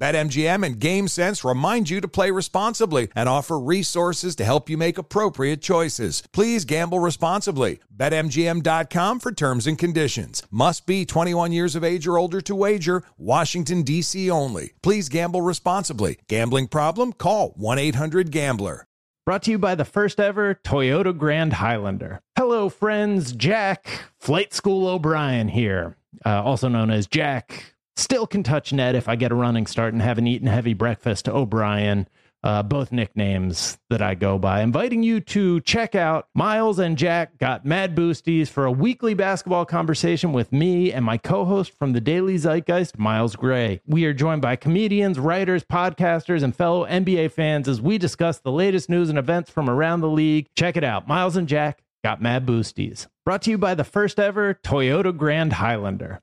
BetMGM and GameSense remind you to play responsibly and offer resources to help you make appropriate choices. Please gamble responsibly. BetMGM.com for terms and conditions. Must be 21 years of age or older to wager. Washington, D.C. only. Please gamble responsibly. Gambling problem? Call 1 800 Gambler. Brought to you by the first ever Toyota Grand Highlander. Hello, friends. Jack, Flight School O'Brien here, uh, also known as Jack Still can touch net if I get a running start and haven't eaten heavy breakfast. O'Brien, uh, both nicknames that I go by. Inviting you to check out Miles and Jack got Mad Boosties for a weekly basketball conversation with me and my co host from the Daily Zeitgeist, Miles Gray. We are joined by comedians, writers, podcasters, and fellow NBA fans as we discuss the latest news and events from around the league. Check it out. Miles and Jack got Mad Boosties. Brought to you by the first ever Toyota Grand Highlander.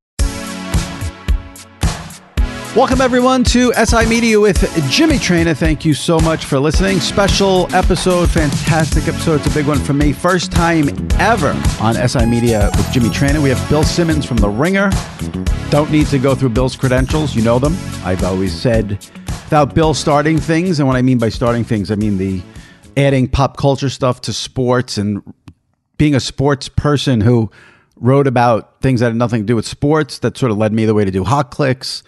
Welcome, everyone, to SI Media with Jimmy Traina. Thank you so much for listening. Special episode, fantastic episode. It's a big one for me. First time ever on SI Media with Jimmy Traina. We have Bill Simmons from The Ringer. Don't need to go through Bill's credentials, you know them. I've always said without Bill starting things, and what I mean by starting things, I mean the adding pop culture stuff to sports and being a sports person who wrote about things that had nothing to do with sports that sort of led me the way to do hot clicks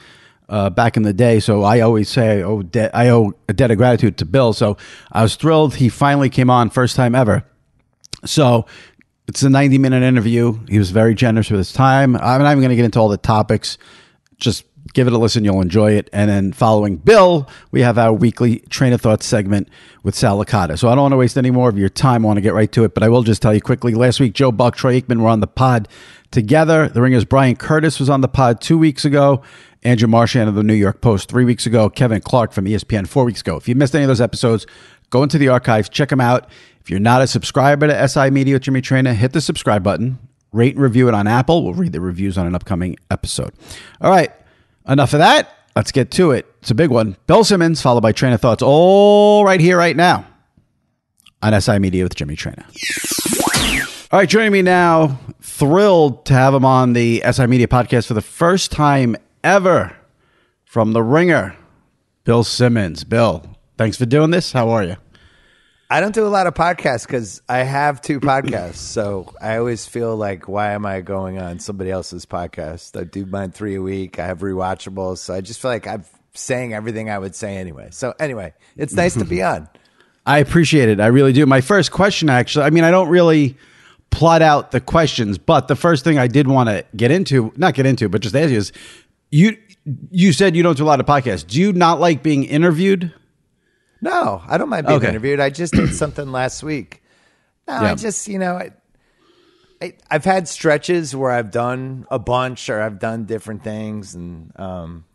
uh, back in the day. So I always say I owe, de- I owe a debt of gratitude to Bill. So I was thrilled he finally came on, first time ever. So it's a 90 minute interview. He was very generous with his time. I'm not even going to get into all the topics. Just give it a listen. You'll enjoy it. And then following Bill, we have our weekly Traina Thought segment with Sal Licata. So I don't want to waste any more of your time. I want to get right to it. But I will just tell you quickly last week, Joe Buck, Troy Aikman were on the pod together. The Ringers Bryan Curtis was on the pod two weeks ago. Andrew Marchand of the New York Post three weeks ago, Kevin Clark from ESPN four weeks ago. If you missed any of those episodes, go into the archives, check them out. If you're not a subscriber to SI Media with Jimmy Traina, hit the subscribe button, rate and review it on Apple. We'll read the reviews on an upcoming episode. All right, enough of that. Let's get to it. It's a big one. Bill Simmons, followed by Traina Thoughts, all right here, right now on SI Media with Jimmy Traina. All right, joining me now, thrilled to have him on the SI Media podcast for the first time ever from The Ringer, Bill Simmons. Bill, thanks for doing this. How are you? I don't do a lot of podcasts because I have two podcasts. So I always feel like, why am I going on somebody else's podcast? I do mine three a week. I have rewatchables. So I just feel like I'm saying everything I would say anyway. So anyway, it's nice to be on. I appreciate it. I really do. My first question, actually, I mean, I don't really plot out the questions, but the first thing I did want to get into, not get into, but just ask you is you you said you don't do a lot of podcasts. Do you not like being interviewed? No, I don't mind being Okay. interviewed. I just did something last week. No, Yeah. I just, you know, I, I, I've had stretches where I've done a bunch or I've done different things and, um,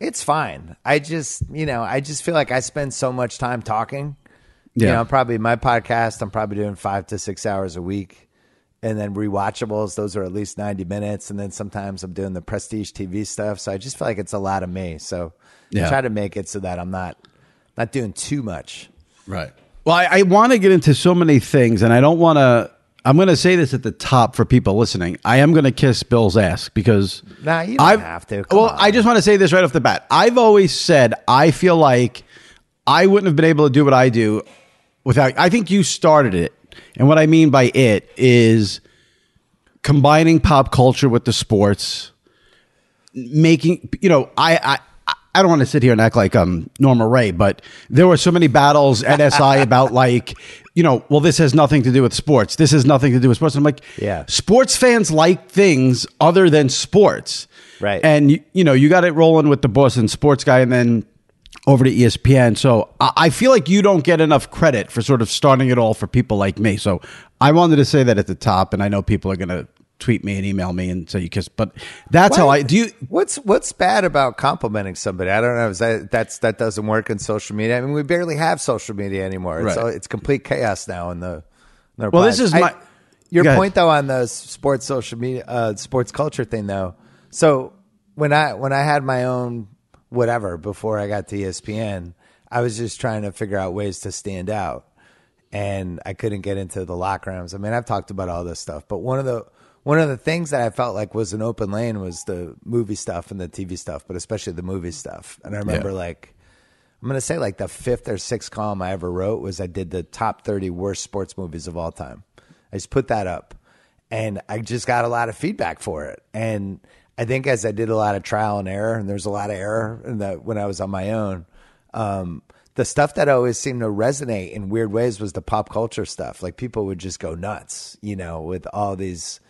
it's fine. I just, you know, I just feel like I spend so much time talking. You Yeah. know, probably my podcast, I'm probably doing five to six hours a week. And then rewatchables, those are at least 90 minutes. And then sometimes I'm doing the prestige TV stuff. So I just feel like it's a lot of me. So Yeah. I try to make it so that I'm not not doing too much. Right. Well, I, I want to get into so many things, and I don't want to. I'm going to say this at the top for people listening. I am going to kiss Bill's ass because Nah, you don't I've- have to. Come well, on. I just want to say this right off the bat. I've always said I feel like I wouldn't have been able to do what I do without. I think you started it, and what I mean by it is combining pop culture with the sports, making you know. I I I don't want to sit here and act like um Norma Rae, but there were so many battles at SI about like, you know, well, this has nothing to do with sports. This has nothing to do with sports. I'm like, Yeah. sports fans like things other than sports, Right. And you, you know, you got it rolling with the Boston sports guy, and then over to ESPN. So I, I feel like you don't get enough credit for sort of starting it all for people like me. So I wanted to say that at the top, and I know people are going to tweet me and email me and say you kiss, but that's how I do. You, What's what's bad about complimenting somebody? I don't know. Is that that's that doesn't work in social media? I mean, we barely have social media anymore. It's Right. all, it's complete chaos now in the. In the Well, this is my- your point though on the sports social media, uh, sports culture thing though. So when I when I had my own whatever before I got to ESPN, I was just trying to figure out ways to stand out, and I couldn't get into the locker rooms. I mean, I've talked about all this stuff, but one of the one of the things that I felt like was an open lane was the movie stuff and the TV stuff, but especially the movie stuff. And I remember Yeah. like I'm gonna say like the fifth or sixth column I ever wrote was I did the top 30 worst sports movies of all time. I just put that up, and I just got a lot of feedback for it. And I think as I did a lot of trial and error, and there's a lot of error in that when I was on my own. Um, the stuff that always seemed to resonate in weird ways was the pop culture stuff. Like people would just go nuts, you know, with all these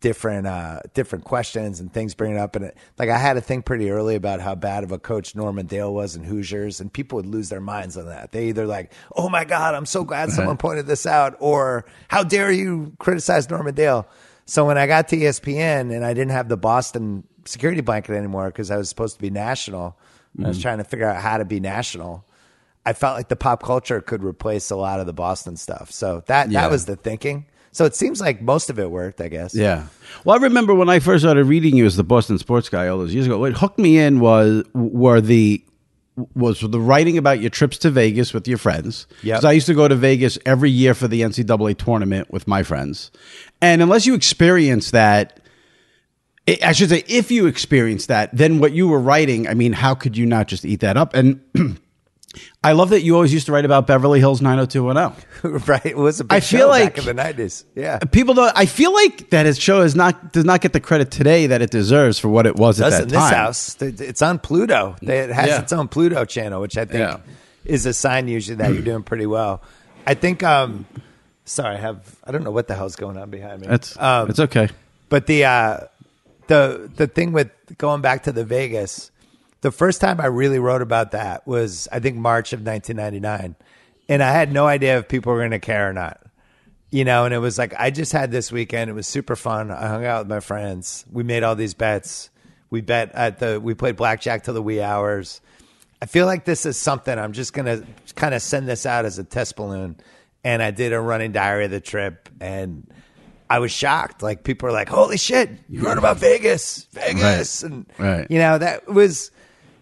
different uh different questions and things bringing up and it, like I had a thing pretty early about how bad of a coach Norman Dale was in Hoosiers and people would lose their minds on that. They either like, "Oh my god, I'm so glad someone pointed this out," or "How dare you criticize Norman Dale?" So when I got to ESPN and I didn't have the Boston security blanket anymore because I was supposed to be national, I was mm-hmm. trying to figure out how to be national. I felt like the pop culture could replace a lot of the Boston stuff. So that Yeah. that was the thinking. So it seems like most of it worked, I guess. Yeah. Well, I remember when I first started reading you as the Boston sports guy all those years ago. What hooked me in was were the was the writing about your trips to Vegas with your friends. Yep. 'Cause I used to go to Vegas every year for the NCAA tournament with my friends, and unless you experience that. I I should say, if you experience that, then what you were writing, I mean, how could you not just eat that up? And I love that you always used to write about Beverly Hills 90210. right. It was a big I feel show like- back in the nineties. Yeah. People don't. I feel like that his show is not does not get the credit today that it deserves for what it was at that in time. this house. It's on Pluto. It has Yeah. its own Pluto channel, which I think Yeah. is a sign usually that you're doing pretty well. I think um sorry, I have I don't know what the hell's going on behind me. It's um, it's okay. But the uh, the the thing with going back to the Vegas, the first time I really wrote about that was I think March of 1999, and I had no idea if people were going to care or not. You know, and it was like I just had this weekend. It was super fun. I hung out with my friends. We made all these bets. We bet at the we played blackjack till the wee hours. I feel like this is something I'm just gonna kind of send this out as a test balloon. And I did a running diary of the trip, and I was shocked. Like people were like, "Holy shit, you wrote about Vegas, Vegas," and Right. you know that was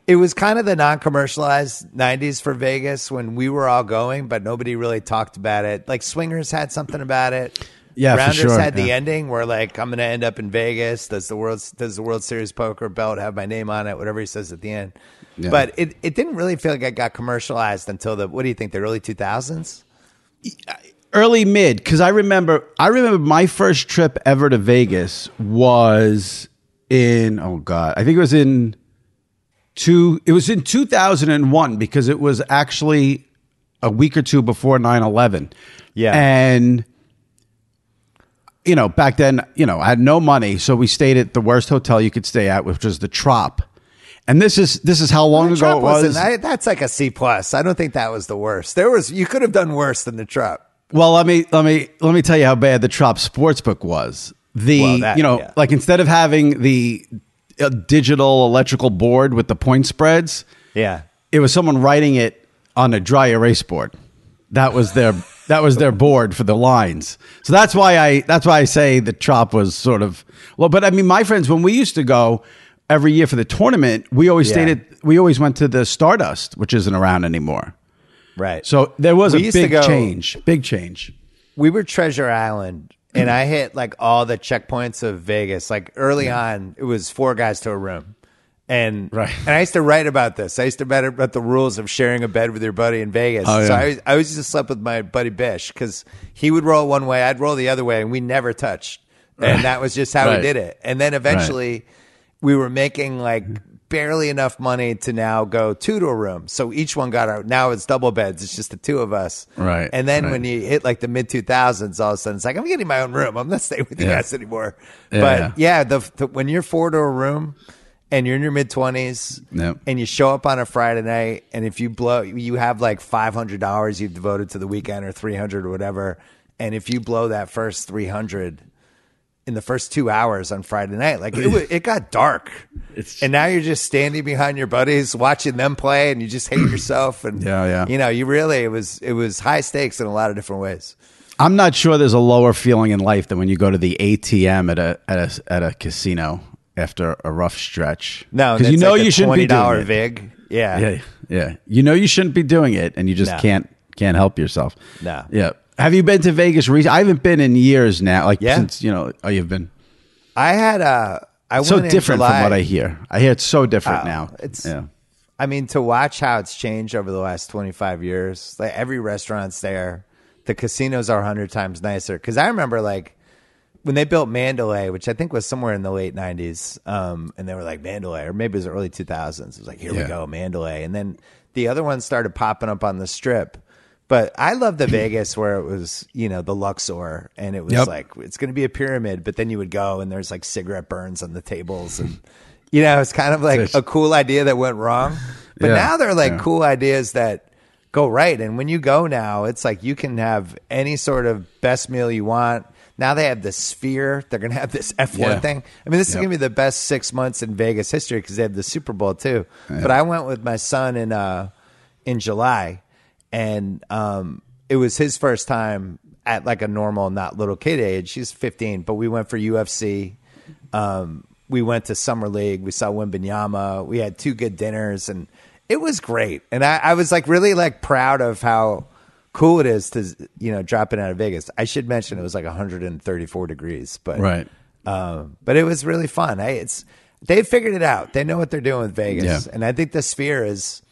it was kind of the non-commercialized '90s for Vegas when we were all going, but nobody really talked about it. Like Swingers had something about it. Yeah, Rounders sure, had the ending where like I'm going to end up in Vegas. Does the world does the World Series poker belt have my name on it? Whatever he says at the end. Yeah. But it, it didn't really feel like it got commercialized until the what do you think the early 2000s? Early mid because I remember I remember my first trip ever to Vegas was in oh god I think it was in two it was in 2001 because it was actually a week or two before 9-11 Yeah. and you know back then you know I had no money so we stayed at the worst hotel you could stay at which was the Trop and this is this is how long ago it was I- that's like a C plus. I don't think that was the worst. There was you could have done worse than the Trop. Well, let me let me let me tell you how bad the Trop Sportsbook was. The Well, that- you know yeah. like instead of having the uh, digital electrical board with the point spreads, Yeah. it was someone writing it on a dry erase board. That was their that was their board for the lines. So that's why I that's why I say the Trop was sort of well. But I mean, my friends when we used to go every year for the tournament, we always Yeah. stayed at we always went to the Stardust, which isn't around anymore. Right. So there was We a big go- change, big change. we were Treasure Island, and I hit like all the checkpoints of Vegas. Like early on, it was four guys to a room, And Right. and I used to write about this. I used to write about the rules of sharing a bed with your buddy in Vegas. Oh, So. I, was- I always just slept with my buddy Bish because he would roll one way, I'd roll the other way, and we never touched. And that was just how Right. we did it. And then eventually, we were making like mm-hmm. barely enough money to now go two to a room. So each one got our. Now it's double beds. It's just the two of us. Right, And then right. when you hit like the mid two thousands, all of a sudden it's like I'm getting my own room. I'm not staying with you Yeah. guys anymore. Yeah, but yeah. yeah, the, the when you're four to a room and you're in your mid twenties Yep. and you show up on a Friday night and if you blow you have like five hundred dollars you've devoted to the weekend or three hundred or whatever, and if you blow that first three hundred in the first two hours on Friday night, like it, it got dark. It's- and now you're just standing behind your buddies watching them play and you just hate yourself and Yeah, yeah. you know you really it was it was high stakes in a lot of different ways. I'm not sure there's a lower feeling in life than when you go to the ATM at a at a at a casino after a rough stretch. No, because you know you shouldn't be doing it. vig. Yeah. Yeah, yeah. You know you shouldn't be doing it, and you just No. can't can't help yourself. No. Yeah. Have you been to Vegas recently? I haven't been in years now. Like Yeah. since you know, oh, you've been I had a. I I so went in different from what I hear. I hear it's so different Oh, now. it's- yeah. I mean, to watch how it's changed over the last 25 years, like every restaurant's there. The casinos are 100 times nicer. Because I remember, like, when they built Mandalay, which I think was somewhere in the late 90s, um, and they were like, Mandalay, or maybe it was early 2000s. It was like, here Yeah. we go, Mandalay. And then the other ones started popping up on the strip. But I love the Vegas where it was, you know, the Luxor, and it was Yep. like it's going to be a pyramid. But then you would go, and there's like cigarette burns on the tables, and you know, it's kind of like Fish. a cool idea that went wrong. But Yeah, now they're like yeah. cool ideas that go right. And when you go now, it's like you can have any sort of best meal you want. Now they have the Sphere. They're going to have this F1 Yeah. thing. I mean, this is Yep. going to be the best six months in Vegas history because they have the Super Bowl too. But I went with my son in uh, in July, and um, it was his first time at like a normal, not little kid age. She's 15, but we went for UFC. Um, we went to Summer League. We saw Wembanyama. We had two good dinners, and it was great. And I, I was like really like proud of how cool it is to you know drop in out of Vegas. I should mention it was like 134 degrees, but Right. um, but it was really fun. Hey, it's they figured it out. They know what they're doing with Vegas, Yeah. and I think the Sphere is.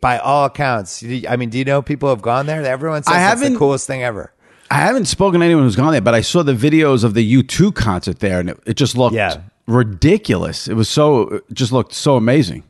By all accounts, I mean, do you know people have gone there? Everyone says I it's the haven't- coolest thing ever. I haven't spoken to anyone who's gone there, but I saw the videos of the U2 concert there, and it, it just looked Yeah. ridiculous. It was so, it just looked so amazing.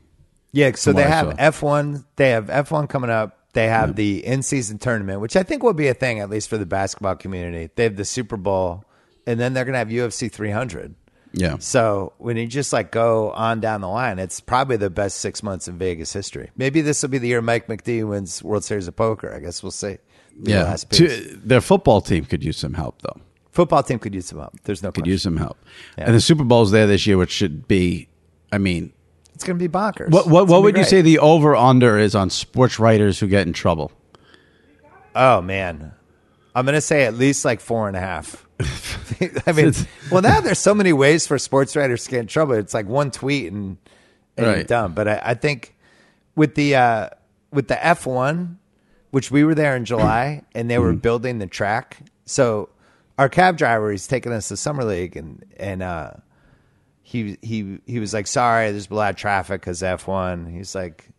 Yeah, so they have. F one. They have F one coming up. They have the in season tournament, which I think will be a thing at least for the basketball community. They have the Super Bowl, and then they're going to have UFC 300. Yeah. So when you just like go on down the line, it's probably the best six months in Vegas history. Maybe this will be the year Mike McD wins World Series of Poker. I guess we'll see. The Yeah. To- their football team could use some help, though. Football team could use some help. There's no Could question. use some help. And the Super Bowl's there this year, which should be, I mean, It's going to be bonkers. what what, what would you say the over under is on sports writers who get in trouble? Oh man, I'm gonna say at least like four and a half. I mean, well, now there's so many ways for sports writers to get in trouble. It's like one tweet and, and you're done. But I, I think with the uh, with the F1, which we were there in July, and they Mm-hmm. were building the track. So our cab driver, he's taking us to summer league, and and uh, he he he was like, "Sorry, there's a lot of traffic because F1." He's like,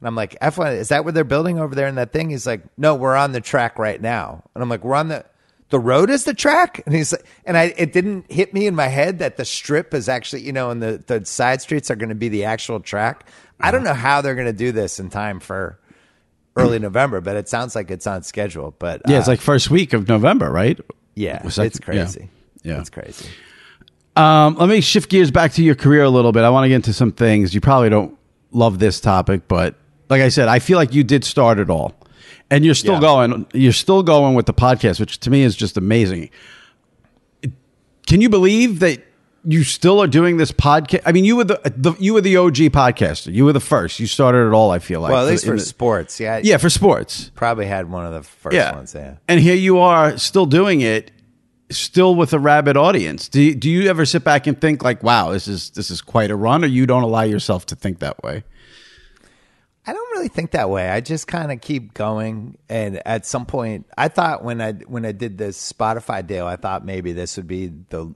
and I'm like, "F1 is that what they're building over there in that thing?" He's like, "No, we're on the track right now." And I'm like, "We're on the the road is the track?" And he's like, and I it didn't hit me in my head that the strip is actually, you know, and the the side streets are going to be the actual track. I don't know how they're going to do this in time for early November, but it sounds like it's on schedule. But Yeah, it's uh, like first week of November, right? yeah, like- it's crazy. yeah. Yeah. it's crazy. Um, let me shift gears back to your career a little bit. I want to get into some things. You probably don't love this topic, but like I said, I feel like you did start it all. And you're still Yeah. going. You're still going with the podcast, which to me is just amazing. Can you believe that you still are doing this podcast? I mean, you were the, the you were the OG podcaster. You were the first. You started it all. I feel like. Well, at least in for the- sports, yeah, yeah, for sports. probably had one of the first Yeah. ones. Yeah. And here you are still doing it, still with a rabid audience. Do you, do you ever sit back and think like, wow, this is this is quite a run, or you don't allow yourself to think that way? I don't really think that way. I just kind of keep going, and at some point, I thought when I when I did this Spotify deal, I thought maybe this would be the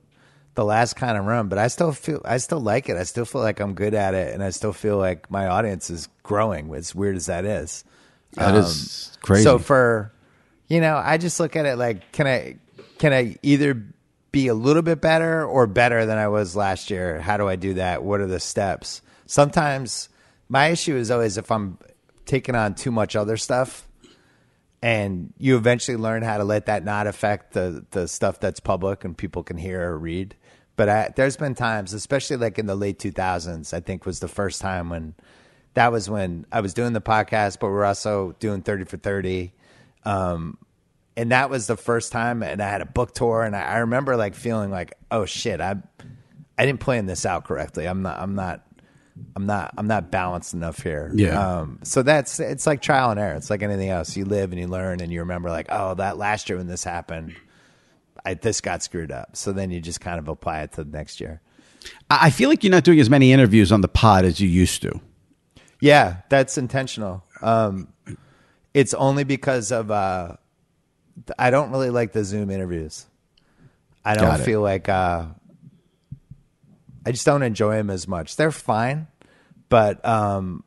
the last kind of run, but I still feel I still like it. I still feel like I'm good at it, and I still feel like my audience is growing. As weird as that is, That is crazy. Um, So for you know, I just look at it like can I can I either be a little bit better or better than I was last year? How do I do that? What are the steps? Sometimes my issue is always if I'm taking on too much other stuff and you eventually learn how to let that not affect the the stuff that's public and people can hear or read. But I, there's been times, especially like in the late 2000s, I think was the first time when that was when I was doing the podcast, but we are also doing 30 for 30. Um, and that was the first time, and I had a book tour, and I, I remember like feeling like, oh shit, I I didn't plan this out correctly. I'm not I'm not I'm not I'm not balanced enough here. Yeah. Um, so that's it's like trial and error. It's like anything else. You live and you learn, and you remember like, oh, that last year when this happened, I, this got screwed up. So then you just kind of apply it to the next year. I feel like you're not doing as many interviews on the pod as you used to. Yeah, that's intentional. Um, it's only because of uh, I don't really like the Zoom interviews. I don't feel like uh, I just don't enjoy them as much. They're fine, but um,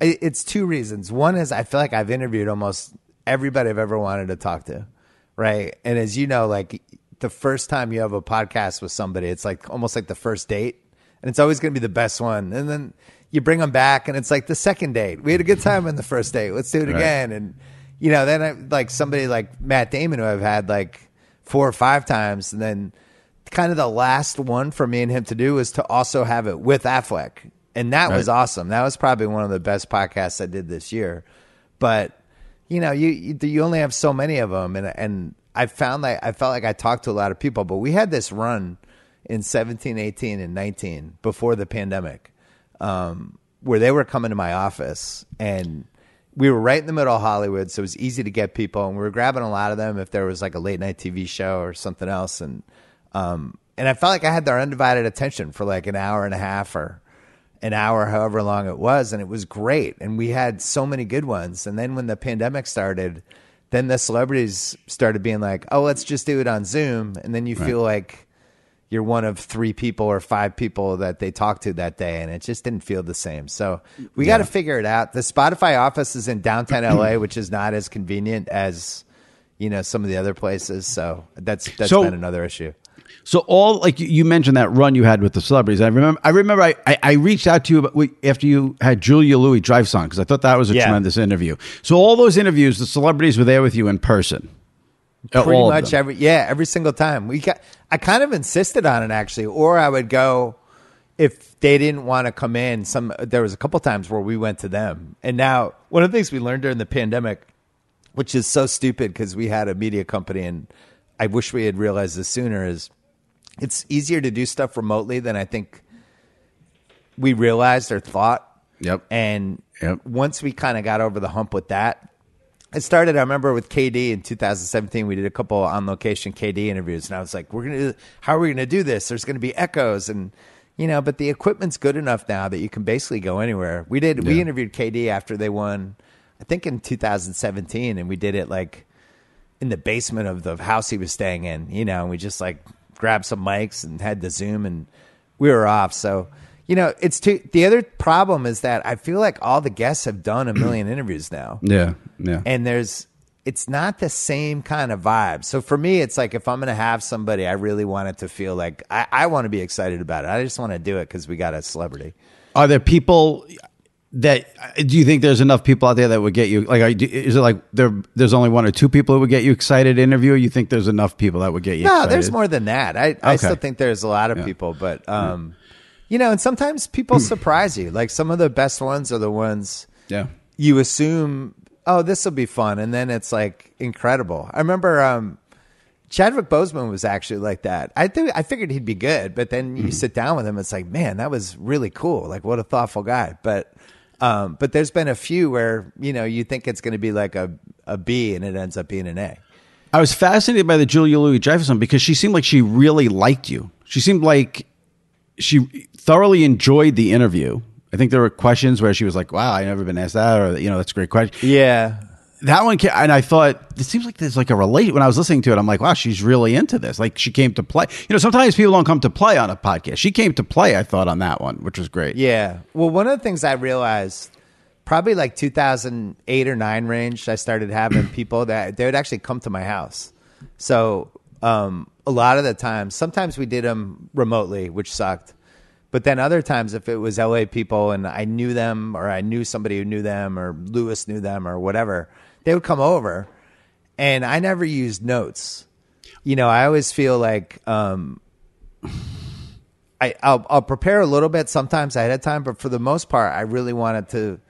it, it's two reasons. One is I feel like I've interviewed almost everybody I've ever wanted to talk to, right? And as you know, like the first time you have a podcast with somebody, it's like almost like the first date, and it's always going to be the best one. And then you bring them back, and it's like the second date. We had a good time on the first date. Let's do it again. And you know, then I, like somebody like Matt Damon, who I've had like four or five times, and then kind of the last one for me and him to do was to also have it with Affleck. And that was awesome. That was probably one of the best podcasts I did this year. But you know, you you, you only have so many of them, and and I found like I felt like I talked to a lot of people, but we had this run in 17, 18, and 19 before the pandemic, um, where they were coming to my office and we were right in the middle of Hollywood, so it was easy to get people, and we were grabbing a lot of them if there was like a late night TV show or something else, and um, and I felt like I had their undivided attention for like an hour and a half or an hour, however long it was, and it was great, and we had so many good ones, and then when the pandemic started, then the celebrities started being like, oh, let's just do it on Zoom, and then you feel like you're one of three people or five people that they talked to that day, and it just didn't feel the same. So we got to figure it out. The Spotify office is in downtown LA, which is not as convenient as you know some of the other places. So that's that's So- been another issue. So all like you- mentioned that run you had with the celebrities. I remember. I remember. I I, I reached out to you after you had Julia Louis Dreyfus because I thought that was a Yeah. tremendous interview. So all those interviews, the celebrities were there with you in person. Uh, pretty much every yeah every single time we got i kind of insisted on it actually or i would go if they didn't want to come in some there was a couple times where we went to them and now one of the things we learned during the pandemic which is so stupid because we had a media company and i wish we had realized this sooner is it's easier to do stuff remotely than i think we realized or thought Yep. and Yep. once we kind of got over the hump with that, it started. I remember with KD in 2017, we did a couple on location KD interviews, and I was like, "We're gonna, do, how are we gonna do this? There's gonna be echoes, and you know, but the equipment's good enough now that you can basically go anywhere." We did. We interviewed KD after they won, I think in 2017, and we did it like in the basement of the house he was staying in, you know, and we just like grabbed some mics and had the Zoom and we were off. So, you know, it's too, the other problem is that I feel like all the guests have done a million interviews now. Yeah. Yeah. And there's, it's not the same kind of vibe. So for me, it's like if I'm going to have somebody, I really want it to feel like I, I want to be excited about it. I just want to do it because we got a celebrity. Are there people that do you think there's enough people out there that would get you like? Are, is it like there? There's only one or two people that would get you excited to interview? Or you think there's enough people that would get you? No, excited? there's more than that. I, I still think there's a lot of people, but um, you know, and sometimes people surprise you. Like some of the best ones are the ones Yeah. you assume, oh, this will be fun, and then it's like incredible. I remember um, Chadwick Boseman was actually like that. I think I figured he'd be good, but then you sit down with him, it's like, man, that was really cool. Like, what a thoughtful guy. But um, but there's been a few where you know you think it's going to be like a a B, and it ends up being an A. I was fascinated by the Julia Louis Dreyfus because she seemed like she really liked you. She seemed like she thoroughly enjoyed the interview. I think there were questions where she was like, "Wow, I've never been asked that," or you know, that's a great question. Yeah. That one, and I thought it seems like there's like a relate. When I was listening to it, I'm like, wow, she's really into this. Like she came to play. You know, sometimes people don't come to play on a podcast. She came to play. I thought on that one, which was great. Yeah. Well, one of the things I realized probably like 2008 or 9 range, I started having people that they would actually come to my house. So, um, a lot of the times, sometimes we did them remotely, which sucked. But then other times, if it was LA people and I knew them or I knew somebody who knew them or Lewis knew them or whatever, they would come over. And I never used notes. You know, I always feel like um, I, I'll, I'll prepare a little bit sometimes ahead of time, but for the most part, I really wanted to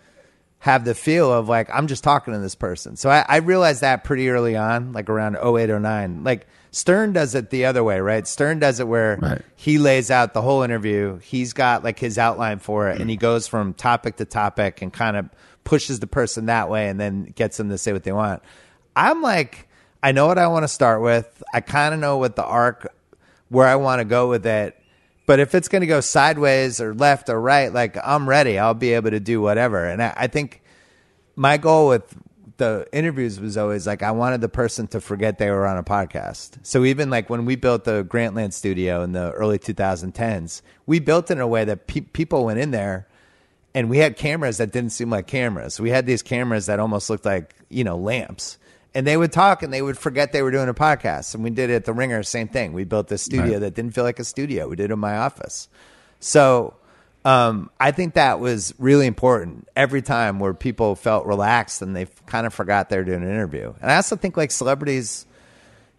have the feel of like I'm just talking to this person. So I, I realized that pretty early on, like around 08 or 09. Like Stern does it the other way, right? Stern does it where Right. he lays out the whole interview. He's got like his outline for it, and he goes from topic to topic and kind of pushes the person that way, and then gets them to say what they want. I'm like, I know what I want to start with. I kind of know what the arc where I want to go with it. But if it's going to go sideways or left or right, like I'm ready. I'll be able to do whatever. And I, I think my goal with the interviews was always like I wanted the person to forget they were on a podcast. So even like when we built the Grantland studio in the early 2010s, we built it in a way that pe- people went in there and we had cameras that didn't seem like cameras. We had these cameras that almost looked like, you know, lamps. And they would talk and they would forget they were doing a podcast. And we did it at the Ringer, same thing. We built this studio Right. that didn't feel like a studio. We did it in my office. So um, I think that was really important every time where people felt relaxed and they kind of forgot they were doing an interview. And I also think like celebrities,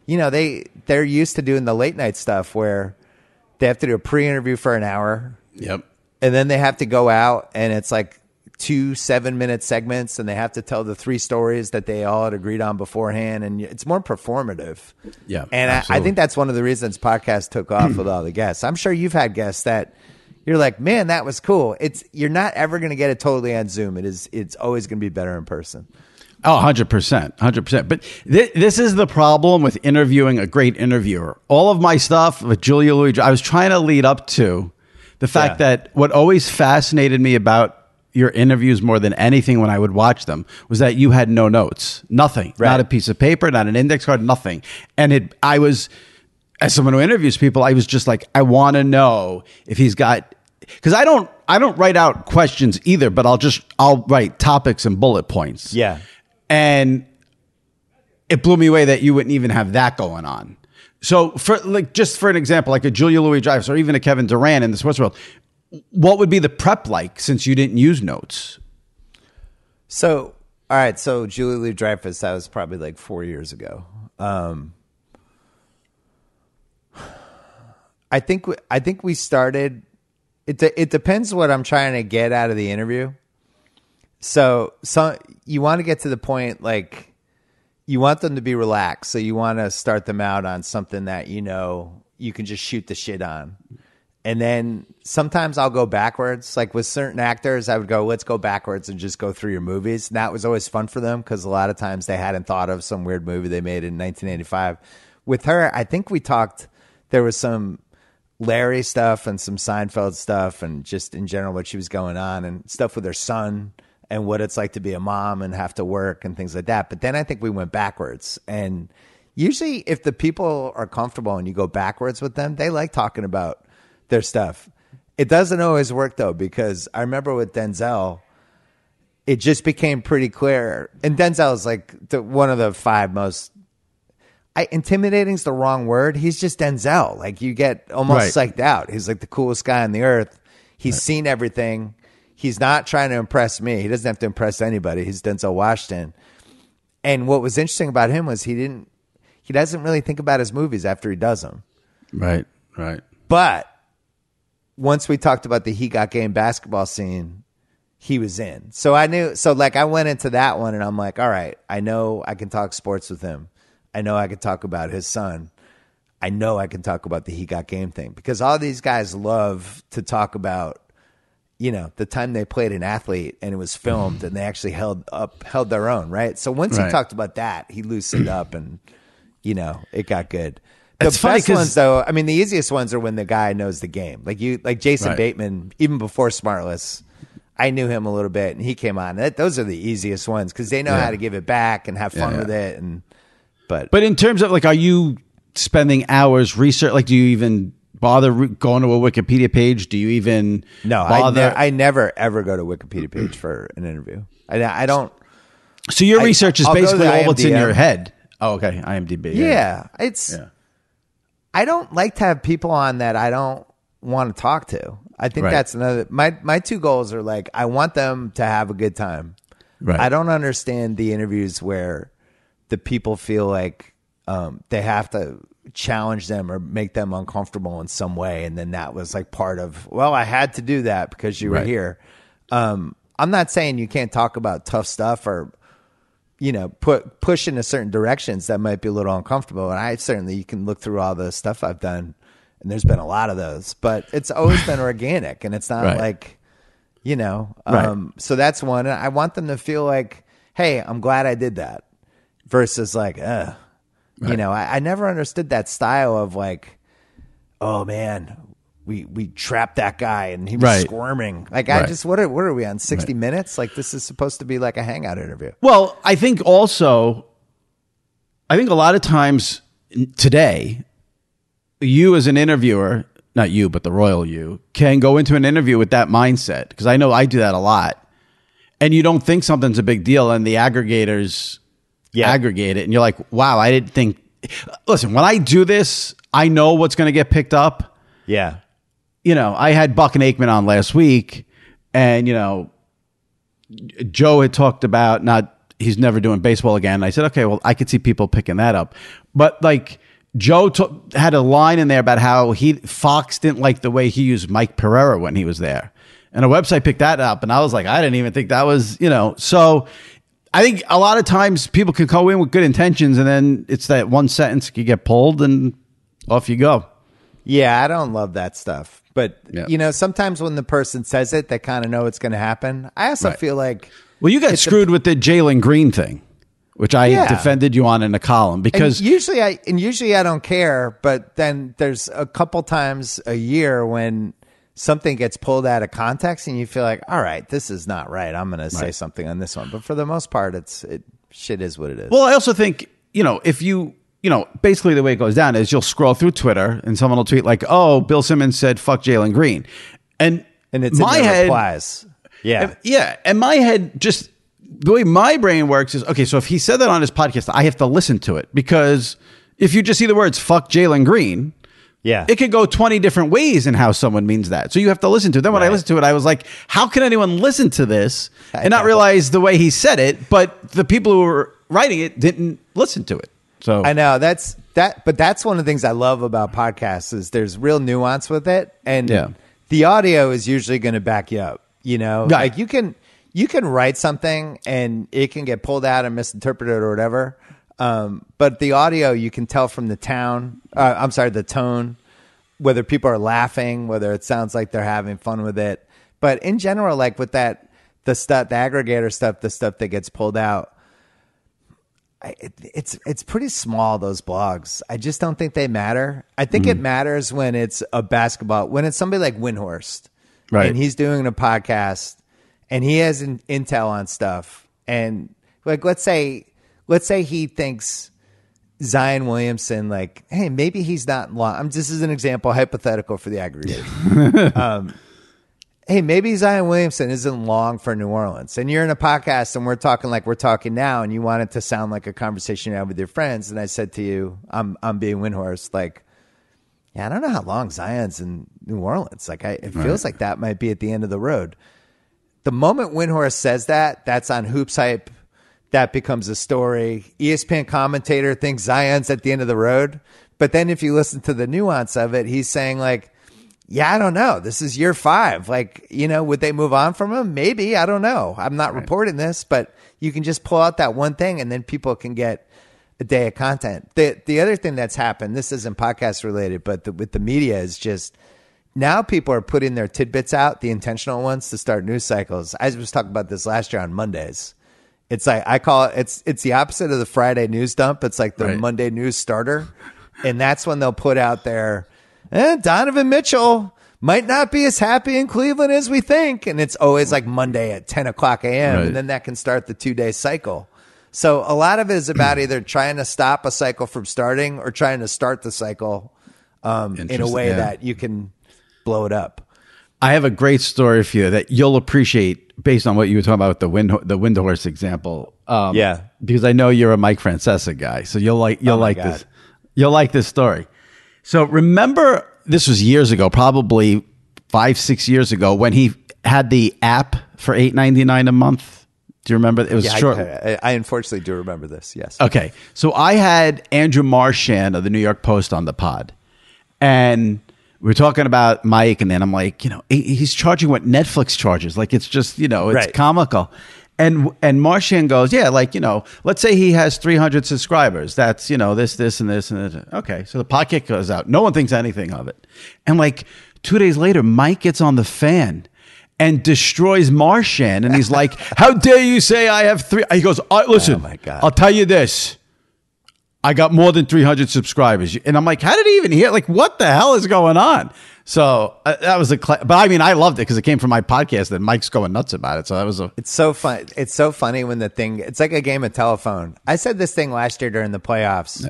you know, they they're used to doing the late night stuff where they have to do a pre-interview for an hour Yep. And then they have to go out and it's like two seven minute segments and they have to tell the three stories that they all had agreed on beforehand and it's more performative Yeah, and I, I think that's one of the reasons podcasts took off with all the guests i'm sure you've had guests that you're like man that was cool it's you're not ever going to get it totally on zoom it is it's always going to be better in person Oh, 100%. 100%. But th- this is the problem with interviewing a great interviewer. All of my stuff with Julia Louis, I was trying to lead up to the fact Yeah. that what always fascinated me about your interviews more than anything when I would watch them was that you had no notes, nothing, Right. not a piece of paper, not an index card, nothing. And it, I was, as someone who interviews people, I was just like, I want to know if he's got, because I don't, I don't write out questions either, but I'll just, I'll write topics and bullet points. Yeah. And it blew me away that you wouldn't even have that going on. So for like just for an example, like a Julia Louis Dreyfus or even a Kevin Durant in the sports world, what would be the prep like since you didn't use notes? So, all right. So, Julie Louis Dreyfus, that was probably like four years ago. Um, I think we, I think we started. It de- it depends what I'm trying to get out of the interview. So, so you want to get to the point like you want them to be relaxed. So you want to start them out on something that you know you can just shoot the shit on. And then sometimes I'll go backwards. Like with certain actors, I would go, let's go backwards and just go through your movies. And that was always fun for them because a lot of times they hadn't thought of some weird movie they made in 1985. With her, I think we talked, there was some Larry stuff and some Seinfeld stuff and just in general what she was going on and stuff with her son and what it's like to be a mom and have to work and things like that. But then I think we went backwards. And usually, if the people are comfortable and you go backwards with them, they like talking about their stuff. It doesn't always work though, because I remember with Denzel, it just became pretty clear. And Denzel is like the, one of the five most. I, intimidating's the wrong word. He's just Denzel. Like you get almost Right. psyched out. He's like the coolest guy on the earth. He's seen everything. He's not trying to impress me. He doesn't have to impress anybody. He's Denzel Washington. And what was interesting about him was he didn't. He doesn't really think about his movies after he does them. Right, right. But once we talked about the he got game basketball scene, he was in. So I knew. So like I went into that one and I'm like, all right, I know I can talk sports with him. I know I can talk about his son. I know I can talk about the he got game thing because all these guys love to talk about. You know, the time they played an athlete and it was filmed and they actually held up held their own, right? So once he talked about that, he loosened up and you know, it got good. The It's funny ones though, I mean the easiest ones are when the guy knows the game. Like you like Jason Right. Bateman, even before Smartless, I knew him a little bit, and he came on. That, those are the easiest ones because they know Yeah. how to give it back and have fun Yeah, with it. And but But in terms of like, are you spending hours research? Like, do you even bother going to a Wikipedia page? Do you even no, I, bother? ne- I never ever go to Wikipedia page for an interview. I, I don't. so your I- research is I'll basically all what's in your head. Oh, okay. IMDb. Yeah, it's. Yeah. I don't like to have people on that I don't want to talk to. I think Right. that's another. My my two goals are like I want them to have a good time. Right. I don't understand the interviews where the people feel like um, they have to challenge them or make them uncomfortable in some way, and then that was like part of. Well, I had to do that because you were Right. here. Um, I'm not saying you can't talk about tough stuff or you know put push in a certain directions that might be a little uncomfortable and i certainly you can look through all the stuff i've done and there's been a lot of those but it's always been organic and it's not Right. like you know Right. um so that's one and i want them to feel like hey i'm glad i did that versus like uh you know I, I never understood that style of like oh man we we trapped that guy and he was Right. squirming like i Right. just what are what are we on 60 minutes like this is supposed to be like a hangout interview Well, I think also, I think a lot of times today, you as an interviewer, not you, but the royal you, can go into an interview with that mindset. Because I know I do that a lot. And you don't think something's a big deal, and the aggregators Yeah. aggregate it, and you're like, wow, I didn't think. Listen, when I do this, I know what's going to get picked up yeah you know, I had Buck and Aikman on last week, and you know, Joe had talked about not he's never doing baseball again. I said, okay, well, I could see people picking that up, but like Joe t- had a line in there about how he Fox didn't like the way he used Mike Pereira when he was there, and a website picked that up, and I was like, I didn't even think that was you know so. I think a lot of times people can go in with good intentions, and then it's that one sentence you get pulled, and off you go. Yeah, I don't love that stuff. But Yeah. you know, sometimes when the person says it, they kind of know it's going to happen. I also Right. feel like Well, you got a- screwed with the Jalen Green thing, which I Yeah. defended you on in a column and because usually I and usually I don't care, but then there's a couple times a year when something gets pulled out of context and you feel like, all right, this is not right. I'm going to say something on this one. But for the most part, it's it shit is what it is. well, I also think you know if you you know basically the way it goes down is you'll scroll through Twitter and someone will tweet like, "Oh, Bill Simmons said fuck Jalen Green," and and it's my in head replies. Yeah. Yeah, and my head just the way my brain works is okay. So if he said that on his podcast, I have to listen to it because if you just see the words "fuck Jalen Green," yeah. it could go 20 different ways in how someone means that. So you have to listen to it. Then when I listened to it, I was like, how can anyone listen to this and not realize the way he said it, but the people who were writing it didn't listen to it. So I know that's that, but that's one of the things I love about podcasts is there's real nuance with it, and Yeah. the audio is usually going to back you up. You know, Right. like you can you can write something and it can get pulled out and misinterpreted or whatever. Um, but the audio you can tell from the town. Uh, I'm sorry, the tone, whether people are laughing, whether it sounds like they're having fun with it. But in general, like with that, the stuff, the aggregator stuff, the stuff that gets pulled out, I- it, it's it's pretty small those blogs. I just don't think they matter. I think Mm. it matters when it's a basketball when it's somebody like Windhorst, Right. And he's doing a podcast, and he has intel on stuff, and like let's say let's say he thinks Zion Williamson, like, hey, maybe he's not long. I'm this is an example, hypothetical for the aggregate. um, hey, maybe Zion Williamson isn't long for New Orleans, and you're in a podcast, and we're talking like we're talking now, and you want it to sound like a conversation you have with your friends, and I said to you, I'm I'm being Windhorst, like, yeah, I don't know how long Zion's in New Orleans. Like, I, it feels like that might be at the end of the road. The moment Windhorst says that, that's on Hoops Hype. That becomes a story. ESPN commentator thinks Zion's at the end of the road. But then if you listen to the nuance of it, he's saying, like, yeah, I don't know. This is year five. Like, you know, would they move on from him? Maybe. I don't know. I'm not reporting this, but you can just pull out that one thing and then people can get a day of content. The the other thing that's happened, this isn't podcast related, but the, with the media is just now people are putting their tidbits out, the intentional ones to start news cycles. I was talking about this last year on Mondays. It's like I call it it's it's the opposite of the Friday news dump. It's like the Right. Monday news starter. And that's when they'll put out their eh, Donovan Mitchell might not be as happy in Cleveland as we think. And it's always like Monday at 10 o'clock a.m. Right. And then that can start the two day cycle. So a lot of it is about either trying to stop a cycle from starting or trying to start the cycle um, in a way yeah. that you can blow it up. I have a great story for you that you'll appreciate based on what you were talking about with the wind the Windhorst example. Um, Yeah. because I know you're a Mike Francesa guy, so you'll like you'll Oh like God. this. You'll like this story. So remember, this was years ago, probably five six years ago, when he had the app for eight ninety nine a month. Do you remember? It was Yeah, short. I, I, I unfortunately do remember this. Yes. Okay. So I had Andrew Marchand of the New York Post on the pod. And we were talking about Mike, and then I'm like, you know, he's charging what Netflix charges. Like it's just, you know, it's Right. comical. And and Marchand goes, yeah, like, you know, let's say he has 300 subscribers. That's, you know, this, this, and this, and this. Okay. So the podcast goes out. No one thinks anything of it. And like two days later, Mike gets on the fan and destroys Marchand. And he's like, how dare you say I have three? He goes, I, listen, Oh, my God. I'll tell you this. I got more than 300 subscribers. And I'm like, how did he even hear? Like, what the hell is going on? So uh, that was a, cla but I mean, I loved it because it came from my podcast and Mike's going nuts about it. So that was a, It's so fun. It's so funny when the thing. It's like a game of telephone. I said this thing last year during the playoffs,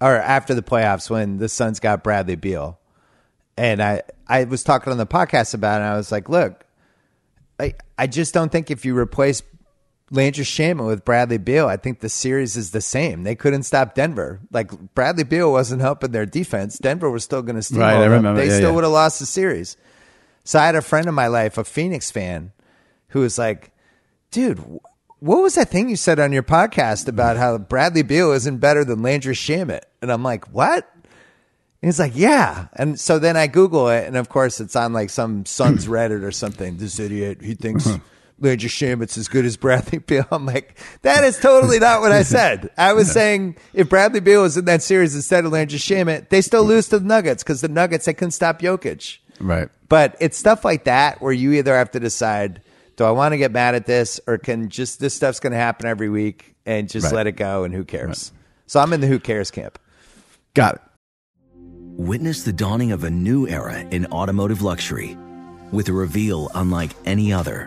or after the playoffs when the Suns got Bradley Beal, and I I was talking on the podcast about it. and I was like, look, I I just don't think if you replace Landry Shamet with Bradley Beal, I think the series is the same. They couldn't stop Denver. Like Bradley Beal wasn't helping their defense. Denver was still going to steal. Right, I them. remember. They Yeah, still yeah. would have lost the series. So I had a friend in my life, a Phoenix fan, who was like, dude, what was that thing you said on your podcast about how Bradley Beal isn't better than Landry Shamet? And I'm like, what? And he's like, yeah. And so then I Google it, and of course it's on like some Suns Reddit or something. This idiot, he thinks Landry Shamet's as good as Bradley Beal. I'm like, that is totally not what I said. I was saying if Bradley Beal was in that series instead of Landry Shamet, they still lose to the Nuggets because the Nuggets, they couldn't stop Jokic. right. But it's stuff like that where you either have to decide, do I want to get mad at this or can just this stuff's going to happen every week and just Right. let it go and who cares? So I'm in the who cares camp. Got it. Witness the dawning of a new era in automotive luxury with a reveal unlike any other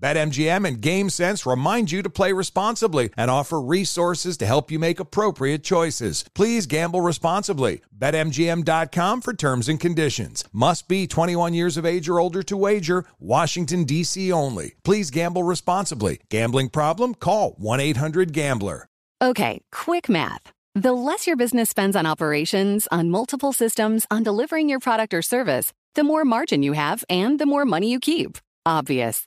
BetMGM and GameSense remind you to play responsibly and offer resources to help you make appropriate choices. Please gamble responsibly. BetMGM.com for terms and conditions. Must be 21 years of age or older to wager. Washington, D.C. only. Please gamble responsibly. Gambling problem? Call 1 800 Gambler. Okay, quick math. The less your business spends on operations, on multiple systems, on delivering your product or service, the more margin you have and the more money you keep. Obvious.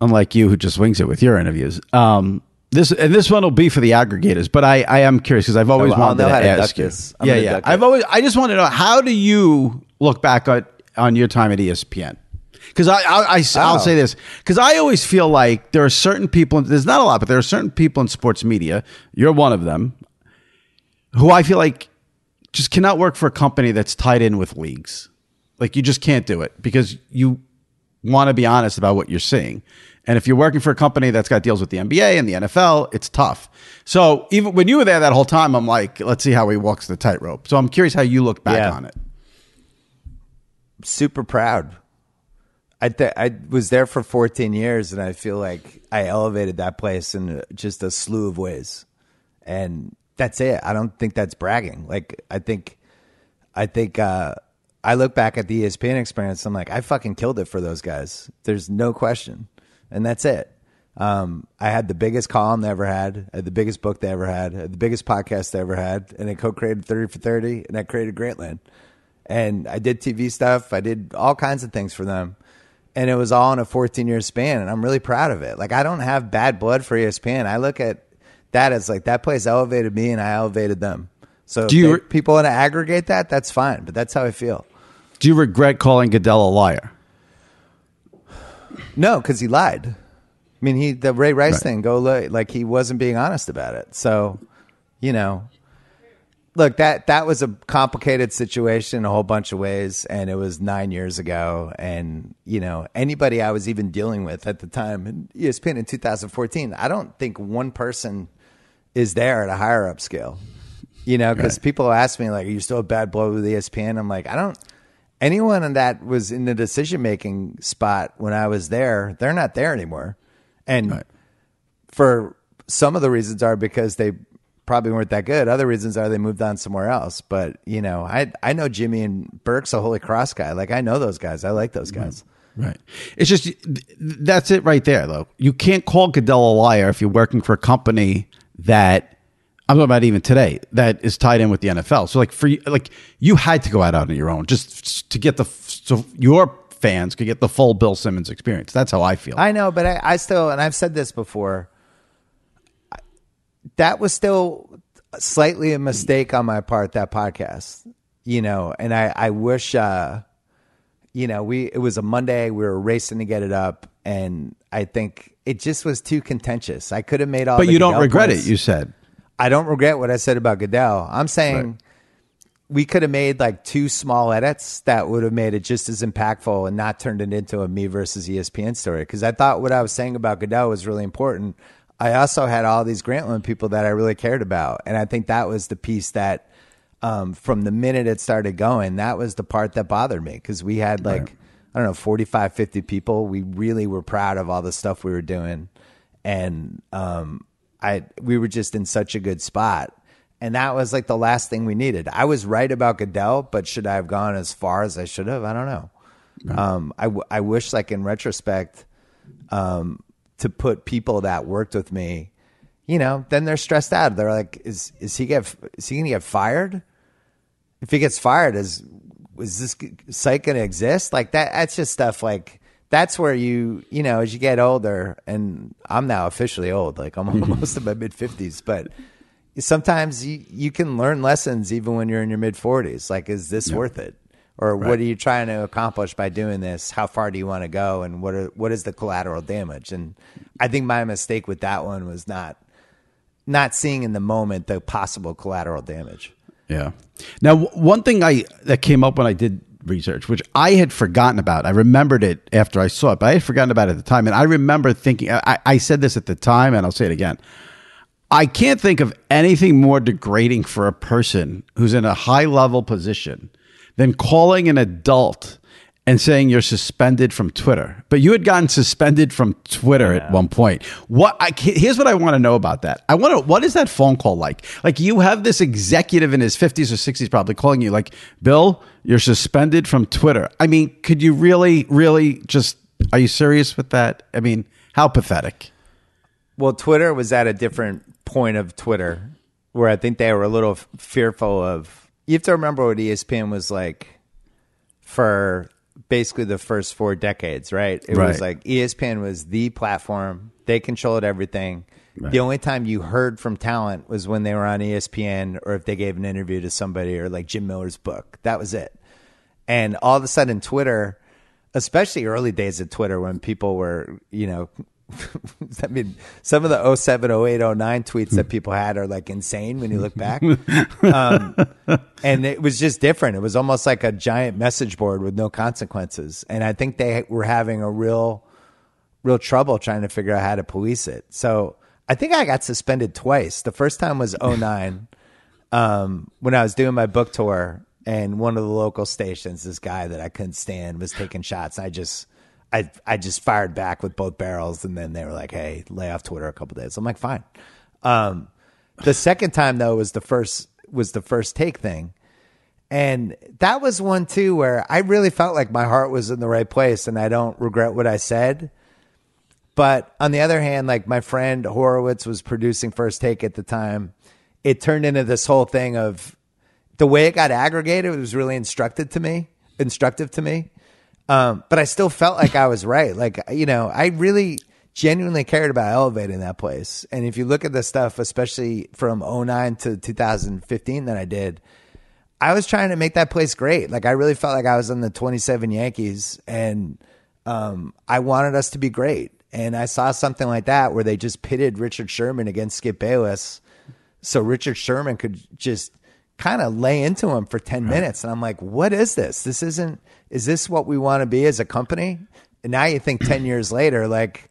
unlike you who just wings it with your interviews. Um, this and this one will be for the aggregators, but I, I am curious because I've always wanted to to ask you. Yeah, yeah. I've always I just want to know how do you look back on on your time at ESPN? Because I, I, I Oh. will say this because I always feel like there are certain people. There's not a lot, but there are certain people in sports media. You're one of them who I feel like just cannot work for a company that's tied in with leagues. Like you just can't do it because you want to be honest about what you're seeing. And if you're working for a company that's got deals with the NBA and the NFL, it's tough. So even when you were there that whole time, I'm like, let's see how he walks the tightrope. So I'm curious how you look back Yeah. on it. super proud. I th- I was there for 14 years, and I feel like I elevated that place in just a slew of ways, and that's it. I don't think that's bragging. Like I think, I think uh, I look back at the ESPN experience. I'm like, I fucking killed it for those guys. There's no question, and that's it. Um, I had the biggest column they ever had, I had the biggest book they ever had, I had the biggest podcast they ever had, and I co-created 30 for 30, and I created Grantland and I did TV stuff. I did all kinds of things for them. And it was all in a 14 year span. And I'm really proud of it. Like, I don't have bad blood for ESPN. I look at that as like that place elevated me and I elevated them. So Do if you- they- people want to aggregate that, that's fine. But that's how I feel. Do you regret calling Goodell a liar? No, because he lied. I mean, he the Ray Rice Right. thing. Go look, like he wasn't being honest about it. So, you know, look that that was a complicated situation in a whole bunch of ways, and it was nine years ago. And you know, anybody I was even dealing with at the time in ESPN in 2014, I don't think one person is there at a higher up scale. You know, because people ask me like, "Are you still a bad blow with ESPN?" I'm like, I don't. Anyone that was in the decision making spot when I was there, they're not there anymore, and for some of the reasons are because they probably weren't that good. Other reasons are they moved on somewhere else. But you know, I I know Jimmy and Burke's a Holy Cross guy. Like I know those guys. I like those guys. Right. It's just that's it right there, though. You can't call Goodell a liar if you're working for a company that I'm talking about even today that is tied in with the NFL. So like for you, like you had to go out on your own just to get the so your fans could get the full Bill Simmons experience. That's how I feel. I know, but I, I still, and I've said this before. That was still slightly a mistake on my part. That podcast, you know, and I, I wish, uh, you know, we it was a Monday. We were racing to get it up, and I think it just was too contentious. I could have made all. but you don't regret points. it. You said I don't regret what I said about Goodell. I'm saying we could have made like two small edits that would have made it just as impactful and not turned it into a me versus ESPN story. Because I thought what I was saying about Goodell was really important. I also had all these Grantland people that I really cared about, and I think that was the piece that, um, from the minute it started going, that was the part that bothered me because we had like I don't know 45, 50 people. We really were proud of all the stuff we were doing, and um, I we were just in such a good spot. And that was like the last thing we needed. I was right about Goodell, but should I have gone as far as I should have? I don't know. Um, I, w- I wish, like in retrospect, um, to put people that worked with me, you know, then they're stressed out. They're like, is is he get is he gonna get fired? If he gets fired, is is this site gonna exist? Like that? That's just stuff like that's where you you know as you get older, and I'm now officially old. Like I'm almost in my mid fifties, but sometimes you, you can learn lessons even when you're in your mid 40s like is this worth it? Or what are you trying to accomplish by doing this? How far do you want to go? And what are, what is the collateral damage? And i think my mistake with that one was not not seeing in the moment the possible collateral damage. Yeah. Now, one thing I that came up when I did research, which I had forgotten about, I remembered it after I saw it, but I had forgotten about it at the time, and I remember thinking, I, I said this at the time, and I'll say it again. I can't think of anything more degrading for a person who's in a high level position than calling an adult and saying you're suspended from Twitter. But you had gotten suspended from Twitter at one point. What? I, here's what I want to know about that. I want to. What is that phone call like? Like you have this executive in his 50s or 60s probably calling you like, Bill, you're suspended from Twitter. I mean, could you really, really just? Are you serious with that? I mean, how pathetic. Well, Twitter was at a different point of Twitter where I think they were a little f- fearful of. You have to remember what ESPN was like for basically the first four decades, right? It was like ESPN was the platform. They controlled everything. The only time you heard from talent was when they were on ESPN or if they gave an interview to somebody or like Jim Miller's book. That was it. And all of a sudden, Twitter, especially early days of Twitter when people were, you know, I mean, some of the 07, 08, 09 tweets that people had are like insane when you look back. um, and it was just different. It was almost like a giant message board with no consequences. And I think they were having a real, real trouble trying to figure out how to police it. So I think I got suspended twice. The first time was 09 um, when I was doing my book tour, and one of the local stations, this guy that I couldn't stand was taking shots. I just, I, I just fired back with both barrels, and then they were like, "Hey, lay off Twitter a couple days." I'm like, "Fine." Um, the second time though was the first was the first take thing, and that was one too where I really felt like my heart was in the right place, and I don't regret what I said. But on the other hand, like my friend Horowitz was producing First Take at the time, it turned into this whole thing of the way it got aggregated was really instructive to me, instructive to me. Um, but I still felt like I was right. Like, you know, I really genuinely cared about elevating that place. And if you look at the stuff, especially from 09 to 2015 that I did, I was trying to make that place great. Like I really felt like I was on the 27 Yankees and um, I wanted us to be great. And I saw something like that where they just pitted Richard Sherman against Skip Bayless. So Richard Sherman could just kind of lay into him for 10 minutes. And I'm like, what is this? This isn't, is this what we want to be as a company? And now you think 10 years later, like,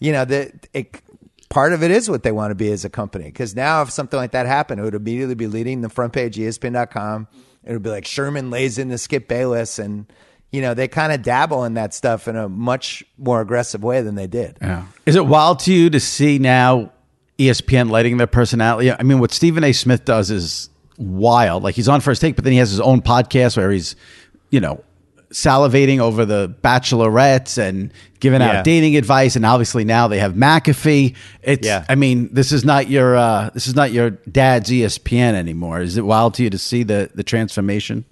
you know, that it, part of it is what they want to be as a company. Because now, if something like that happened, it would immediately be leading the front page, ESPN.com. It would be like Sherman lays in into Skip Bayless. And, you know, they kind of dabble in that stuff in a much more aggressive way than they did. Yeah. Is it wild to you to see now ESPN lighting their personality? I mean, what Stephen A. Smith does is wild. Like he's on First Take, but then he has his own podcast where he's, you know, salivating over the bachelorettes and giving Yeah. out dating advice. And obviously now they have McAfee. It's, Yeah. I mean, this is not your, uh, this is not your dad's ESPN anymore. Is it wild to you to see the the transformation?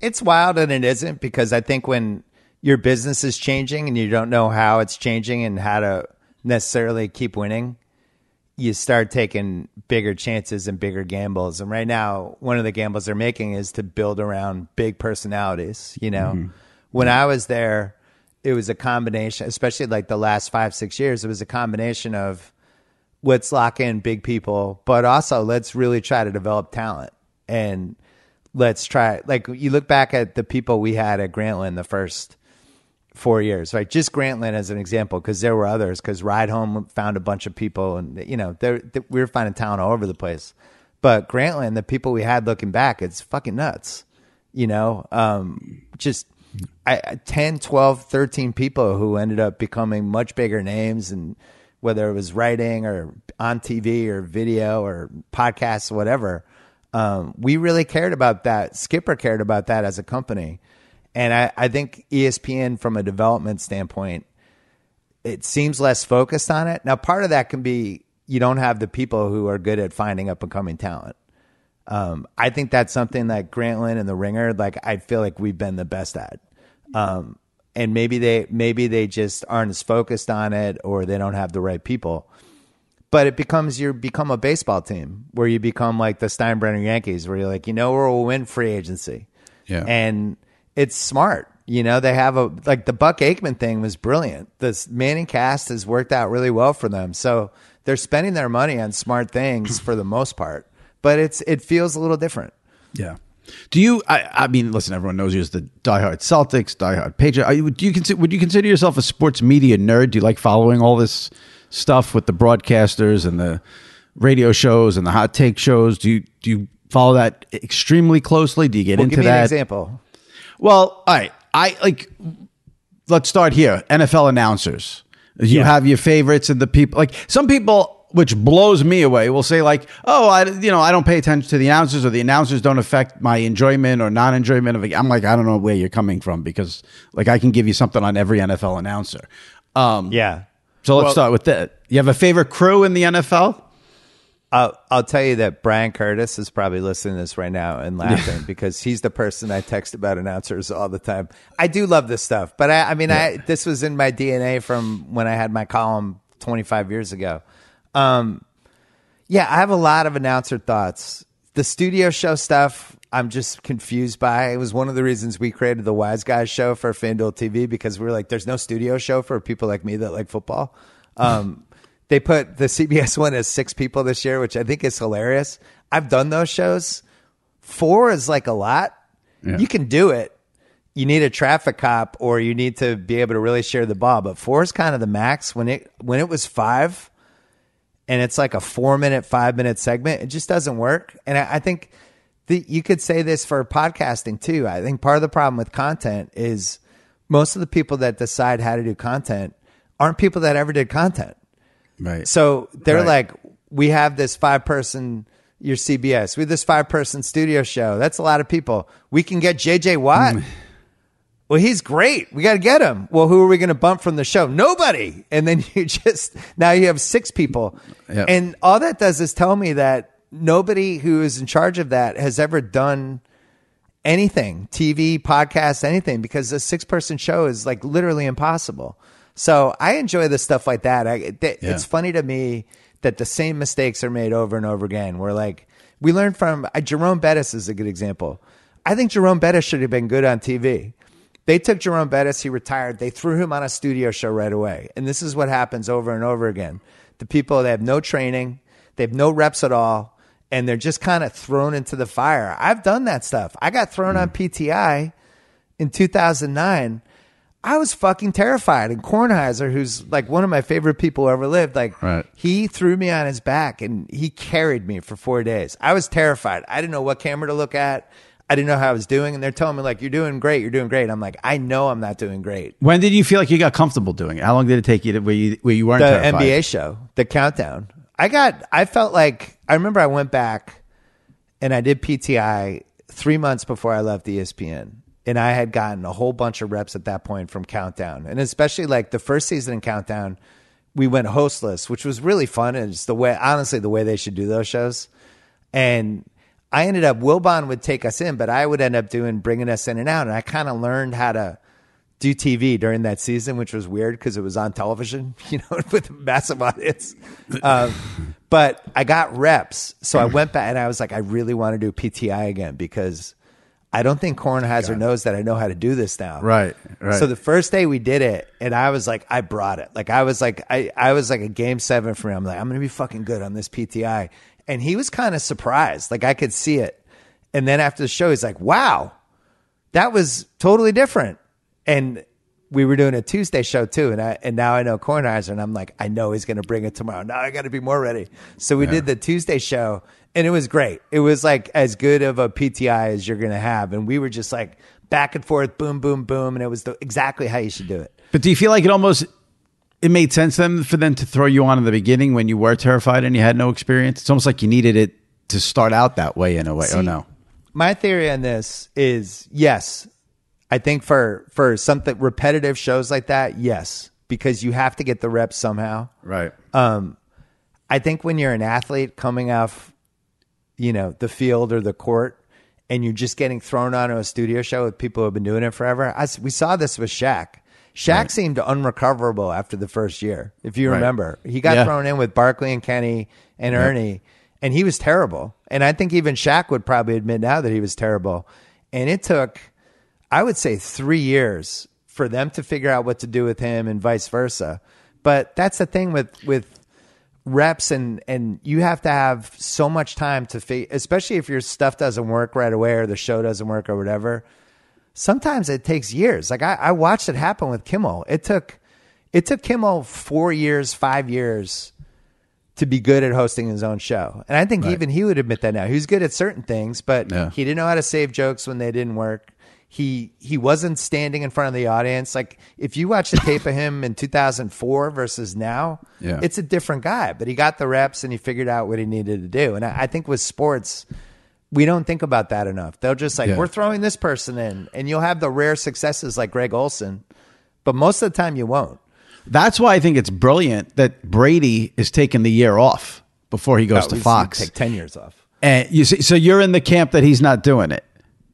it's wild and it isn't because I think when your business is changing and you don't know how it's changing and how to necessarily keep winning, you start taking bigger chances and bigger gambles. And right now, one of the gambles they're making is to build around big personalities. You know, mm-hmm. when I was there, it was a combination, especially like the last five, six years, it was a combination of let's lock in big people, but also let's really try to develop talent. And let's try, like, you look back at the people we had at Grantland the first four years, right? Just Grantland as an example, because there were others. Because Ride Home found a bunch of people, and you know, they, we were finding talent all over the place. But Grantland, the people we had looking back, it's fucking nuts. You know, um, just I, I- 10, 12, 13 people who ended up becoming much bigger names, and whether it was writing or on TV or video or podcasts, whatever. Um, we really cared about that. Skipper cared about that as a company. And I, I think ESPN, from a development standpoint, it seems less focused on it. Now, part of that can be you don't have the people who are good at finding up and coming talent. Um, I think that's something that Grantland and the Ringer, like I feel like we've been the best at. Um, and maybe they maybe they just aren't as focused on it, or they don't have the right people. But it becomes you become a baseball team where you become like the Steinbrenner Yankees, where you're like, you know, we'll win free agency. Yeah. And it's smart. You know, they have a like the Buck Aikman thing was brilliant. This Manning cast has worked out really well for them. So they're spending their money on smart things for the most part. But it's it feels a little different. Yeah. Do you? I, I mean, listen. Everyone knows you as the diehard Celtics, diehard Patriot. Are you, do you consider? Would you consider yourself a sports media nerd? Do you like following all this stuff with the broadcasters and the radio shows and the hot take shows? Do you do you follow that extremely closely? Do you get Well, into give me that? an example. Well, all right. I like. Let's start here. NFL announcers. You Yeah. have your favorites and the people. Like some people, which blows me away, will say like, "Oh, I you know I don't pay attention to the announcers, or the announcers don't affect my enjoyment or non-enjoyment of it." I'm like, I don't know where you're coming from because like I can give you something on every NFL announcer. Um, Yeah. So let's Well- start with that. You have a favorite crew in the NFL? I'll, I'll tell you that Bryan Curtis is probably listening to this right now and laughing because he's the person I text about announcers all the time. I do love this stuff, but I, I mean, I this was in my DNA from when I had my column 25 years ago. Um, yeah, I have a lot of announcer thoughts. The studio show stuff, I'm just confused by. It was one of the reasons we created the Wise Guys show for FanDuel TV because we were like, there's no studio show for people like me that like football. Um, they put the CBS one as six people this year, which I think is hilarious. I've done those shows. Four is like a lot. You can do it. You need a traffic cop or you need to be able to really share the ball. But four is kind of the max. When it when it was five, and it's like a four minute, five minute segment, it just doesn't work. And I, I think the, you could say this for podcasting too. I think part of the problem with content is most of the people that decide how to do content aren't people that ever did content. Right. So they're Right. like, we have this five person, your CBS, we have this five person studio show. That's a lot of people. We can get JJ Watt. Mm. Well, he's great. We got to get him. Well, who are we going to bump from the show? Nobody. And then you just, now you have six people. Yep. And all that does is tell me that nobody who is in charge of that has ever done anything TV, podcast, anything because a six person show is like literally impossible. So I enjoy the stuff like that. I, th- Yeah. It's funny to me that the same mistakes are made over and over again. We're like, we learned from uh, Jerome Bettis is a good example. I think Jerome Bettis should have been good on TV. They took Jerome Bettis, he retired. They threw him on a studio show right away. And this is what happens over and over again. The people that have no training, they have no reps at all, and they're just kind of thrown into the fire. I've done that stuff. I got thrown on PTI in 2009. I was fucking terrified. And Kornheiser, who's like one of my favorite people who ever lived, like Right. he threw me on his back and he carried me for four days. I was terrified. I didn't know what camera to look at. I didn't know how I was doing. And they're telling me like, you're doing great. You're doing great. I'm like, I know I'm not doing great. When did you feel like you got comfortable doing it? How long did it take you to where you where you weren't the terrified? NBA show, the countdown. I got, I felt like, I remember I went back and I did PTI three months before I left ESPN. And I had gotten a whole bunch of reps at that point from Countdown. And especially like the first season in Countdown, we went hostless, which was really fun. And it's the way, honestly, the way they should do those shows. And I ended up, Wilbon would take us in, but I would end up doing, bringing us in and out. And I kind of learned how to, do TV during that season, which was weird because it was on television, you know, with a massive audience. Um, but I got reps, so I went back and I was like, I really want to do PTI again because I don't think Kornheiser knows that I know how to do this now. Right, right. So the first day we did it, and I was like, I brought it. Like I was like, I, I was like a game seven for me. I'm like, I'm gonna be fucking good on this PTI, and he was kind of surprised. Like I could see it, and then after the show, he's like, Wow, that was totally different. And we were doing a Tuesday show too, and I and now I know Kornheiser, and I'm like, I know he's going to bring it tomorrow. Now I got to be more ready. So we did the Tuesday show, and it was great. It was like as good of a PTI as you're going to have, and we were just like back and forth, boom, boom, boom, and it was the, exactly how you should do it. But do you feel like it almost it made sense then for them to throw you on in the beginning when you were terrified and you had no experience? It's almost like you needed it to start out that way in a way. oh no. My theory on this is yes. I think for for something repetitive shows like that, yes, because you have to get the reps somehow. Right. Um, I think when you're an athlete coming off, you know, the field or the court, and you're just getting thrown onto a studio show with people who have been doing it forever. I we saw this with Shaq. Shaq seemed unrecoverable after the first year. If you Right. remember, he got Yeah. thrown in with Barkley and Kenny and Ernie, and he was terrible. And I think even Shaq would probably admit now that he was terrible. And it took, I would say, three years for them to figure out what to do with him and vice versa. But that's the thing with with reps and and you have to have so much time to fi- especially if your stuff doesn't work right away or the show doesn't work or whatever. Sometimes it takes years. Like I, I watched it happen with kimmel. It took it took kimmel four years five years to be good at hosting his own show. And i think even he would admit that now. He was good at certain things but Yeah. he didn't know how to save jokes when they didn't work he he wasn't standing in front of the audience. Like if you watch the tape of him in 2004 versus now, Yeah. it's a different guy. But he got the reps and he figured out what he needed to do. And I, I think with sports, we don't think about that enough. They'll just like Yeah. we're throwing this person in, and you'll have the rare successes like Greg Olsen, but most of the time you won't. That's why I think it's brilliant that Brady is taking the year off before he goes Oh, to Fox. take ten years off. and you see, so you're in the camp that he's not doing it.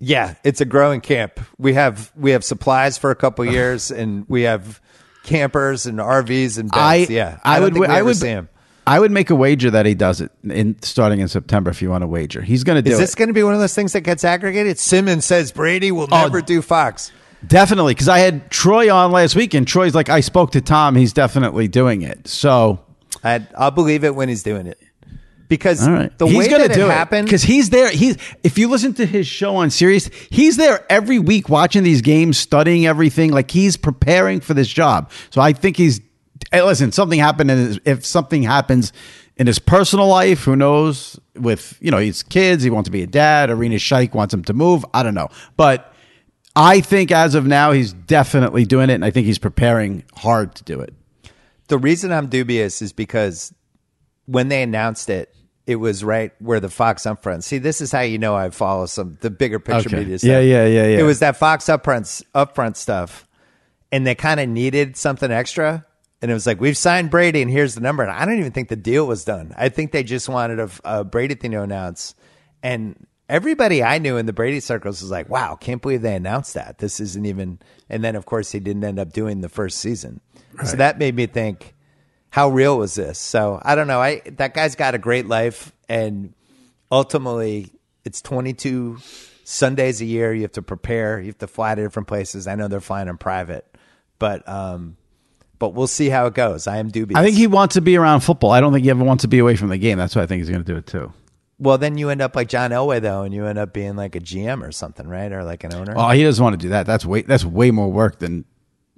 Yeah, it's a growing camp. We have we have supplies for a couple years, and we have campers and RVs and beds. I yeah, I, don't would I would see him. I would make a wager that he does it in starting in September if you want to wager. He's going to do Is this going to be one of those things that gets aggregated? Simmons says Brady will Oh, never do Fox. Definitely, because I had Troy on last week, and Troy's like, I spoke to Tom. He's definitely doing it. So, I, I'll believe it when he's doing it because all right, the he's way gonna that do it it happened. because he's there. He's if you listen to his show on Sirius, he's there every week watching these games, studying everything. Like he's preparing for this job. So I think he's. Hey, listen, something happened. In his, if something happens in his personal life, who knows? With you know, he's kids. He wants to be a dad. Irina Shayk wants him to move. I don't know, but. I think as of now, he's definitely doing it, and I think he's preparing hard to do it. the reason I'm dubious is because when they announced it, it was right where the Fox upfront. See, this is how you know I follow some the bigger picture Okay. media stuff. Yeah, yeah, yeah, yeah. It was that Fox upfront upfront stuff, and they kind of needed something extra. And it was like we've signed Brady, and here's the number. And I don't even think the deal was done. I think they just wanted a, a Brady thing to announce, and everybody I knew in the Brady circles was like, "Wow, can't believe they announced that. This isn't even." And then, of course, he didn't end up doing the first season. So that made me think, how real was this? So I don't know. I that guy's got a great life, and ultimately, it's 22 Sundays a year. You have to prepare. You have to fly to different places. I know they're flying in private, but um, but we'll see how it goes. I am dubious. I think he wants to be around football. I don't think he ever wants to be away from the game. That's why I think he's going to do it too. Well, then you end up like John Elway though, and you end up being like a GM or something, right? Or like an owner. Oh, he doesn't want to do that. That's way that's way more work than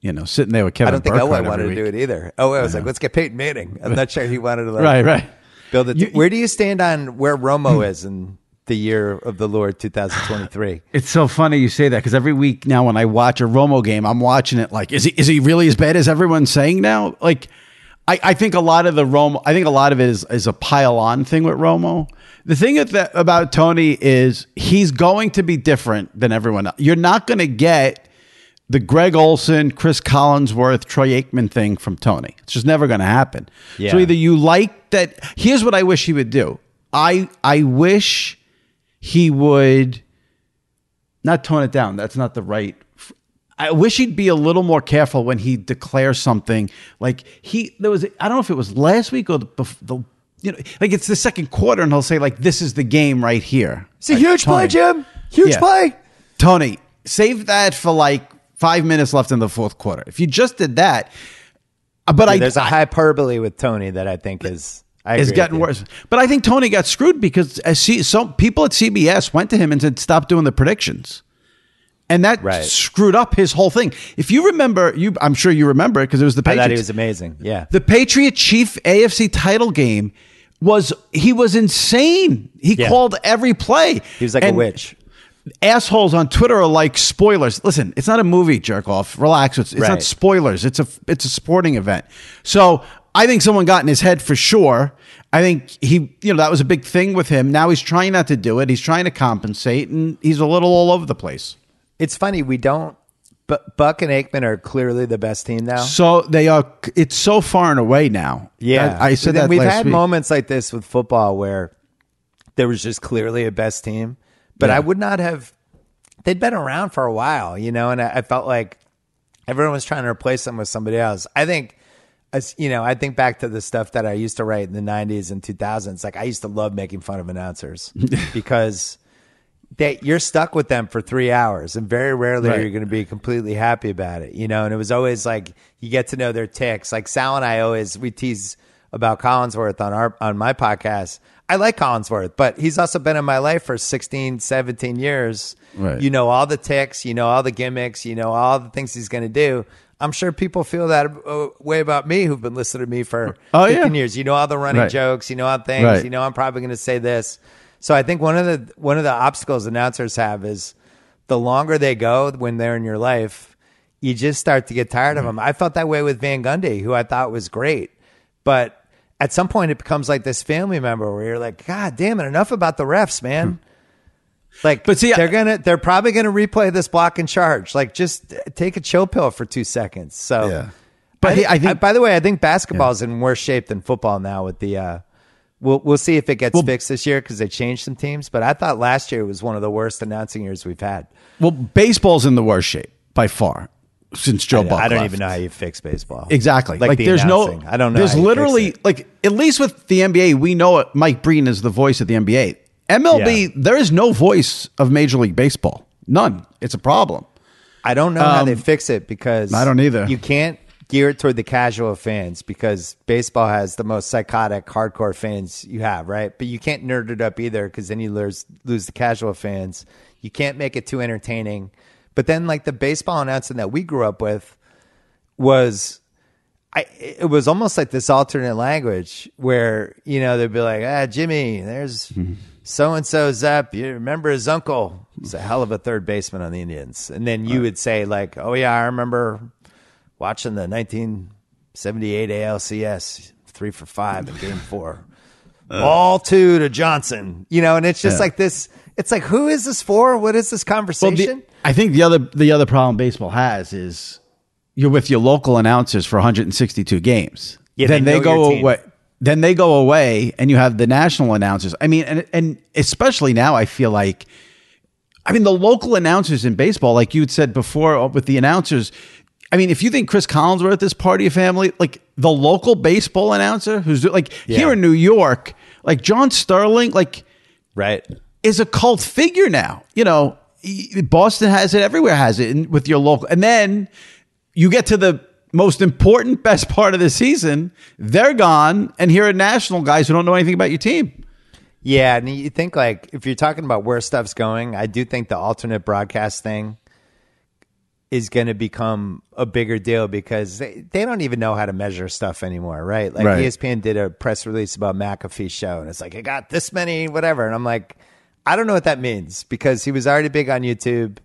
you know sitting there with Kevin. I don't think Burkhardt Elway wanted to do it either. Elway was like, "Let's get Peyton Manning." I'm not sure he wanted to like, Right, right. build it. Where do you stand on where Romo hmm. is in the year of the Lord 2023? It's so funny you say that because every week now when I watch a Romo game, I'm watching it like, is he is he really as bad as everyone's saying now? Like, I, I think a lot of the Romo, I think a lot of it is is a pile on thing with Romo. The thing that, about Tony is he's going to be different than everyone else. You're not going to get the Greg Olsen, Cris Collinsworth, Troy Aikman thing from Tony. It's just never going to happen. Yeah. So either you like that. Here's what I wish he would do. I I wish he would not tone it down. That's not the right. I wish he'd be a little more careful when he declares something. Like he, there was, I don't know if it was last week or the, the you know, like it's the second quarter, and he'll say like, "This is the game right here." It's a Like, huge play, Jim. Huge Yeah. play. Tony, save that for like five minutes left in the fourth quarter. If you just did that, uh, but I There's a hyperbole with Tony that I think is I it's gotten worse. But I think Tony got screwed because C, some people at CBS went to him and said, "Stop doing the predictions," and that Right. screwed up his whole thing. If you remember, you I'm sure you remember it because it was the I Patriots. thought he was amazing. Yeah. the Patriot Chief AFC title game was he was insane. He Yeah. called every play. He was like a witch. Assholes on Twitter are like spoilers. Listen, it's not a movie, jerk off. Relax. It's, it's not spoilers. It's a it's a sporting event. So I think someone got in his head for sure. I think he, you know, that was a big thing with him. Now he's trying not to do it. He's trying to compensate, and he's a little all over the place. It's funny we don't. But Buck and Aikman are clearly the best team now. So they are. It's so far and away now. Yeah, I, I said that We've had week. moments like this with football where there was just clearly a best team, but Yeah. I would not have. They'd been around for a while, you know, and I, I felt like everyone was trying to replace them with somebody else. I think, as you know, I think back to the stuff that I used to write in the '90s and 2000s. Like I used to love making fun of announcers because. They, you're stuck with them for three hours, and very rarely are Right. you going to be completely happy about it, you know. And it was always like you get to know their ticks. Like Sal and I always we tease about Collinsworth on our on my podcast. I like Collinsworth, but he's also been in my life for 16, 17 years. Right. You know all the ticks, you know all the gimmicks, you know all the things he's going to do. I'm sure people feel that uh, way about me who've been listening to me for Oh, 15 yeah. years. You know all the running Right. jokes, you know all things, Right. you know I'm probably going to say this. So I think one of the one of the obstacles announcers have is the longer they go when they're in your life, you just start to get tired of them. I felt that way with Van Gundy, who I thought was great, but at some point it becomes like this family member where you're like, God damn it, enough about the refs, man. Like, But see, they're I- gonna, they're probably gonna replay this block and charge. Like, just take a chill pill for two seconds. So, Yeah. But he- I think- by the way, I think basketball's in worse shape than football now. With the, uh, we'll we'll see if it gets fixed this year because they changed some teams. But I thought last year was one of the worst announcing years we've had. Well, baseball's in the worst shape by far since Joe I, Buck I don't left. even know how you fix baseball. Exactly. Like, Like, the there's no. I don't know. There's how you fix literally it. like at least with the NBA, we know it, Mike Breen is the voice of the NBA. MLB, Yeah. there is no voice of Major League Baseball. None. It's a problem. I don't know how they Um, fix it because I don't either. You can't gear it toward the casual fans because baseball has the most psychotic, hardcore fans you have, right? But you can't nerd it up either because then you lose lose the casual fans. You can't make it too entertaining. But then, like the baseball announcing that we grew up with was. I, it was almost like this alternate language where you know they'd be like, "Ah, Jimmy, there's so and so's up. You remember his uncle? He's a hell of a third baseman on the Indians." And then you would say like, "Oh yeah, I remember watching the 1978 ALCS, three for five in Game Four, ball two to Johnson." You know, and it's just Yeah. like this. It's like, who is this for? What is this Well, conversation? the, I think the other the other problem baseball has is you're with your local announcers for 162 games. Yeah, then they they, go your team. away. Then they go away, and you have the national announcers. I mean, and and especially now, I feel like, I mean, the local announcers in baseball, like you had said before, uh, with the announcers. I mean, if you think Cris Collinsworth is part of your family, like the local baseball announcer who's like here in New York, like John Sterling, like right? Is a cult figure now. You know, Boston has it, everywhere has it and with your local. And then you get to the most important, best part of the season, they're gone, and here are national guys who don't know anything about your team. Yeah, and you think like if you're talking about where stuff's going, I do think the alternate broadcast thing is going to become a bigger deal because they, they don't even know how to measure stuff anymore, right? Like Right. ESPN did a press release about McAfee's show, and it's like it got this many, whatever, and I'm like, I don't know what that means because he was already big on YouTube.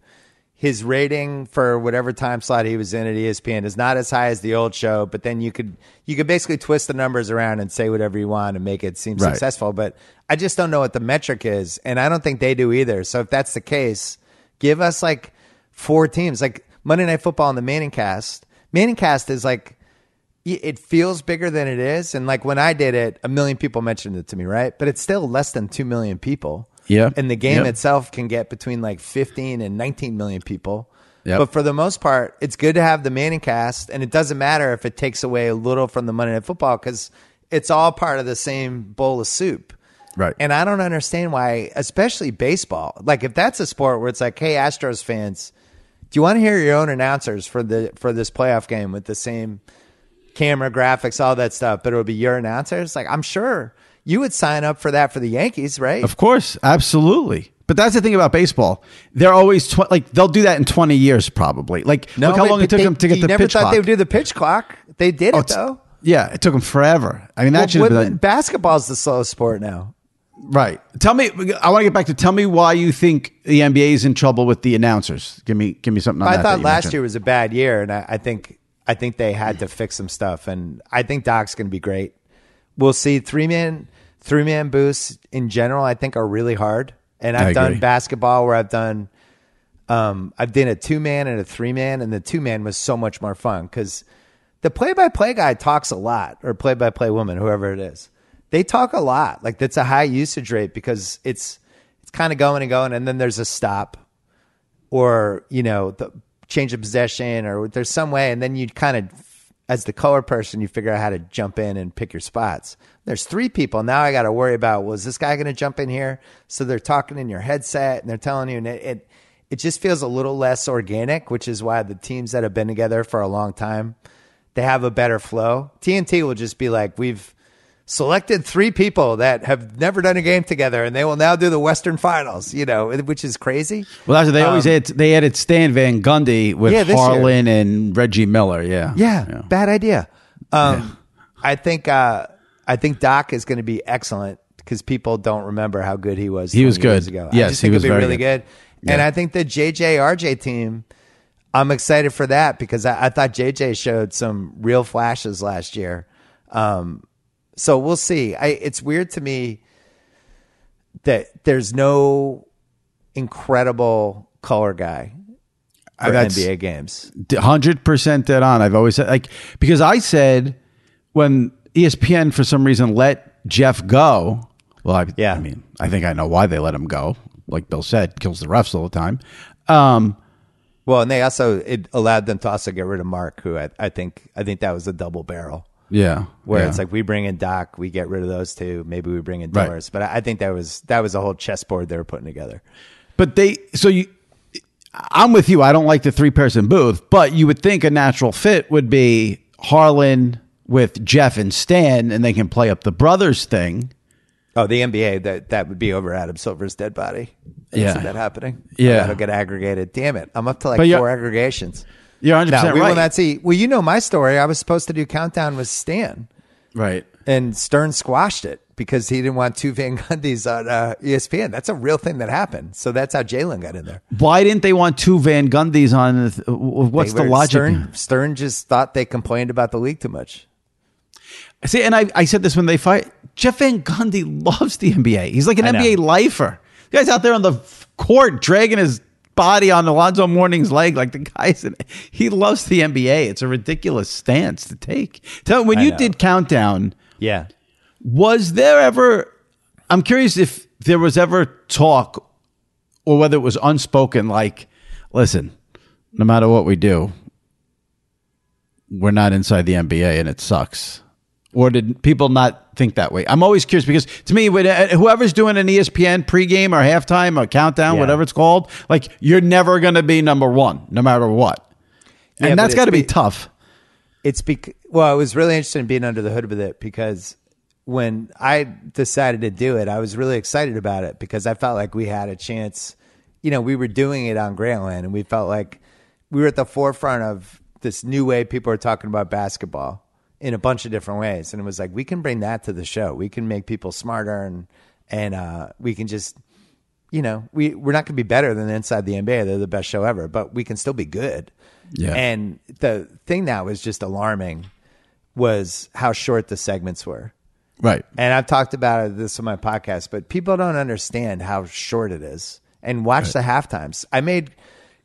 His rating for whatever time slot he was in at ESPN is not as high as the old show, but then you could you could basically twist the numbers around and say whatever you want and make it seem Right. successful. But I just don't know what the metric is, and I don't think they do either. So if that's the case, give us like four teams, like Monday Night Football and the Manning Cast. Manning Cast is like it feels bigger than it is, and like when I did it, a million people mentioned it to me, right? But it's still less than two million people. Yeah. and the game Yep. itself can get between like 15 and 19 million people. Yep. But for the most part, it's good to have the Manning cast, and it doesn't matter if it takes away a little from the Monday Night Football because it's all part of the same bowl of soup. Right. And I don't understand why, especially baseball. Like if that's a sport where it's like, hey, Astros fans, do you want to hear your own announcers for the for this playoff game with the same camera graphics, all that stuff, but it'll be your announcers? Like I'm sure you would sign up for that for the Yankees, right? Of course, absolutely. But that's the thing about baseball. They're always tw- like they'll do that in 20 years probably. Like look how long but it took they- them to get you the never pitch thought clock. they would do the pitch clock. They did Oh, it though. Yeah, it took them forever. I mean, that Well, should have basketball's the slowest sport now. Right. Tell me. I want to get back to. Tell me why you think the NBA is in trouble with the announcers. Give me. Give me something on I thought last mentioned. year was a bad year, and I, I think I think they had to fix some stuff, and I think Doc's going to be great. We'll see three man three man boosts in general. I think are really hard, and I I've done agree. basketball where I've done um, I've done a two man and a three man, and the two man was so much more fun because the play by play guy talks a lot, or play by play woman, whoever it is. They talk a lot. Like that's a high usage rate because it's it's kind of going and going, and then there's a stop or you know the change of possession or there's some way and then you kind of as the color person you figure out how to jump in and pick your spots. There's three people. Now i got to worry about was this guy going to jump in here? So they're talking in your headset and they're telling you and it, it it just feels a little less organic which is why the teams that have been together for a long time they have a better flow. Tnt will just be like we've selected three people that have never done a game together and they will now do the western finals you know which is crazy Well, they always add, they added Stan Van Gundy with Um, Yeah, this year. Harlan and Reggie Miller. Yeah. Yeah, bad idea. Um, I think uh, I think Doc is going to be excellent because people don't remember how good he was. He was 20 years good. Ago. Yes, I just he think was he'll be very really good. good. And I think the JJ RJ team, I'm excited for that because I, I thought JJ showed some real flashes last year. Um, so we'll see. I, it's weird to me that there's no incredible color guy for That's- NBA games. hundred percent dead on. I've always said like because I said when ESPN for some reason let Jeff go. Well, I, Yeah. I mean, I think I know why they let him go. Like Bill said, kills the refs all the time. Um, Well, and they also it allowed them to also get rid of Mark, who I, I think I think that was a double barrel. Yeah, Where yeah. it's like we bring in Doc, we get rid of those two. Maybe we bring in Right. Doris, but I, think that was that was a whole chessboard they were putting together. But they so you I'm with you. I don't like the three person booth, but you would think a natural fit would be Harlan with Jeff and Stan, and they can play up the brothers thing. Oh, the NBA that that would be over Adam Silver's dead body. I Yeah. see that happening. Yeah. that'll get aggregated. Damn it, I'm up to like But four aggregations. You're 100 Now percent we right. will not see. Well, you know my story. I was supposed to do countdown with Stan, right. and Stern squashed it because he didn't want two Van Gundy's on uh, ESPN. That's a real thing that happened. So that's how Jalen got in there. Why didn't they want two Van Gundys on? the- What's They the logic? Stern, Stern just thought they complained about the league too much. See, and I, I said this when they fight. Jeff Van Gundy loves the NBA. He's like an NBA lifer. The guy's out there on the court dragging his body on Alonzo Mourning's leg like the guy's. In, he loves the NBA. It's a ridiculous stance to take. Tell when I you know. did countdown, Yeah. was there ever? I'm curious if there was ever talk, or whether it was unspoken. Like, listen, no matter what we do, we're not inside the NBA, and it sucks. Or did people not think that way? I'm always curious because to me, uh, whoever's doing an ESPN pregame or halftime or countdown, Yeah. whatever it's called, like you're never going to be number one, no matter what. Yeah, and that's got to be be- tough. It's bec- well, I was really interested in being under the hood with it because when I decided to do it, I was really excited about it because I felt like we had a chance. You know, we were doing it on Grantland, and we felt like we were at the forefront of this new way people are talking about basketball in a bunch of different ways. And it was like we can bring that to the show. We can make people smarter, and and uh, we can just you know, we we're not going to be better than inside the NBA. They're the best show ever, but we can still be good. Yeah. And the thing that was just alarming was how short the segments were. Right. And I've talked about this on my podcast, but people don't understand how short it is. And watch the half times. I made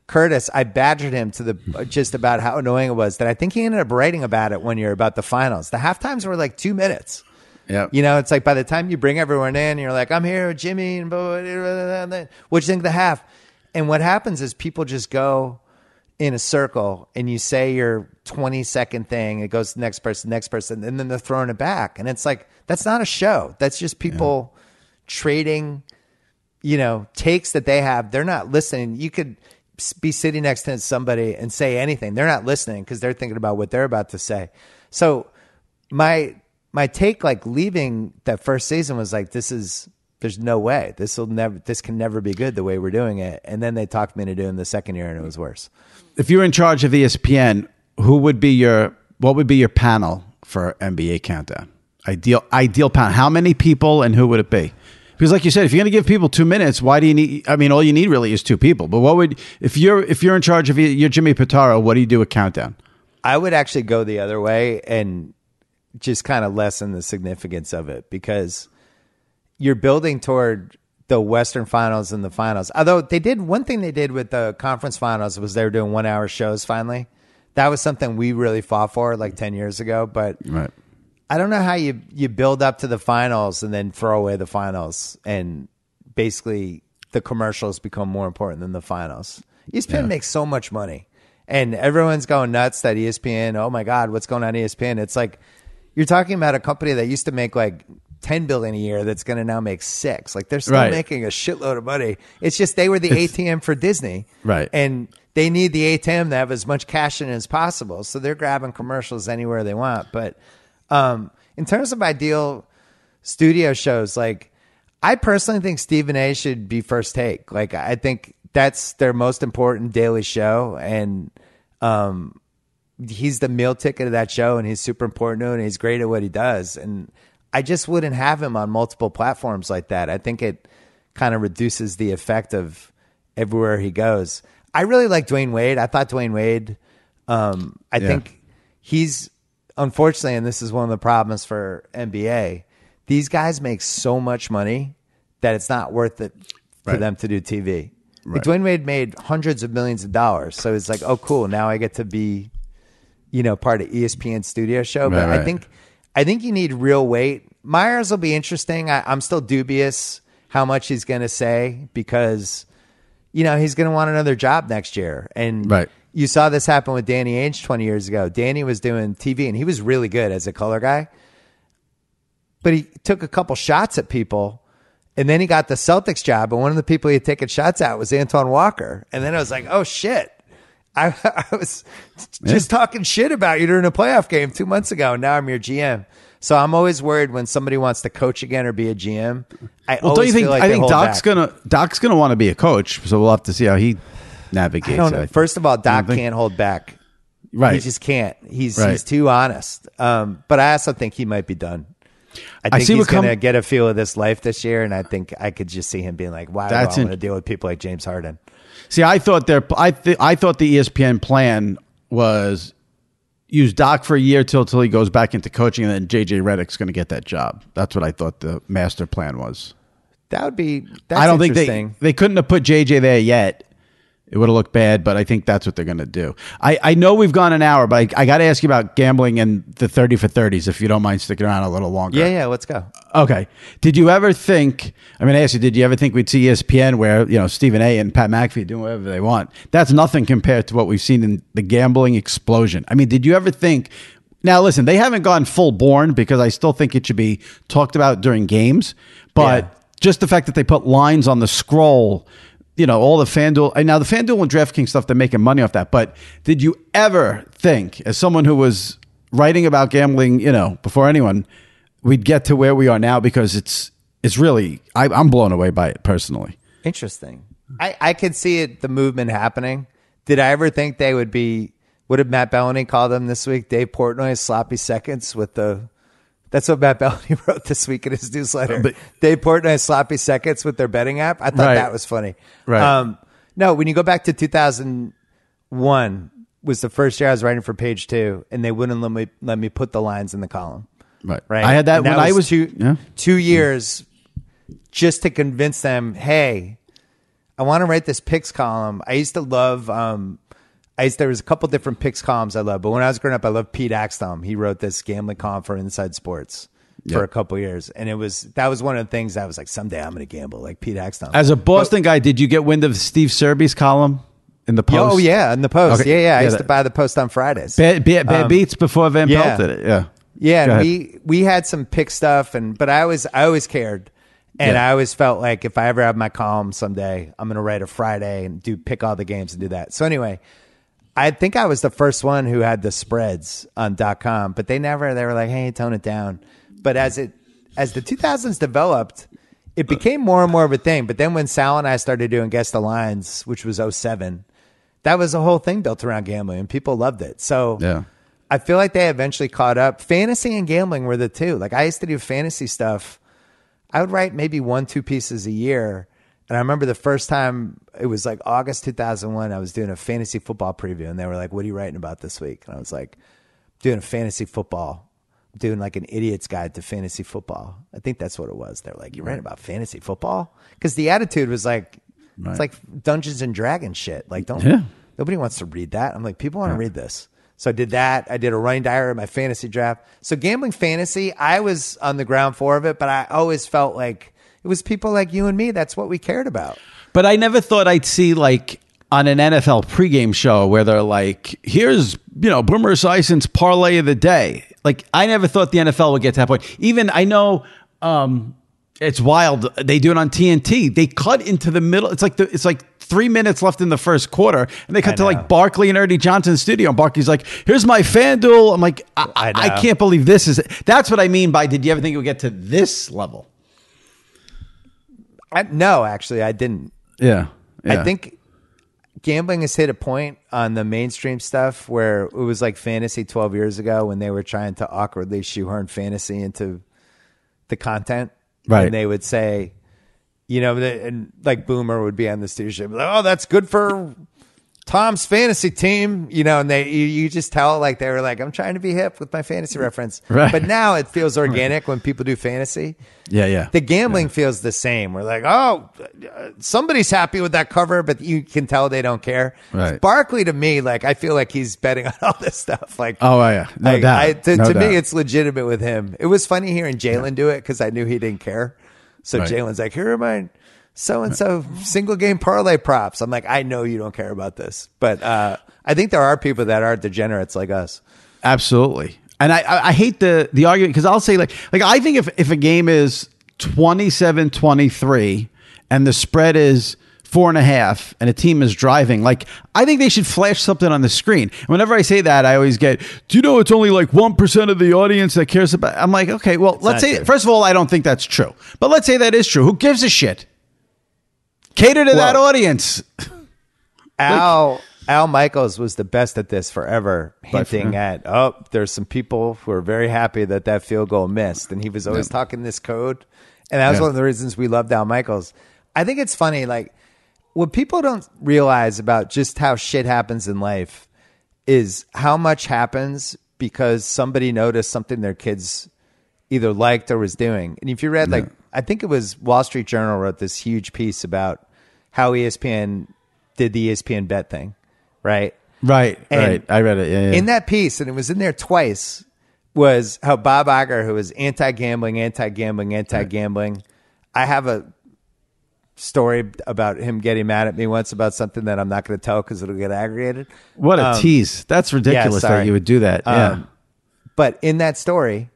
Curtis, I badgered him to the just about how annoying it was that I think he ended up writing about it one year about the finals. The half times were like two minutes. Yeah. You know, it's like by the time you bring everyone in, you're like, I'm here with Jimmy and blah, blah, blah, what you think of the half? And what happens is people just go in a circle and you say your 20 second thing. It goes to the next person, next person, and then they're throwing it back. And it's like, that's not a show. That's just people trading, you know, takes that they have. They're not listening. You could be sitting next to somebody and say anything. They're not listening because they're thinking about what they're about to say. So my my take like leaving that first season was like this is there's no way this will never this can never be good the way we're doing it and then they talked me into doing the second year and it was worse if you're in charge of ESPN, who would be your what would be your panel for NBA countdown? Ideal ideal panel. How many people and who would it be? Because like you said, if you're going to give people two minutes, why do you need? I mean, all you need really is two people. But what would if you're if you're in charge of you're Jimmy Pitaro? What do you do with countdown? i would actually go the other way and just kind of lessen the significance of it because you're building toward the western finals and the finals although they did one thing they did with the conference finals was they were doing one hour shows finally that was something we really fought for like 10 years ago but Right. I don't know how you you build up to the finals and then throw away the finals and basically the commercials become more important than the finals. ESPN makes so much money. And everyone's going nuts that ESPN, oh my God, what's going on ESPN? It's like you're talking about a company that used to make like 10 billion a year that's going to now make 6. Like they're still Right. making a shitload of money. It's just they were the ATM for Disney. Right. And they need the ATM to have as much cash in as possible. So they're grabbing commercials anywhere they want. But um, in terms of ideal studio shows, like I personally think Stephen A should be first take. Like I think that's their most important daily show, and um, he's the meal ticket of that show, and he's super important to it, and he's great at what he does. And I just wouldn't have him on multiple platforms like that. I think it kind of reduces the effect of everywhere he goes. I really like Dwyane Wade. I thought Dwyane Wade. Um, I Yeah. think he's unfortunately, and this is one of the problems for NBA. These guys make so much money that it's not worth it for Right. them to do TV. Like Dwyane Wade made hundreds of millions of dollars, so it's like, oh, cool. Now I get to be, you know, part of ESPN studio show. But Right, I think, I think you need real weight. Myers will be interesting. I, I'm still dubious how much he's going to say because, you know, he's going to want another job next year. And Right. You saw this happen with Danny Ainge 20 years ago. Danny was doing TV and he was really good as a color guy, but he took a couple shots at people. And then he got the Celtics job, and one of the people he had taken shots at was Antoine Walker. And then I was like, "Oh shit!" I, I was just talking shit about you during a playoff game two months ago, and now I'm your GM. So I'm always worried when somebody wants to coach again or be a GM. I Well, don't always you think? feel like I think Doc's back. gonna Doc's gonna want to be a coach, so we'll have to see how he navigates. I don't know. it. First of all, Doc think- can't hold back. right? He just can't. He's Right. he's too honest. Um, but I also think he might be done. I think see he's going to get a feel of this life this year, and I think I could just see him being like, "Why That's do I want to deal with people like James Harden?" See, I thought their I th- I thought the ESPN plan was use Doc for a year till till he goes back into coaching, and then JJ Redick's going to get that job. That's what I thought the master plan was. That would be. That's I don't think they they couldn't have put JJ there yet. It would have looked bad, but I think that's what they're going to do. I, I know we've gone an hour, but I, I got to ask you about gambling and the 30 for 30s, if you don't mind sticking around a little longer. Yeah, yeah. Let's go. Okay. Did you ever think? I mean, I asked you. Did you ever think we'd see ESPN where you know Stephen A. and Pat McAfee doing whatever they want? That's nothing compared to what we've seen in the gambling explosion. I mean, did you ever think? Now, listen, they haven't gone full born because I still think it should be talked about during games. But Yeah. just the fact that they put lines on the scroll, you know, all the FanDuel. And now the FanDuel and DraftKings stuff, they're making money off that. But did you ever think, as someone who was writing about gambling, you know, before anyone, we'd get to where we are now? Because it's it's really, I, I'm blown away by it personally. Interesting. I I could see it. The movement happening. Did I ever think they would be? What did Matt Belloni call them this week? Dave Portnoy sloppy seconds with the. That's what Matt Belloni wrote this week in his newsletter. But- Dave Portnoy sloppy seconds with their betting app. I thought Right. that was funny. Right. Um, no, when you go back to 2001 was the first year I was writing for Page Two, and they wouldn't let me let me put the lines in the column. Right. Right. I had that And when I was two yeah. two years just to convince them, hey, I want to write this picks column. I used to love um I used there was a couple different picks columns I love, but when I was growing up, I loved Pete Axthelm. He wrote this gambling column for Inside Sports for a couple years. And it was that was one of the things I was like, someday I'm gonna gamble like Pete Axthelm. As a Boston guy, did you get wind of Steve Serby's column in the post? Oh yeah, in the post. Okay. Yeah, yeah. I Yeah, used that- to buy the post on Fridays. Bad, bad, bad Um, beats before Van Pelt yeah. did it. Yeah. Yeah, and we we had some pick stuff, and but I always I always cared, and Yeah. I always felt like if I ever have my column someday, I'm gonna write a Friday and do pick all the games and do that. So anyway, I think I was the first one who had the spreads on .com, but they never they were like, hey, tone it down. But as it as the 2000s developed, it became more and more of a thing. But then when Sal and I started doing guess the lines, which was 07, that was a whole thing built around gambling, and people loved it. So Yeah. I feel like they eventually caught up. Fantasy and gambling were the two. Like I used to do fantasy stuff. I would write maybe one, two pieces a year. And I remember the first time it was like August 2001, I was doing a fantasy football preview and they were like, What are you writing about this week? And I was like, Doing a fantasy football, doing like an idiot's guide to fantasy football. I think that's what it was. They're like, You're writing about fantasy football? Because the attitude was like, It's like Dungeons and Dragons shit. Like, don't, Yeah. nobody wants to read that. I'm like, People want to read this. So I did that. I did a running diary of my fantasy draft. So gambling fantasy, I was on the ground floor of it, but I always felt like it was people like you and me. That's what we cared about. But I never thought I'd see like on an NFL pregame show where they're like, here's, you know, Boomer Esiason's parlay of the day. Like, I never thought the NFL would get to that point. Even I know um, it's wild. They do it on TNT. They cut into the middle. It's like the, it's like three minutes left in the first quarter, and they cut to like Barkley and Ernie Johnson's studio. And Barkley's like, "Here's my FanDuel." I'm like, I, I I, can't believe this is. That's what I mean by. Did you ever think it would get to this level? I, no, actually, I didn't. Yeah, I think gambling has hit a point on the mainstream stuff where it was like fantasy 12 years ago when they were trying to awkwardly shoehorn fantasy into the content. Right. And they would say, you know, and like Boomer would be on the studio show, like, oh, that's good for Tom's fantasy team, you know, and they you, you just tell like they were like, I'm trying to be hip with my fantasy mm. reference, Right. But now it feels organic when people do fantasy. Yeah, yeah. The gambling feels the same. We're like, oh, somebody's happy with that cover, but you can tell they don't care. Right. Barkley to me, like I feel like he's betting on all this stuff. Like, Oh, yeah. No I- doubt. I- to No to doubt. me, it's legitimate with him. It was funny hearing Jalen do it because I knew he didn't care. So Right. Jalen's like, here are my so and so single game parlay props. I'm like, I know you don't care about this, but uh, I think there are people that are degenerates like us. Absolutely. And I, I, I hate the the argument because I'll say like like I think if if a game is 27-23 and the spread is four and a half and a team is driving, like I think they should flash something on the screen. And whenever I say that, I always get, do you know it's only like one percent of the audience that cares about I'm like, okay, well let's say true. first of all, I don't think that's true. But let's say that is true. Who gives a shit? Cater to that audience. Al Al Michaels was the best at this forever, hinting at oh, there's some people who are very happy that that field goal missed, and he was always talking this code, and that was Yeah. one of the reasons we loved Al Michaels. I think it's funny, like what people don't realize about just how shit happens in life is how much happens because somebody noticed something their kids either liked or was doing. And if you read like I think it was Wall Street Journal wrote this huge piece about how ESPN did the ESPN bet thing, right? Right, And right. I read it. Yeah, yeah. In that piece, and it was in there twice, was how Bob Iger, who was anti-gambling, anti-gambling, anti-gambling. I have a story about him getting mad at me once about something that I'm not going to tell because it'll get aggregated. what a Um, tease. That's ridiculous that you would do that. Yeah. Um, but in that story,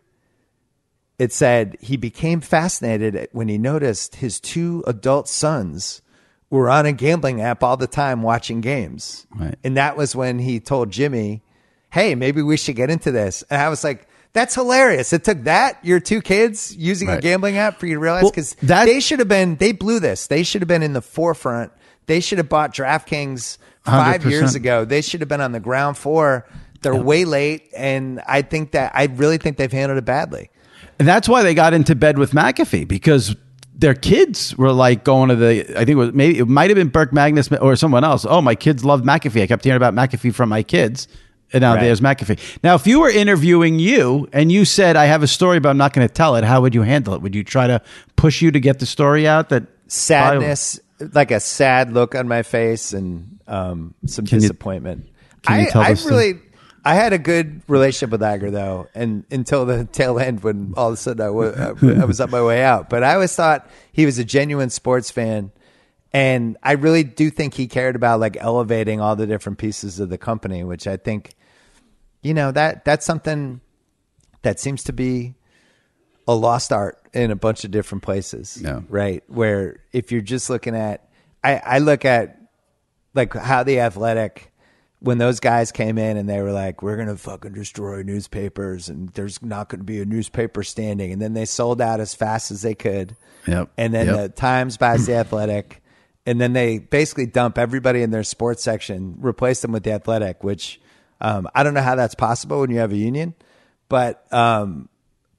it said he became fascinated when he noticed his two adult sons were on a gambling app all the time watching games. Right. And that was when he told Jimmy, hey, maybe we should get into this. And I was like, that's hilarious. It took that, your two kids using a gambling app for you to realize Well, because that- they should have been, they blew this. They should have been in the forefront. They should have bought DraftKings five 100%. years ago. They should have been on the ground floor. They're way late. And I think that, I really think they've handled it badly. And that's why they got into bed with McAfee because their kids were like going to the. I think it was maybe it might have been Burke Magnus or someone else. Oh, my kids love McAfee. I kept hearing about McAfee from my kids, and now Right. there's McAfee. Now, if you were interviewing you and you said, "I have a story, but I'm not going to tell it," how would you handle it? Would you try to push you to get the story out? That Sadness, like a sad look on my face and um, some disappointment. can you I, tell I really, I had a good relationship with Iger though, and until the tail end when all of a sudden I wa- I was on my way out. But I always thought he was a genuine sports fan, and I really do think he cared about like elevating all the different pieces of the company, which I think, you know, that that's something that seems to be a lost art in a bunch of different places. Yeah. Right. Where if you're just looking at, I, I look at like how the athletic, when those guys came in and they were like, we're going to fucking destroy newspapers and there's not going to be a newspaper standing. And then they sold out as fast as they could. Yep. And then Yep. the Times buys the athletic. And then they basically dump everybody in their sports section, replace them with the athletic, which um, I don't know how that's possible when you have a union. But um,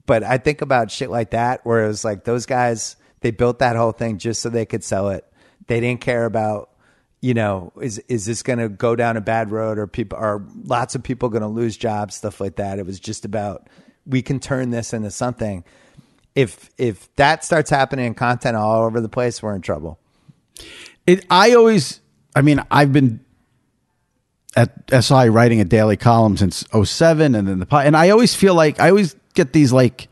but I think about shit like that where it was like those guys they built that whole thing just so they could sell it. They didn't care about you know is is this going to go down a bad road or people are lots of people going to lose jobs stuff like that. It was just about we can turn this into something. If if that starts happening in content all over the place, we're in trouble. It, I always, I mean, I've been at SI writing a daily column since 07 and then the, and I always feel like, I always get these like,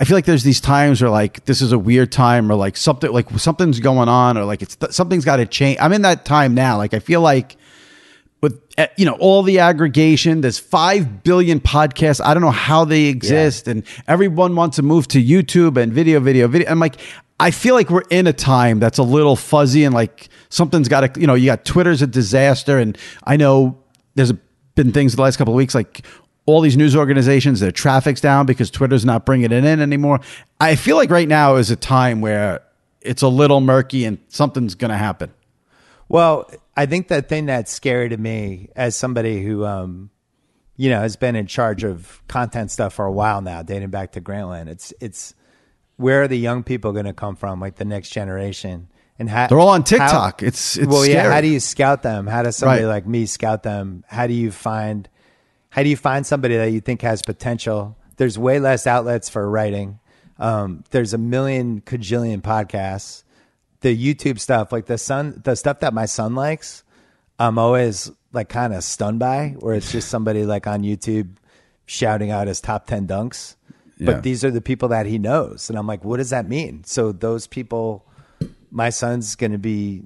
I feel like there's these times where like, this is a weird time or like something, like something's going on or like it's, something's got to change. I'm in that time now. Like, I feel like with, eh, you know, all the aggregation, there's 5 billion podcasts. I don't know how they exist. And everyone wants to move to YouTube and video, video, video. I'm like, I feel like we're in a time that's a little fuzzy and like something's got to, you know, you got Twitter's a disaster. And I know there's been things the last couple of weeks, like all these news organizations, their traffic's down because Twitter's not bringing it in anymore. I feel like right now is a time where it's a little murky and something's going to happen. Well, I think the thing that's scary to me as somebody who, um, you know, has been in charge of content stuff for a while now, dating back to Grantland, it's it's where are the young people going to come from, like the next generation? And how, They're all on how- TikTok. it's it's well, yeah. scary. How do you scout them? How does somebody Right. like me scout them? How do you find? How do you find somebody that you think has potential? There's way less outlets for writing. Um, there's a million cajillion podcasts. The YouTube stuff, like the son, the stuff that my son likes, I'm always like kind of stunned by, where it's just somebody like on YouTube shouting out his top ten dunks. Yeah. But these are the people that he knows, and I'm like, what does that mean? So those people my son's going to be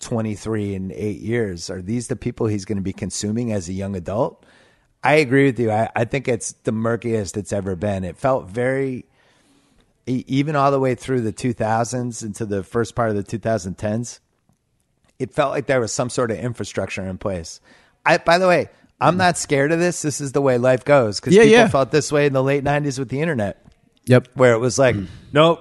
23 in eight years. Are these the people he's going to be consuming as a young adult? I agree with you. I, I think it's the murkiest it's ever been. It felt very, even all the way through the 2000s into the first part of the 2010s, it felt like there was some sort of infrastructure in place. I, by the way, I'm not scared of this. This is the way life goes because Yeah, people yeah. felt this way in the late 90s with the internet Yep. where it was like, nope,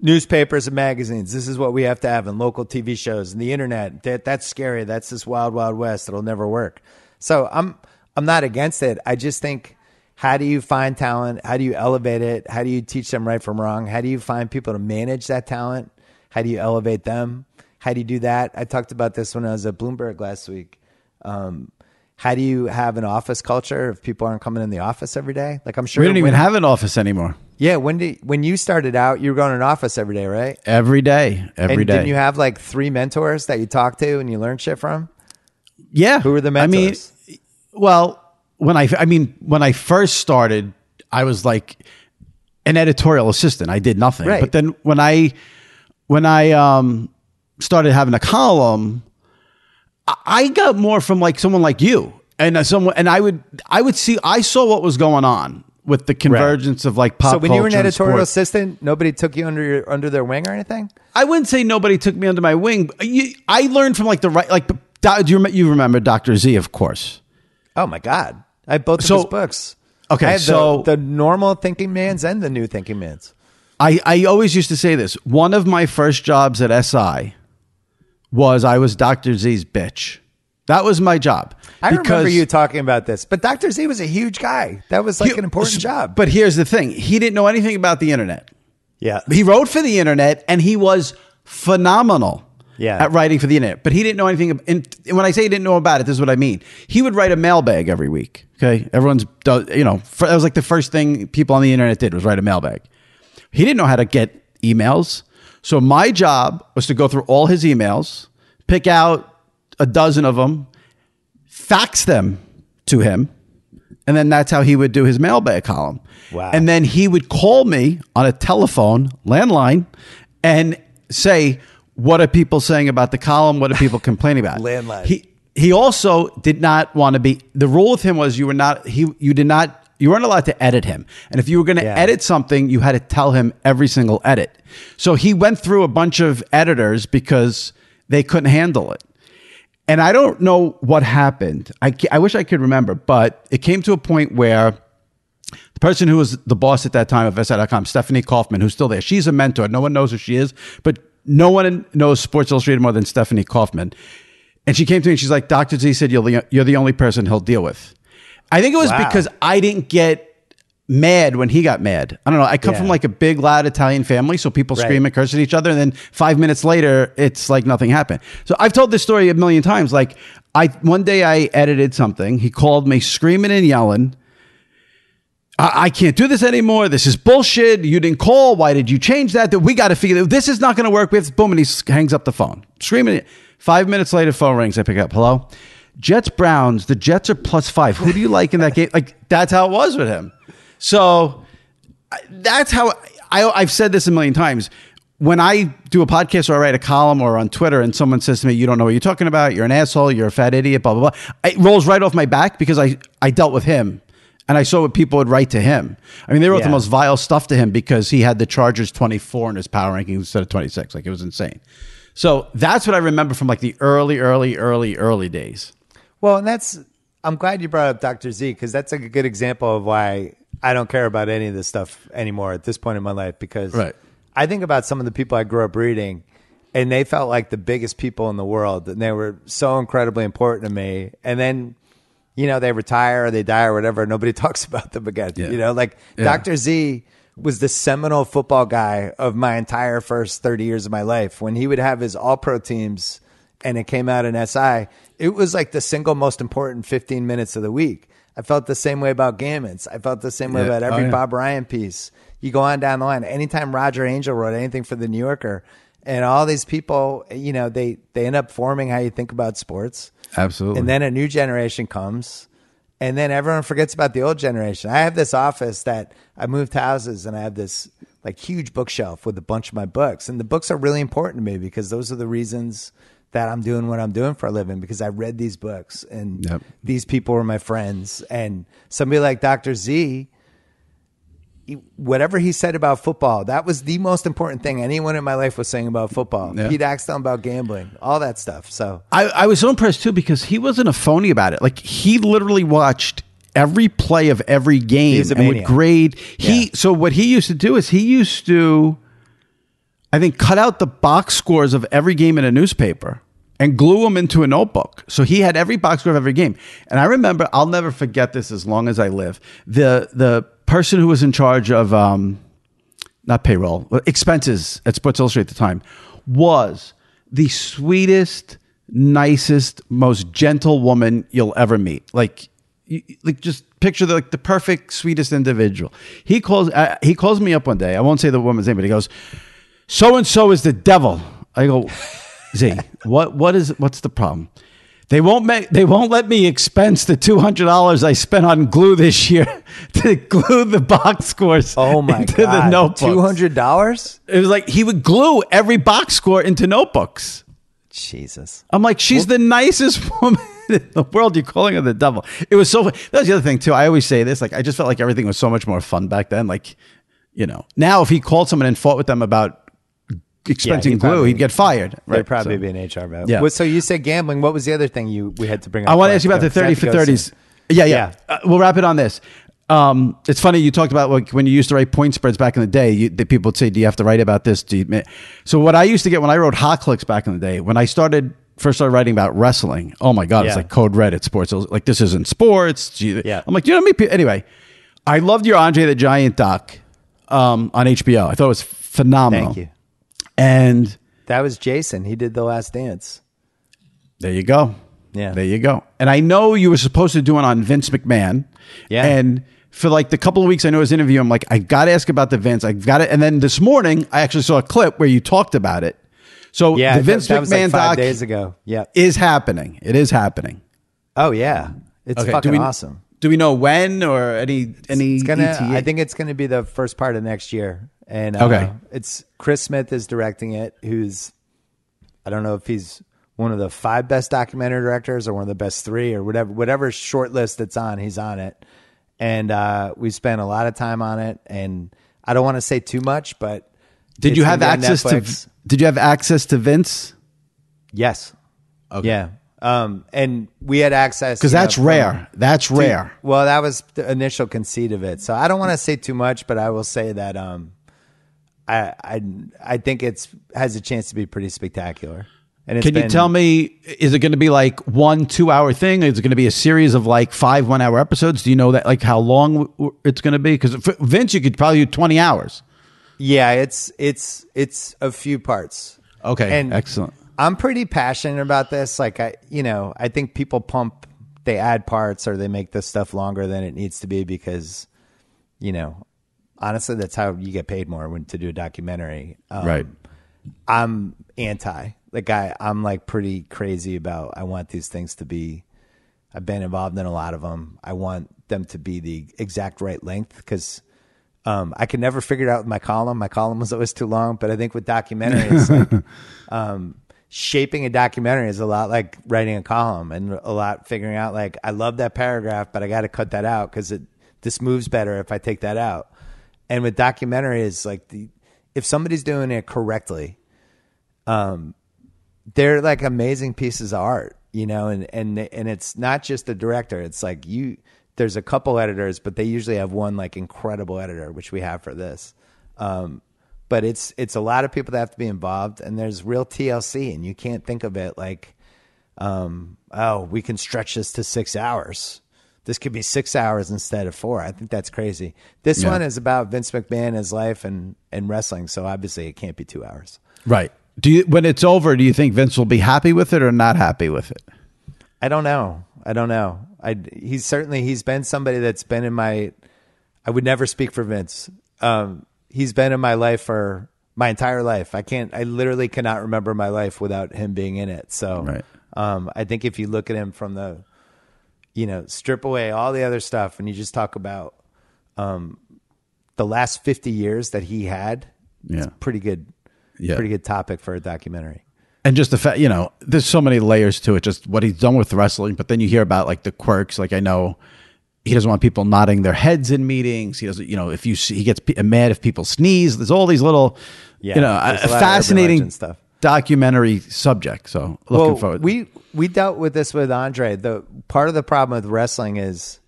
newspapers and magazines. This is what we have to have, and local TV shows and the internet. That that's scary. That's this wild, wild west. It'll never work. So I'm I'm not against it. I just think, how do you find talent? How do you elevate it? How do you teach them right from wrong? How do you find people to manage that talent? How do you elevate them? How do you do that? I talked about this when I was at Bloomberg last week. Um, how do you have an office culture if people aren't coming in the office every day? Like I'm sure We don't even have an office anymore. yeah, when did when you started out, you were going to an office every day, right? Every day. Every and day. didn't you have like three mentors that you talked to and you learned shit from? yeah. Who were the I mean, mentors? Well, when I, I mean, when I first started, I was like an editorial assistant. I did nothing. Right. But then when I, when I um, started having a column, I- got more from like someone like you and uh, someone, and I would, I would see, I saw what was going on with the convergence of like pop so when you were an editorial assistant, nobody took you under your under their wing or anything? I wouldn't say nobody took me under my wing. You, I learned from like the right, like, do you, you remember Dr. Z, of course. Oh my god, I have both of his books. Okay, I have so- the, the normal thinking man's and the new thinking man's. I, I always used to say this. One of my first jobs at SI was I was Dr. Z's bitch. That was my job. I remember you talking about this, but Dr. Z was a huge guy. That was like He- an important job. But here's the thing he didn't know anything about the internet. yeah, He wrote for the internet and he was phenomenal Yeah. at writing for the internet. But he didn't know anything. And when I say he didn't know about it, this is what I mean. He would write a mailbag every week. Okay. Everyone's, do- you know, that was like the first thing people on the internet did was write a mailbag. He didn't know how to get emails. So my job was to go through all his emails, pick out a dozen of them, fax them to him, and then that's how he would do his mailbag column. Wow. And then he would call me on a telephone, landline, and say, What are people saying about the column? What are people complaining about? Landline. He he also did not want to be the rule with him was you were not he you did not you weren't allowed to edit him. And if you were going to Yeah. edit something, you had to tell him every single edit. So he went through a bunch of editors because they couldn't handle it. And I don't know what happened. I, I wish I could remember, but it came to a point where the person who was the boss at that time of SI.com, Stephanie Kaufman, who's still there, she's a mentor. No one knows who she is, but no one knows Sports Illustrated more than Stephanie Kaufman. And she came to me and she's like, Dr. Z said you're the, you're the only person he'll deal with. I think it was Wow. because I didn't get mad when he got mad. I don't know. I come Yeah. from like a big, loud Italian family, so people Right. scream and curse at each other, and then five minutes later, it's like nothing happened. So I've told this story a million times. Like I one day I edited something. He called me screaming and yelling. I, can't do this anymore. This is bullshit. You didn't call. Why did you change that? That we got to figure. This is not going to work. With boom, and he hangs up the phone, screaming. Five minutes later, phone rings. I pick up. Hello, Jets Browns. The Jets are plus five. Who do you like in that game? Like that's how it was with him. So that's how I, I've said this a million times. When I do a podcast or I write a column or on Twitter and someone says to me, You don't know what you're talking about, you're an asshole, you're a fat idiot, blah, blah, blah, it rolls right off my back because I, I dealt with him and I saw what people would write to him. I mean, they wrote the most vile stuff to him because he had the Chargers 24 in his power rankings instead of 26. Like it was insane. So that's what I remember from like the early, early, early, early days. Well, and that's I'm glad you brought up Dr. Z because that's like a good example of why I don't care about any of this stuff anymore at this point in my life because Right. I think about some of the people I grew up reading and they felt like the biggest people in the world and they were so incredibly important to me and then you know they retire or they die or whatever nobody talks about them again Yeah. you know like Yeah. Dr. Z was the seminal football guy of my entire first 30 years of my life. When he would have his all pro teams and it came out in SI, it was like the single most important 15 minutes of the week. I felt the same way about Gammons. I felt the same way Yeah. about every Oh. Bob Ryan piece. You go on down the line. Anytime Roger Angell wrote anything for the New Yorker, and all these people, you know, they they end up forming how you think about sports. Absolutely. And then a new generation comes, and then everyone forgets about the old generation. I have this office that I moved houses, and I have this like huge bookshelf with a bunch of my books, and the books are really important to me because those are the reasons that I'm doing what I'm doing for a living because I read these books and Yep. these people were my friends, and somebody like Dr. Z whatever he said about football, that was the most important thing anyone in my life was saying about football. Yeah. Pete Axthelm about gambling, all that stuff. So I, I was so impressed too because he wasn't a phony about it. Like he literally watched every play of every game and would grade. He Yeah. so what he used to do is he used to, I think, cut out the box scores of every game in a newspaper and glue them into a notebook. So he had every box score of every game. And I remember, I'll never forget this as long as I live. The the person who was in charge of um, not payroll, expenses at Sports Illustrated at the time, was the sweetest, nicest, most gentle woman you'll ever meet. Like, you, like just picture the, like the perfect, sweetest individual. He calls uh, he calls me up one day. I won't say the woman's name, but he goes, "So and so is the devil." I go, Z, what what is what's the problem? They won't make they won't let me expense the two hundred dollars I spent on glue this year to glue the box scores. Oh my into the god, notebooks. two hundred dollars? It was like he would glue every box score into notebooks. Jesus. I'm like, she's the nicest woman in the world. You're calling her the devil. It was so. That was the other thing too. I always say this. Like, I just felt like everything was so much more fun back then. Like, you know, now if he called someone and fought with them about expensing he'd glue, probably- he'd get fired. They'd Right, probably so- be an HR vote. Yeah. Well, so you said gambling. What was the other thing you we had to bring up? I want to ask you about the us? 'Cause I thirty have for to go thirties. Yeah, yeah. Yeah. Uh, we'll wrap it on this. Um, it's funny you talked about like when you used to write point spreads back in the day. You, the people would say, "Do you have to write about this?" Do you, so what I used to get when I wrote hot clicks back in the day, when I started first started writing about wrestling, oh my god, it's like code red at sports. It was like this isn't sports. Gee, Yeah. I'm like, you know how many people? Anyway, I loved your Andre the Giant doc um, on HBO. I thought it was phenomenal. Thank you. And That was Jason. He did the Last Dance. There you go. Yeah. There you go. And I know you were supposed to do it on Vince McMahon. Yeah. And for like the couple of weeks I know his interview, I'm like, I got to ask about the Vince. I got it. And then this morning, I actually saw a clip where you talked about it. So Yeah, the Vince that, that McMahon like doc days ago. Yeah. is happening. It is happening. Oh yeah, it's Okay, fucking do we, awesome. Do we know when or any any? It's gonna. ETA? I think it's gonna be the first part of next year. And uh, Okay. it's Chris Smith is directing it. Who's I don't know if he's one of the five best documentary directors or one of the best three or whatever whatever short list it's on. He's on it, and uh, we spent a lot of time on it. And I don't want to say too much, but Did you have access Netflix. to? Did you have access to Vince? Yes. Okay. Yeah. Um, and we had access Because know, that's from- rare. That's to- rare. well, that was the initial conceit of it. So I don't want to say too much, but I will say that um, I I I think it's has a chance to be pretty spectacular. And it's Can you been- tell me, is it going to be like one two hour thing? Is it going to be a series of like five one hour episodes? Do you know that, like how long it's going to be? Because Vince, you could probably do 20 hours. Yeah, it's it's it's a few parts. Okay, And excellent. I'm pretty passionate about this. Like I, you know, I think people pump, they add parts or they make this stuff longer than it needs to be because, you know, honestly, that's how you get paid more when to do a documentary. Um, right. I'm anti. Like I, I'm like pretty crazy about. I want these things to be. I've been involved in a lot of them. I want them to be the exact right length because um, I could never figure it out with my column. My column was always too long. But I think with documentaries, like, um, shaping a documentary is a lot like writing a column and a lot figuring out like I love that paragraph, but I got to cut that out because it this moves better if I take that out. And with documentaries, like the if somebody's doing it correctly, um, they're like amazing pieces of art, you know, and and and it's not just the director. It's like you. There's a couple editors, but they usually have one like incredible editor, which we have for this. Um, but it's it's a lot of people that have to be involved, and there's real TLC, and you can't think of it like, um, oh, we can stretch this to six hours this could be six hours instead of four. I think that's crazy. This Yeah. one is about Vince McMahon, his life, and and wrestling. So obviously, it can't be two hours. Right. Do you when it's over? Do you think Vince will be happy with it or not happy with it? I don't know. I don't know. I he's certainly he's been somebody that's been in my. I would never speak for Vince. Um, he's been in my life for my entire life. I can't. I literally cannot remember my life without him being in it. So, Right. um, I think if you look at him from the, you know, strip away all the other stuff, and you just talk about, um, the last fifty years that he had, Yeah. it's pretty good. Yeah. pretty good topic for a documentary. and just the fact you know there's so many layers to it just what he's done with wrestling but then you hear about like the quirks like i know he doesn't want people nodding their heads in meetings he doesn't you know if you see, he gets p- mad if people sneeze there's all these little Yeah, you know a, a lot of urban fascinating stuff. Documentary subject so looking well, forward We we dealt with this with Andre. The part of the problem with wrestling is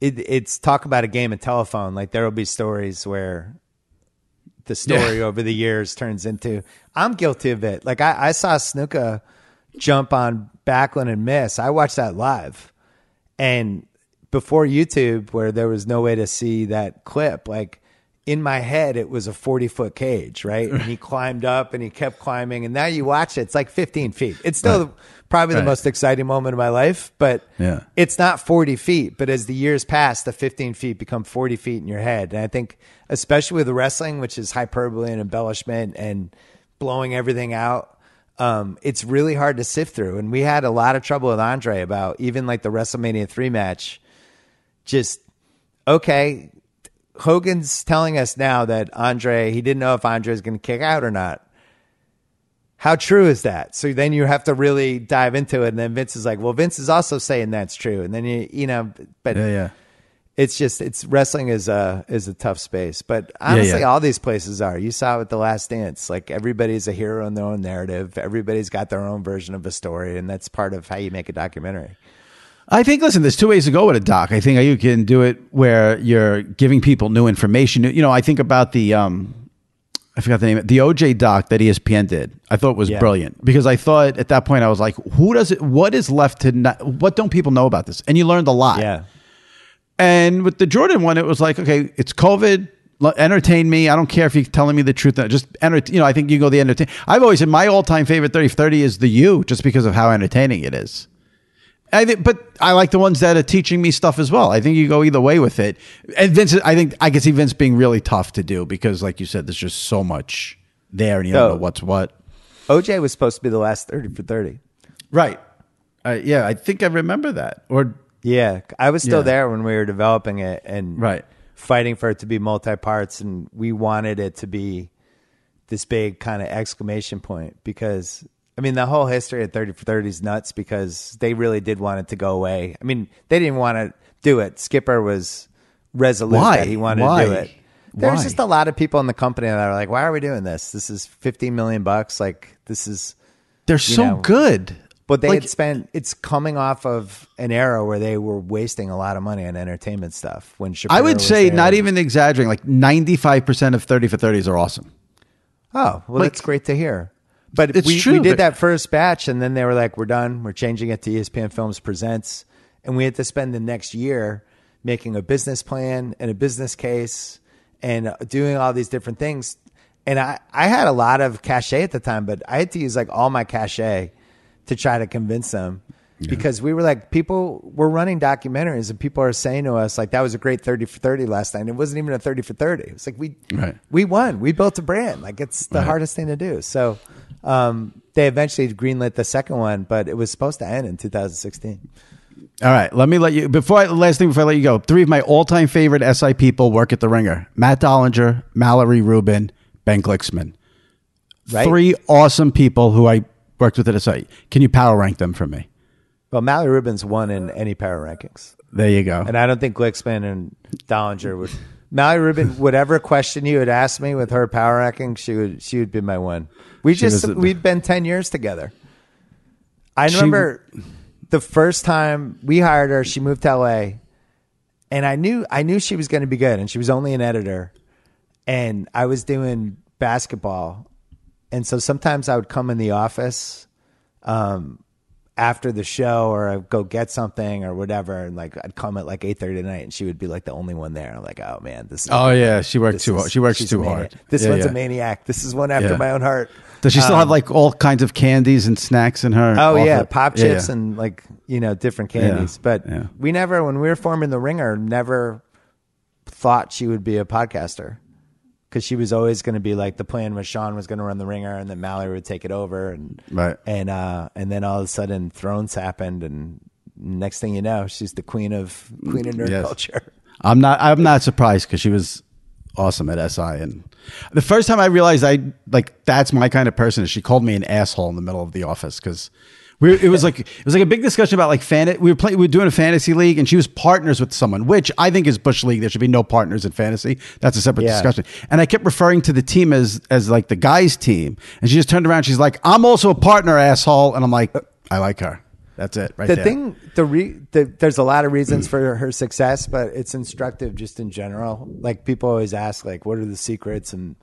it, it's talk about a game of telephone. Like there will be stories where the story over the years turns into. I'm guilty of it. Like I, I saw Snuka jump on Backlund and miss. I watched that live, and before YouTube, where there was no way to see that clip, like in my head, it was a 40 foot cage, right? And he climbed up and he kept climbing. And now you watch it, it's like 15 feet. It's still probably the Right. most exciting moment of my life, but Yeah. it's not 40 feet. But as the years pass, the 15 feet become 40 feet in your head. And I think, especially with wrestling, which is hyperbole and embellishment and blowing everything out, um, it's really hard to sift through. And we had a lot of trouble with Andre about even like the WrestleMania 3 match just okay. Hogan's telling us now that Andre, he didn't know if Andre is going to kick out or not. How true is that? So then you have to really dive into it. And then Vince is like, well, Vince is also saying that's true. And then you, you know, but yeah yeah it's just, it's wrestling is a, is a tough space. But honestly, yeah. all these places are. You saw it with The Last Dance. Like everybody's a hero in their own narrative. Everybody's got their own version of a story. And that's part of how you make a documentary. I think, listen, there's two ways to go with a doc. I think you can do it where you're giving people new information. You know, I think about the, um, I forgot the name, the OJ doc that ESPN did. I thought was Yeah. brilliant because I thought at that point I was like, who does it? What is left to? Not, what don't people know about this? And you learned a lot. Yeah. And with the Jordan one, it was like, okay, it's COVID. Entertain me. I don't care if you're telling me the truth. Just enter. You know, I think you go the entertain. I've always said my all-time favorite 30 for 30 is the U, just because of how entertaining it is. I think, but I like the ones that are teaching me stuff as well. I think you go either way with it. And Vince, I think I can see Vince being really tough to do because, like you said, there's just so much there, and you don't know what's what. OJ was supposed to be the last 30 for 30. Right. Uh, yeah, I think I remember that. Or Yeah, I was still Yeah. there when we were developing it and Right. fighting for it to be multi parts, and we wanted it to be this big kind of exclamation point because I mean the whole history of Thirty for Thirty is nuts because they really did want it to go away. I mean they didn't want to do it. Skipper was resolute Why? that he wanted Why? to do it. There's Why? just a lot of people in the company that are like, "Why are we doing this? This is 15 million bucks. Like this is." they're so know, good. But they Like- had spent. It's coming off of an era where they were wasting a lot of money on entertainment stuff. When Shapiro I would say, not even exaggerating, like 95% of 30 for 30s are awesome. Oh, well, like- that's great to hear. But It's we, true, we did but- that first batch, and then they were like, "We're done. We're changing it to ESPN Films Presents," and we had to spend the next year making a business plan and a business case and uh, doing all these different things. And I, I had a lot of cachet at the time, but I had to use like all my cachet to try to convince them because we were like, people were running documentaries and people are saying to us, like, that was a great 30 for 30 last night. And it wasn't even a 30 for 30. It was like, we, Right. we won. We built a brand. Like, it's the hardest thing to do. So, um, they eventually greenlit the second one, but it was supposed to end in 2016. All right, let me let you, before I, last thing before I let you go, three of my all time favorite SI people work at The Ringer Matt Dollinger, Mallory Rubin, Ben Glicksman. Right. Three awesome people who I worked with at SI. Can you power rank them for me? Well, Mallory Rubin's won in any power rankings. There you go. And I don't think Glicksman and Dollinger would. Mallory Rubin, whatever question you would ask me with her power ranking, she would she would be my one. We just was- we've been ten years together. I She- remember the first time we hired her, she moved to LA, and I knew I knew she was going to be good, and she was only an editor, and I was doing basketball, and so sometimes I would come in the office, um, after the show or I'd go get something or whatever, and like I'd come at like eight thirty at night and she would be like the only one there. I'm like, oh man, this. Is Oh yeah, she worked too is- hard. She works too hard. This Yeah, one's yeah. a maniac. This is one after Yeah. my own heart. Does she still Um, have like all kinds of candies and snacks in her? Oh yeah, office? pop chips and like you know different candies. But we never, when we were forming the Ringer, never thought she would be a podcaster because she was always going to be like the plan was Sean was going to run the Ringer and then Mallory would take it over and Right. and uh and then all of a sudden Thrones happened and next thing you know she's the queen of queen of nerd Yes. culture. I'm not. I'm not surprised because she was awesome at SI. And the first time I realized I like that's my kind of person is she called me an asshole in the middle of the office because. We, it was like it was like a big discussion about like fan. We were playing. We were doing a fantasy league, and she was partners with someone, which I think is bush league. There should be no partners in fantasy. That's a separate Yeah. discussion. And I kept referring to the team as as like the guys' team, and she just turned around. She's like, "I'm also a partner, asshole," and I'm like, "I like her." That's it, right the there. thing the, re, the there's a lot of reasons for her success but it's instructive just in general like people always ask like what are the secrets and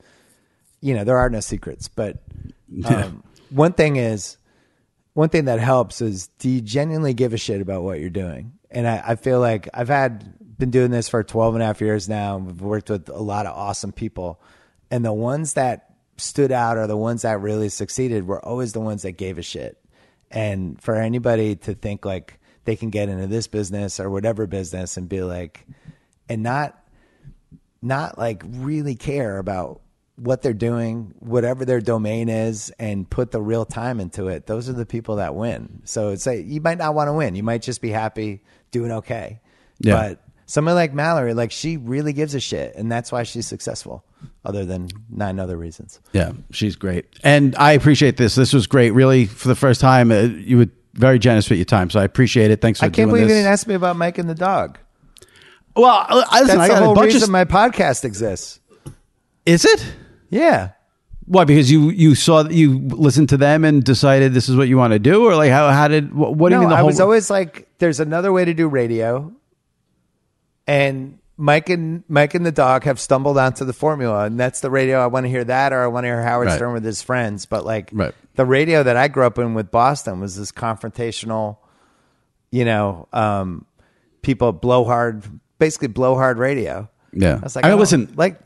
you know there are no secrets but um, one thing is one thing that helps is do you genuinely give a shit about what you're doing? And I, I feel like i've had been doing this for 12 and a half years now. We've worked with a lot of awesome people. And the ones that stood out or the ones that really succeeded were always the ones that gave a shit. And for anybody to think like they can get into this business or whatever business and be like and not not like really care about what they're doing whatever their domain is and put the real time into it those are the people that win so it's like you might not want to win you might just be happy doing okay Yeah. but somebody like mallory like she really gives a shit and that's why she's successful other than nine other reasons Yeah, she's great, and I appreciate this. This was great, really. For the first time, uh, you were very generous with your time, so I appreciate it. Thanks for i can't believe this. you didn't ask me about mike and the dog well, I- I, listen, that's I the got a whole bunch reason of. my podcast exists is it? Yeah Why? Because you you saw that you listened to them and decided this is what you want to do, or like how how did what, what do you no, mean? The I whole was always like, there's another way to do radio. And Mike and Mike and the dog have stumbled onto the formula, and that's the radio. I want to hear that, or I want to hear Howard Right. Stern with his friends. But like Right. the radio that I grew up in with Boston was this confrontational, you know, um, people blow hard, basically blow hard radio. Yeah. I was like, I mean, listen, like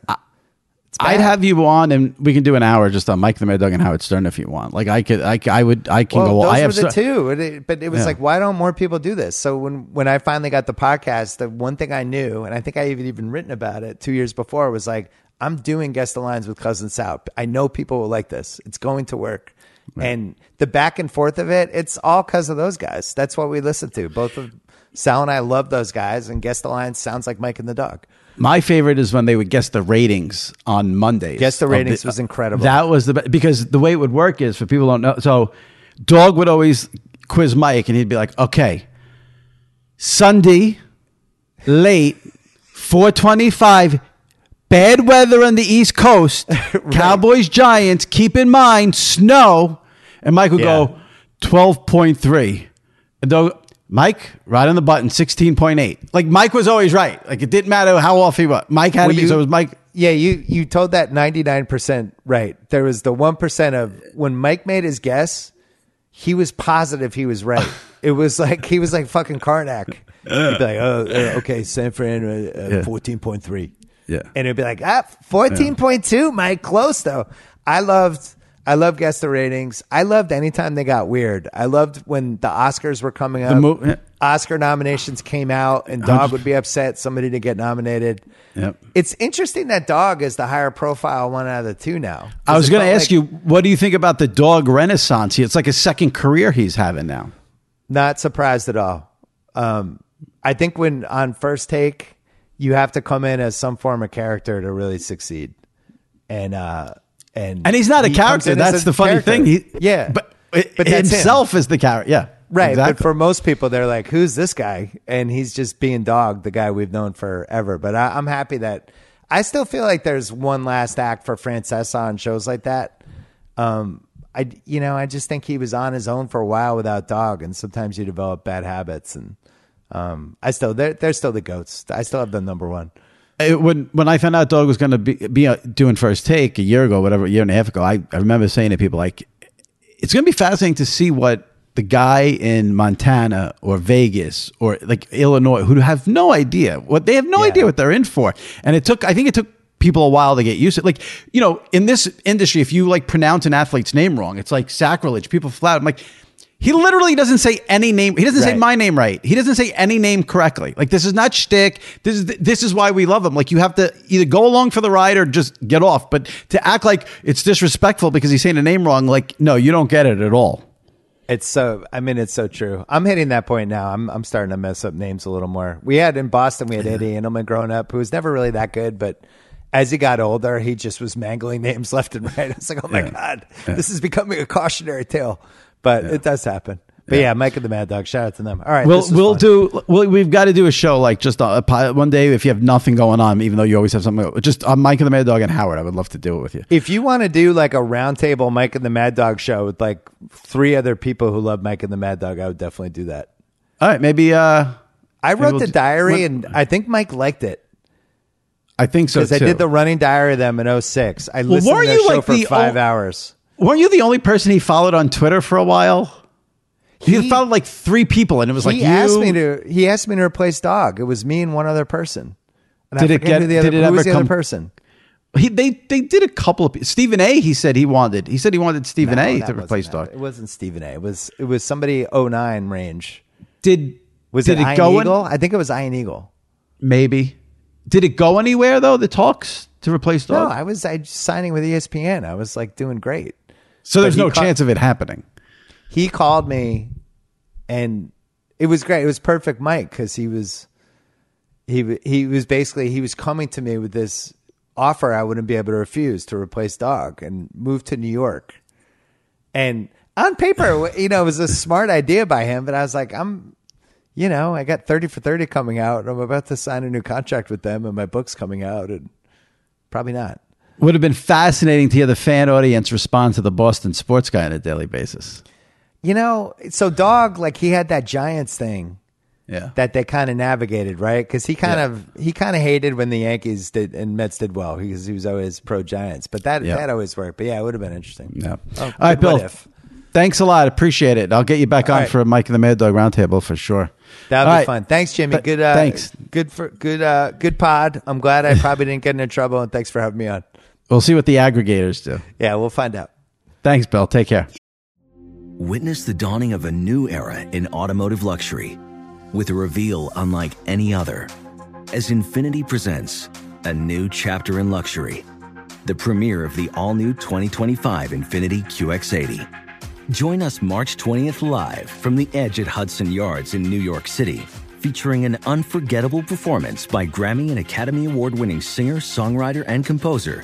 I'd have you on, and we can do an hour just on Mike the Mad Dog and Howard Stern if you want. Like I could, I, I would, I can well, go. those I have were the two, But it- but it was Yeah. like, why don't more people do this? So when when I finally got the podcast, the one thing I knew, and I think I even even written about it two years before, was like, I'm doing guess the lines with Cousin Sal. I know people will like this. It's going to work. And the back and forth of it, it's all because of those guys. That's what we listen to. Both of Sal and I love those guys, and guess the lines sounds like Mike and the Dog. My favorite is when they would guess the ratings on Mondays. Guess the ratings was uh, incredible. That was the be- because the way it would work is for people who don't know. So, Dog would always quiz Mike, and he'd be like, "Okay, Sunday, late, four twenty-five, bad weather on the East Coast, Cowboys Giants. Keep in mind snow." And Mike would Yeah. go twelve point three, and Dog. Mike, right on the button, sixteen point eight. Like Mike was always right. Like it didn't matter how off he was. Mike had Well, to be. so it was Mike. Yeah, you you told that ninety nine percent right. There was the one percent of when Mike made his guess, he was positive he was right. it was like he was like fucking Carnac. He'd be like, "Oh, uh, okay, San Fran, uh, uh, fourteen point three. Yeah. and it'd be like, ah, fourteen point two, Mike, close though. I loved. I love guess the ratings. I loved anytime they got weird. I loved when the Oscars were coming up. mo- Oscar nominations came out, and Dog would be upset somebody didn't get nominated. Yep. It's interesting that Dog is the higher profile one out of the two now. I was going to ask like you, what do you think about the dog renaissance? It's like a second career he's having now. Not surprised at all. Um, I think when on first take, you have to come in as some form of character to really succeed. And uh, and And he's not a he character. That's the funny character. thing. He, yeah, but, but that's him. himself is the character. Yeah, Right, but for most people, they're like, "Who's this guy?" And he's just being dog, the guy we've known forever. But I, I'm happy that I still feel like there's one last act for Francesa on shows like that. Um, I, you know, I just think he was on his own for a while without dog, and sometimes you develop bad habits. And um, I still, they're they're still the goats. I still have the number one. It- when when I found out Doug was going to be, be uh, doing first take a year ago, whatever, a year and a half ago, I, I remember saying to people like, it's going to be fascinating to see what the guy in Montana or Vegas or like Illinois who have no idea what they have no idea what they're in for. And it took, I think it took people a while to get used to it. Like, you know, in this industry, if you like pronounce an athlete's name wrong, it's like sacrilege. People flat. I'm like, he literally doesn't say any name. He doesn't say my name right. He doesn't say any name correctly. Like this is not shtick. This is this is why we love him. Like you have to either go along for the ride or just get off. But to act like it's disrespectful because he's saying a name wrong, like no, you don't get it at all. It's so. I mean, it's so true. I'm hitting that point now. I'm I'm starting to mess up names a little more. We had in Boston, we had Eddie Andelman growing up, who was never really that good, but as he got older, he just was mangling names left and right. I was like, oh my god, this is becoming a cautionary tale. But it does happen. But yeah. Mike and the Mad Dog. Shout out to them. All right, We'll we'll fun. do. We'll, we've got to do a show like just a, pi- one day if you have nothing going on, even though you always have something. Just on Mike and the Mad Dog and Howard. I would love to do it with you. If you want to do like a roundtable Mike and the Mad Dog show with like three other people who love Mike and the Mad Dog, I would definitely do that. All right, maybe. uh I wrote we'll the diary, and I think Mike liked it. I think so because I did the running diary of them in 06. I listened to weren't their show like, for the five o- hours. Weren't you the only person he followed on Twitter for a while? He, He- followed like three people, and it was like he you. asked me to. He asked me to replace Dog. It was me and one other person. And Did I it get- who the other, did it ever the other come- person? He, they they did a couple of Stephen A. He said he wanted. He said he wanted Stephen No, A. to replace. Dog. It wasn't Stephen A. It was it was somebody 09 range. Did Was did it, it, go Eagle? in? I think it was Ian Eagle. Maybe. Did it go anywhere though? The talks to replace Dog. No, I was I signing with ESPN. I was like doing great. So there's no ca- chance of it happening. he called me and it was great. It was perfect Mike because he was he he was basically he was coming to me with this offer I wouldn't be able to refuse to replace Dog and move to New York. And on paper, you know, it was a smart idea by him, but I was like, I'm you know, I got 30 for 30 coming out. I'm about to sign a new contract with them and my book's coming out and probably not. Would have been fascinating to hear the fan audience respond to the Boston sports guy on a daily basis. You know, so Dog like he had that Giants thing. Yeah. that they kind of navigated, right? Because he kind of he kind of hated when the Yankees did and Mets did well because he was always pro Giants. But that Yeah. that always worked. But yeah, it would have been interesting. Yeah. Oh, All right, Bill. if. Thanks a lot. Appreciate it. I'll get you back All on right. for Mike and the Mad Dog Roundtable for sure. That would All be right. fun. Thanks, Jimmy. Th- Good. Uh, thanks. Good for good. Uh, good pod. I'm glad I probably didn't get into trouble, and thanks for having me on. We'll see what the aggregators do. Yeah, we'll find out. Thanks, Bill. Take care. Witness the dawning of a new era in automotive luxury with a reveal unlike any other as Infiniti presents a new chapter in luxury, the premiere of the all new 2025 Infiniti QX80. Join us March 20th live from the edge at Hudson Yards in New York City, featuring an unforgettable performance by Grammy and Academy Award winning singer, songwriter, and composer,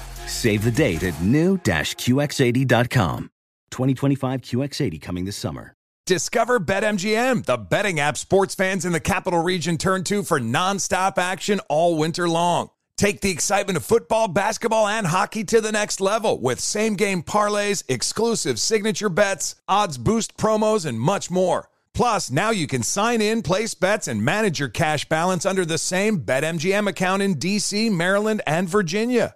Save the date at new-QX80.com. 2025 QX80 coming this summer. Discover BetMGM, the betting app sports fans in the capital region turn to for nonstop action all winter long. Take the excitement of football, basketball, and hockey to the next level with same game parlays, exclusive signature bets, odds boost promos, and much more. Plus, now you can sign in, place bets, and manage your cash balance under the same BetMGM account in DC, Maryland, and Virginia.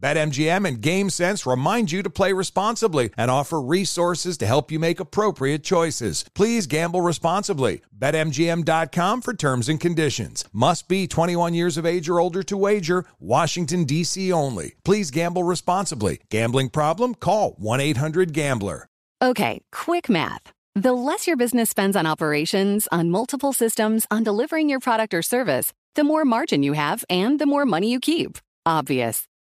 BetMGM and GameSense remind you to play responsibly and offer resources to help you make appropriate choices. Please gamble responsibly. BetMGM.com for terms and conditions. Must be 21 years of age or older to wager. Washington, D.C. only. Please gamble responsibly. Gambling problem? Call 1 800 Gambler. Okay, quick math. The less your business spends on operations, on multiple systems, on delivering your product or service, the more margin you have and the more money you keep. Obvious.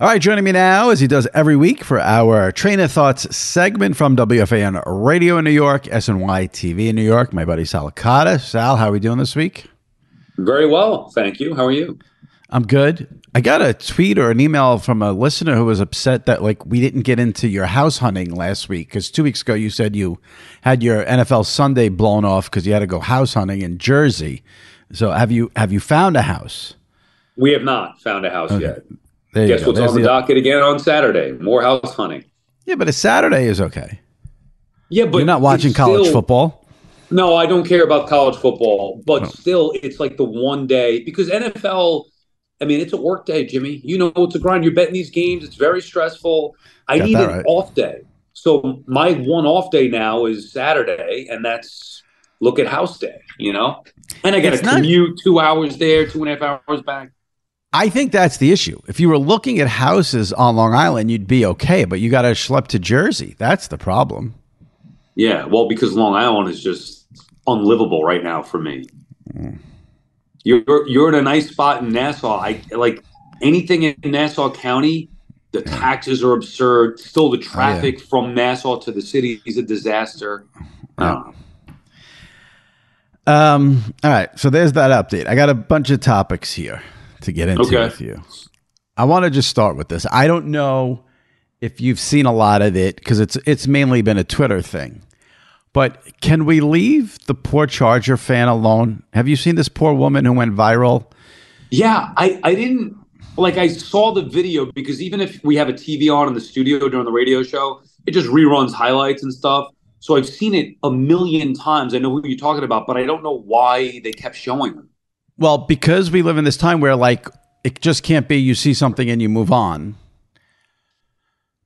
All right, joining me now, as he does every week, for our Traina Thoughts segment from WFAN Radio in New York, SNY TV in New York, my buddy Sal. Sal, how are we doing this week? Very well, thank you. How are you? I'm good. I got a tweet or an email from a listener who was upset that like we didn't get into your house hunting last week because two weeks ago you said you had your NFL Sunday blown off because you had to go house hunting in Jersey. So have you have you found a house? We have not found a house yet. There Guess what's There's on the, the- docket again on Saturday? More house hunting. Yeah, but a Saturday is okay. Yeah, but You're not watching college still- football. No, I don't care about college football, but Oh. still, it's like the one day because NFL. I mean, it's a work day, Jimmy. You know, it's a grind. You're betting these games. It's very stressful. I Got need an right. off day. So my one off day now is Saturday, and that's look at house day. You know, and I got to It's not- commute two hours there, two and a half hours back. I think that's the issue. If you were looking at houses on Long Island, you'd be okay, but you got to schlep to Jersey. That's the problem. Yeah, well, because Long Island is just unlivable right now for me. You're you're in a nice spot in Nassau. I like anything in Nassau County. The taxes are absurd. Still, the traffic from Nassau to the city is a disaster. Uh, Um, all right, so there's that update. I got a bunch of topics here to get into Okay. with you. I want to just start with this. I don't know if you've seen a lot of it because it's it's mainly been a Twitter thing. But can we leave the poor Charger fan alone? Have you seen this poor woman who went viral? yeah, I I didn't like. I saw the video because even if we have a TV on in the studio during the radio show, it just reruns highlights and stuff. So I've seen it a million times. I know who you're talking about, but I don't know why they kept showing them. Well, because we live in this time where like it just can't be you see something and you move on.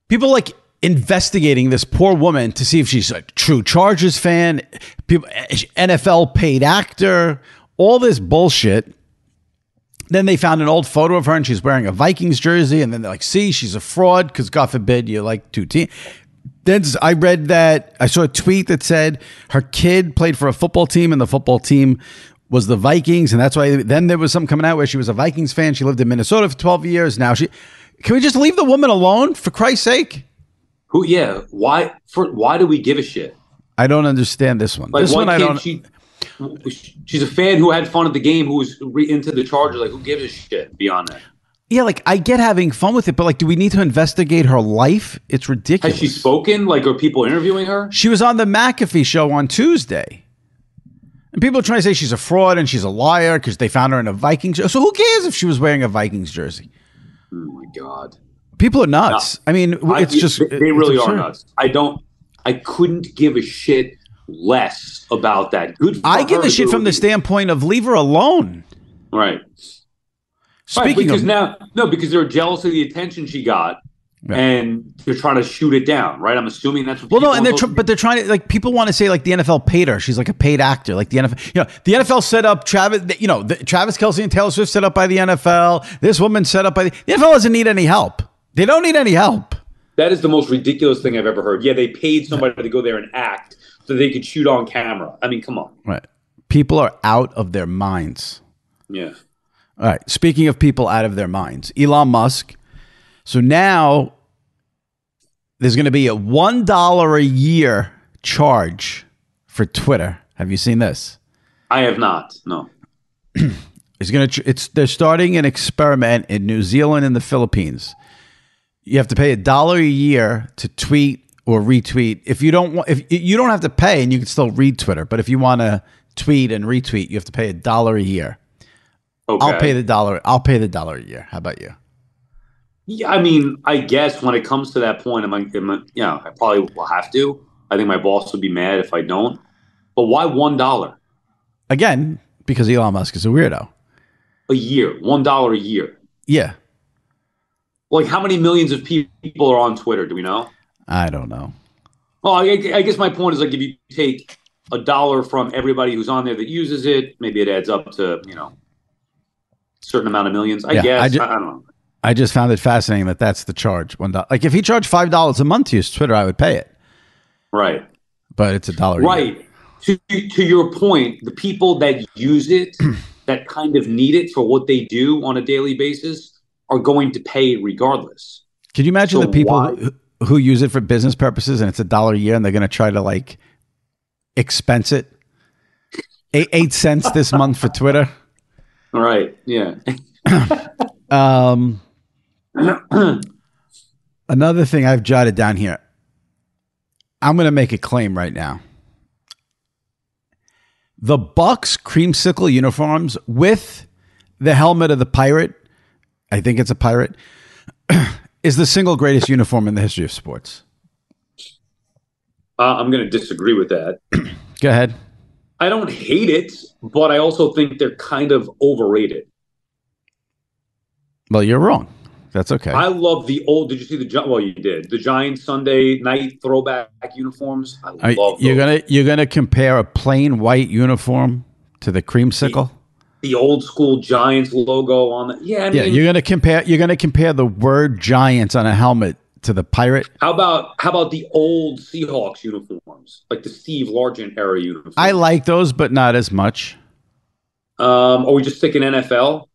People like investigating this poor woman to see if she's a true Chargers fan, people NFL paid actor, all this bullshit. Then they found an old photo of her and she's wearing a Vikings jersey and then they're like, "See, she's a fraud because God forbid you like two teams." Then I read that I saw a tweet that said her kid played for a football team and the football team was the Vikings, and that's why. Then there was something coming out where she was a Vikings fan. She lived in Minnesota for twelve years. Now she. Can we just leave the woman alone for Christ's sake? Who? Yeah. Why? For why do we give a shit? I don't understand this one. Like, this one I don't. she? She's a fan who had fun at the game, who was re- into the Chargers. Like, who gives a shit beyond that? yeah, like I get having fun with it, but like, do we need to investigate her life? It's ridiculous. Has she spoken? Like, are people interviewing her? She was on the McAfee show on Tuesday. And people are trying to say she's a fraud and she's a liar because they found her in a Vikings. So who cares if she was wearing a Vikings jersey? Oh my god! People are nuts. I mean, I- it's just they, they it's really absurd. are nuts. I don't. I couldn't give a shit less about that. Good. For I give a shit from the standpoint of leave her alone. Right. Right, Speaking because of, now, no, because they're jealous of the attention she got, Yeah. and they're trying to shoot it down. Right. I'm assuming that's what. well, no, and they're tr- but they're trying to like people want to say like the NFL paid her. She's like a paid actor, like the NFL. You know, the NFL set up Travis. You know, the, Travis Kelce and Taylor Swift set up by the NFL. This woman set up by the, the NFL doesn't need any help. They don't need any help. That is the most ridiculous thing I've ever heard. Yeah, they paid somebody to go there and act so they could shoot on camera. I mean, come on. Right. People are out of their minds. Yeah. All right. Speaking of people out of their minds, Elon Musk. So now there's going to be a one dollar a year charge for Twitter. Have you seen this? I have not. No. It's going to. It's they're starting an experiment in New Zealand and the Philippines. You have to pay a dollar a year to tweet or retweet. If you don't want, if you don't have to pay, and you can still read Twitter, but if you want to tweet and retweet, you have to pay a dollar a year. Okay. I'll pay the dollar. I'll pay the dollar a year. How about you? Yeah, I mean, I guess when it comes to that point, am I, am I, yeah, I probably will have to. I think my boss would be mad if I don't. But why one dollar Again, because Elon Musk is a weirdo. a year? One dollar a year. Yeah, Like, how many millions of people are on Twitter? Do we know? I don't know. Well, I, I guess my point is like if you take a dollar from everybody who's on there that uses it, maybe it adds up to you know a certain amount of millions. I Yeah, guess I ju- I don't know. I just found it fascinating that that's the charge. One dollar. Like if he charged five dollars a month to use Twitter, I would pay it. Right, But it's a dollar. year. right. To to your point, the people that use it, that kind of need it for what they do on a daily basis, are going to pay regardless. Can you imagine So the people why- who use it for business purposes and it's a dollar a year and they're going to try to like expense it? Eight, eight cents this month for Twitter. All right, yeah. Um, another thing I've jotted down here. I'm going to make a claim right now. The Bucs creamsicle uniforms with the helmet of the pirate, I think it's a pirate, is the single greatest uniform in the history of sports. Uh, I'm going to disagree with that. Go ahead. I don't hate it, but I also think they're kind of overrated. Well, you're wrong. That's okay. I love the old. Did you see the well? You did the Giants Sunday night throwback uniforms. I Are- love you're gonna you're gonna compare a plain white uniform to the creamsicle. the old school Giants logo on the. Yeah, I mean, Yeah, you're gonna compare you're gonna compare the word Giants on a helmet to the pirate. how about how about the old Seahawks uniforms, like the Steve Largent era uniforms? I like those, but not as much. Um, are we just sticking NFL?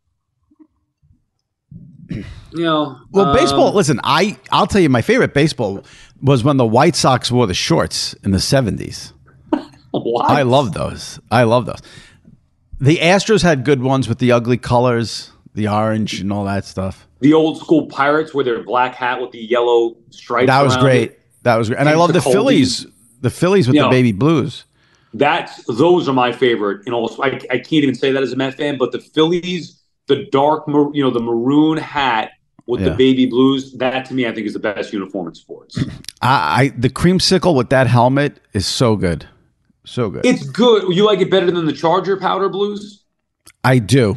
You know, Well, um, baseball. Listen, I I'll tell you, my favorite baseball was when the White Sox wore the shorts in the '70s. What? I love those. I love those. The Astros had good ones with the ugly colors, the orange and all that stuff. the old school Pirates with their black hat with the yellow stripes. That was great. it. That was great. And I love the. Phillies. The Phillies with You the know, baby blues. That's those are my favorite. And also, I, I can't even say that as a Met fan, but the Phillies, the dark, you know, the maroon hat with Yeah. the baby blues. That to me, I think is the best uniform in sports. I, I the creamsicle with that helmet is so good, so good. it's good. You like it better than the Charger powder blues? I do,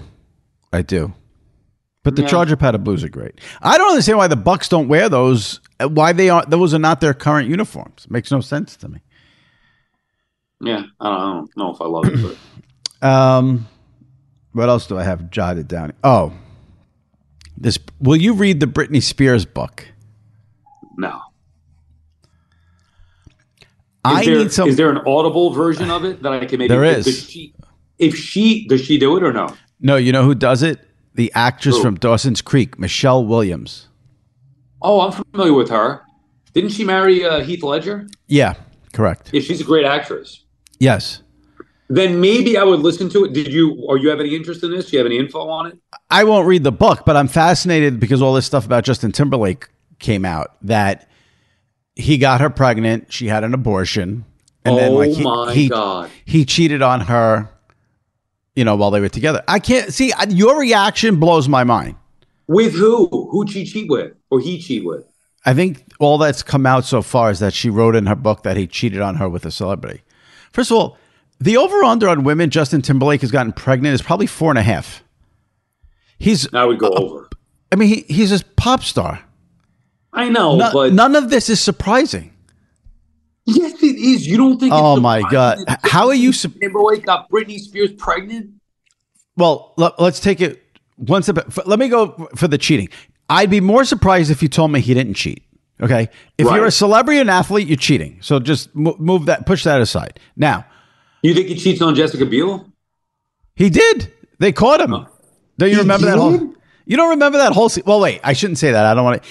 I do. But the Yeah. Charger powder blues are great. I don't understand why the Bucs don't wear those. Why they are those are not their current uniforms. Makes no sense to me. Yeah, I don't, I don't know if I love it, but Um, what else do I have jotted down? Oh, this. Will you read the Britney Spears book? no. Is I there, need some. Is there an audible version of it that I can maybe? There is. Does she, if she does she do it or no? no, you know who does it? The actress Who? from Dawson's Creek, Michelle Williams. Oh, I'm familiar with her. Didn't she marry uh, Heath Ledger? Yeah, correct. Yeah, she's a great actress. Yes. Then maybe I would listen to it. Did you or you have any interest in this? Do you have any info on it? I won't read the book, but I'm fascinated because all this stuff about Justin Timberlake came out that he got her pregnant, she had an abortion, and then Oh like he, oh my he, God. he cheated on her, you know, while they were together. I can't see your reaction blows my mind. With who? Who she cheat with? Or he cheat with? I think all that's come out so far is that she wrote in her book that he cheated on her with a celebrity. First of all, the over under on women Justin Timberlake has gotten pregnant is probably four and a half. He's, I would go over. I mean, he, he's a pop star. I know, No- but none of this is surprising. yes, it is. You don't think? Oh my God. How are you Timberlake got Britney Spears pregnant? Well, let, us take it one step. Let me go for the cheating. I'd be more surprised if you told me he didn't cheat. Okay, if you're a celebrity and athlete, you're cheating. So just move that, push that aside. Now You think he cheats on Jessica Biel? he did. They caught him. Don't you He remember that whole? You don't remember that whole? Se- well, wait. I shouldn't say that. I don't want to.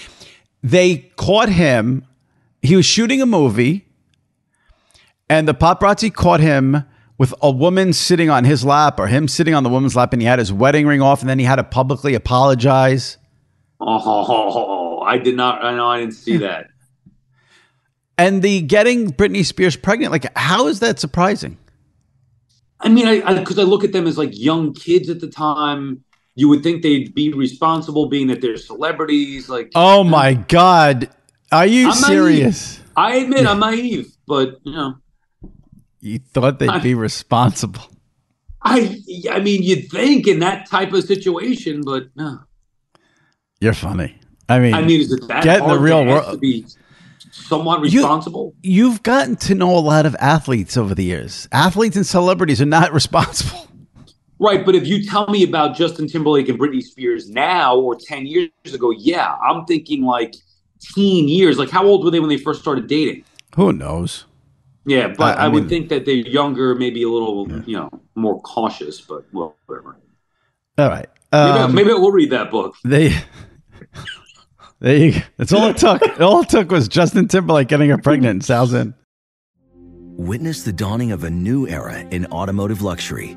They caught him. He was shooting a movie, and the paparazzi caught him with a woman sitting on his lap or him sitting on the woman's lap, and he had his wedding ring off, and then he had to publicly apologize. Oh, I did not. I know. I didn't see hmm. that. And the getting Britney Spears pregnant, like, how is that surprising? I mean, I because I, I, look at them as like young kids at the time. You would think they'd be responsible, being that they're celebrities. Like, oh my god, are you I'm serious? Naive. I admit I'm naive, but you know, you thought they'd I, be responsible. I, I mean, you'd think in that type of situation, but no. You're funny. I mean, I mean, is it that get in the real world to be somewhat responsible? You, you've gotten to know a lot of athletes over the years. Athletes and celebrities are not responsible. Right, but if you tell me about Justin Timberlake and Britney Spears now or 10 years ago, yeah, I'm thinking like teen years. Like how old were they when they first started dating? Who knows? Yeah, but I, I, I would think that they're younger, maybe a little, yeah. you know, more cautious, but well, whatever. All right. Um, maybe, maybe we'll read that book. They there you That's all it took. all it took was Justin Timberlake getting her pregnant and Sal's in. Witness the dawning of a new era in automotive luxury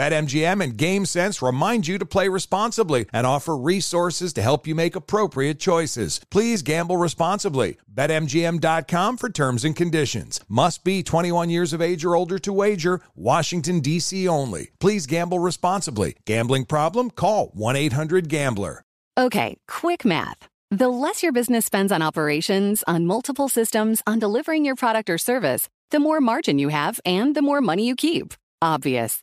BetMGM and GameSense remind you to play responsibly and offer resources to help you make appropriate choices. Please gamble responsibly. BetMGM.com for terms and conditions. Must be 21 years of age or older to wager. Washington, D.C. only. Please gamble responsibly. Gambling problem? Call 1 800 Gambler. Okay, quick math. The less your business spends on operations, on multiple systems, on delivering your product or service, the more margin you have and the more money you keep. Obvious.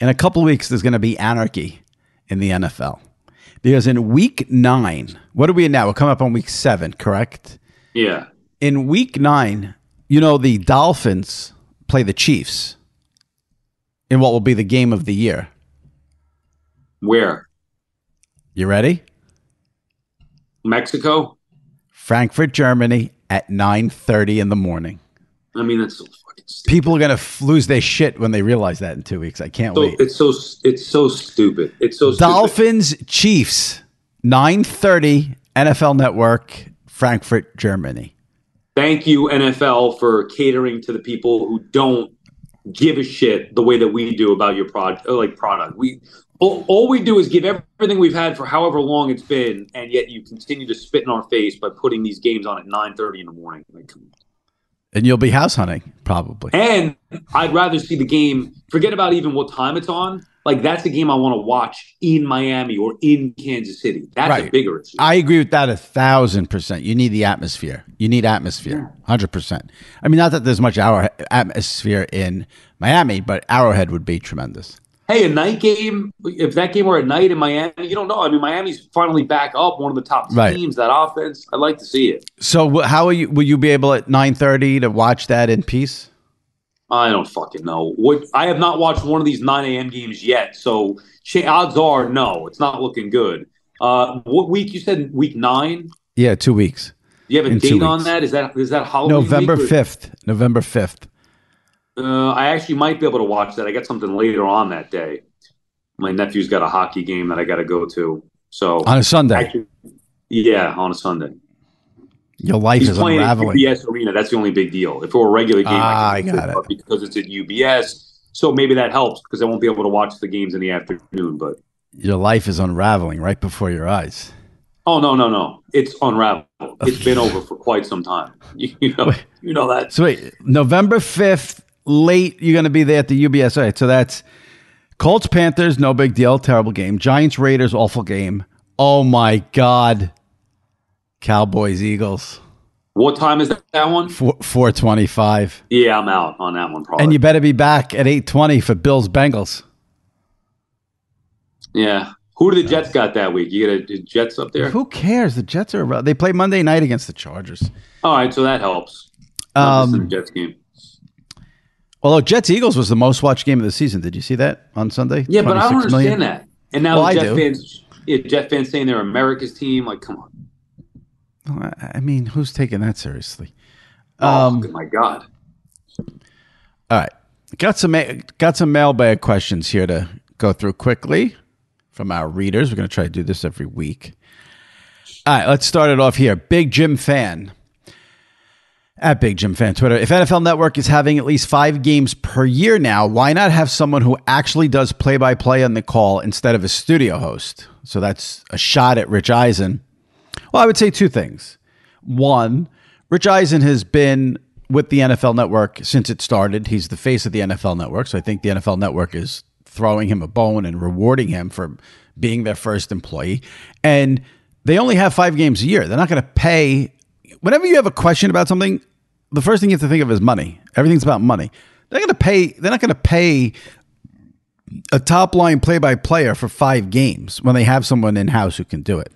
In a couple weeks, there's going to be anarchy in the NFL because in week nine, what are we in now? We're coming up on week seven, correct? Yeah. In week nine, you know, the Dolphins play the Chiefs in what will be the game of the year. Where? You ready? Mexico? Frankfurt, Germany at 9:30 in the morning. I mean, that's People are gonna f- lose their shit when they realize that in two weeks. I can't so, wait. It's so it's so stupid. It's so Dolphins stupid. Chiefs nine thirty NFL Network Frankfurt Germany. Thank you NFL for catering to the people who don't give a shit the way that we do about your product uh, like product. We all, all, we do is give everything we've had for however long it's been, and yet you continue to spit in our face by putting these games on at nine thirty in the morning. Like, and you'll be house hunting, probably. And I'd rather see the game, forget about even what time it's on. like that's a game I want to watch in Miami or in Kansas City. That's Right. a bigger issue. I agree with that a thousand percent. You need the atmosphere. You need atmosphere, hundred percent. I mean, not that there's much hour atmosphere in Miami, but Arrowhead would be tremendous. Hey, a night game, if that game were at night in Miami, you don't know. I mean, Miami's finally back up, one of the top Right. teams, that offense. I'd like to see it. So, how are you? Will you be able at nine thirty to watch that in peace? I don't fucking know. What I have not watched one of these 9 a.m. games yet, so odds are no, it's not looking good. Uh, what week you said? Week nine? Yeah, two weeks. Do you have a In date on that? Is that is that Halloween? November fifth. November fifth. Uh, I actually might be able to watch that. I got something later on that day. My nephew's got a hockey game that I got to go to. So On a Sunday. actually, yeah, on a Sunday. Your life He's is playing at unraveling. UBS Arena. That's the only big deal. If it were a regular game, Ah, I, I got it. Because it's at UBS, so maybe that helps because I won't be able to watch the games in the afternoon. But Your life is unraveling right before your eyes. oh no, no, no, it's unraveled. It's been over for quite some time. You, you know, you know that. So wait, November fifth, late. You're going to be there at the UBS. All right, so that's Colts Panthers, no big deal, terrible game. Giants Raiders, awful game. Oh my God, Cowboys Eagles, What time is that, one? four four twenty five, Yeah, I'm out on that one. Probably. and you better be back at eight twenty for Bills Bengals. yeah. Who do the Jets got that week? You got a Jets up there? Who cares? The Jets are. They play Monday night against the Chargers. All right, so that helps. Um, Jets game. Although Jets Eagles was the most watched game of the season. Did you see that on Sunday? Yeah, but I don't understand million? that. And now Well, Jet fans, yeah, Jet fans saying they're America's team. Like, come on. I- I mean, who's taking that seriously? Oh Um, my God. All right, got some got some mailbag questions here to go through quickly from our readers. We're going to try to do this every week. All right, let's start it off here. Big Jim fan at Big Jim fan Twitter. If NFL Network is having at least five games per year now, why not have someone who actually does play by play on the call instead of a studio host? So that's a shot at Rich Eisen. Well, I would say two things. One, Rich Eisen has been with the NFL Network since it started. He's the face of the NFL Network. So I think the NFL Network is throwing him a bone and rewarding him for being their first employee. And they only have five games a year. They're not going to pay. Whenever you have a question about something, the first thing you have to think of is money. Everything's about money. They're going to pay. They're not going to pay a top line play by player for five games when they have someone in house who can do it.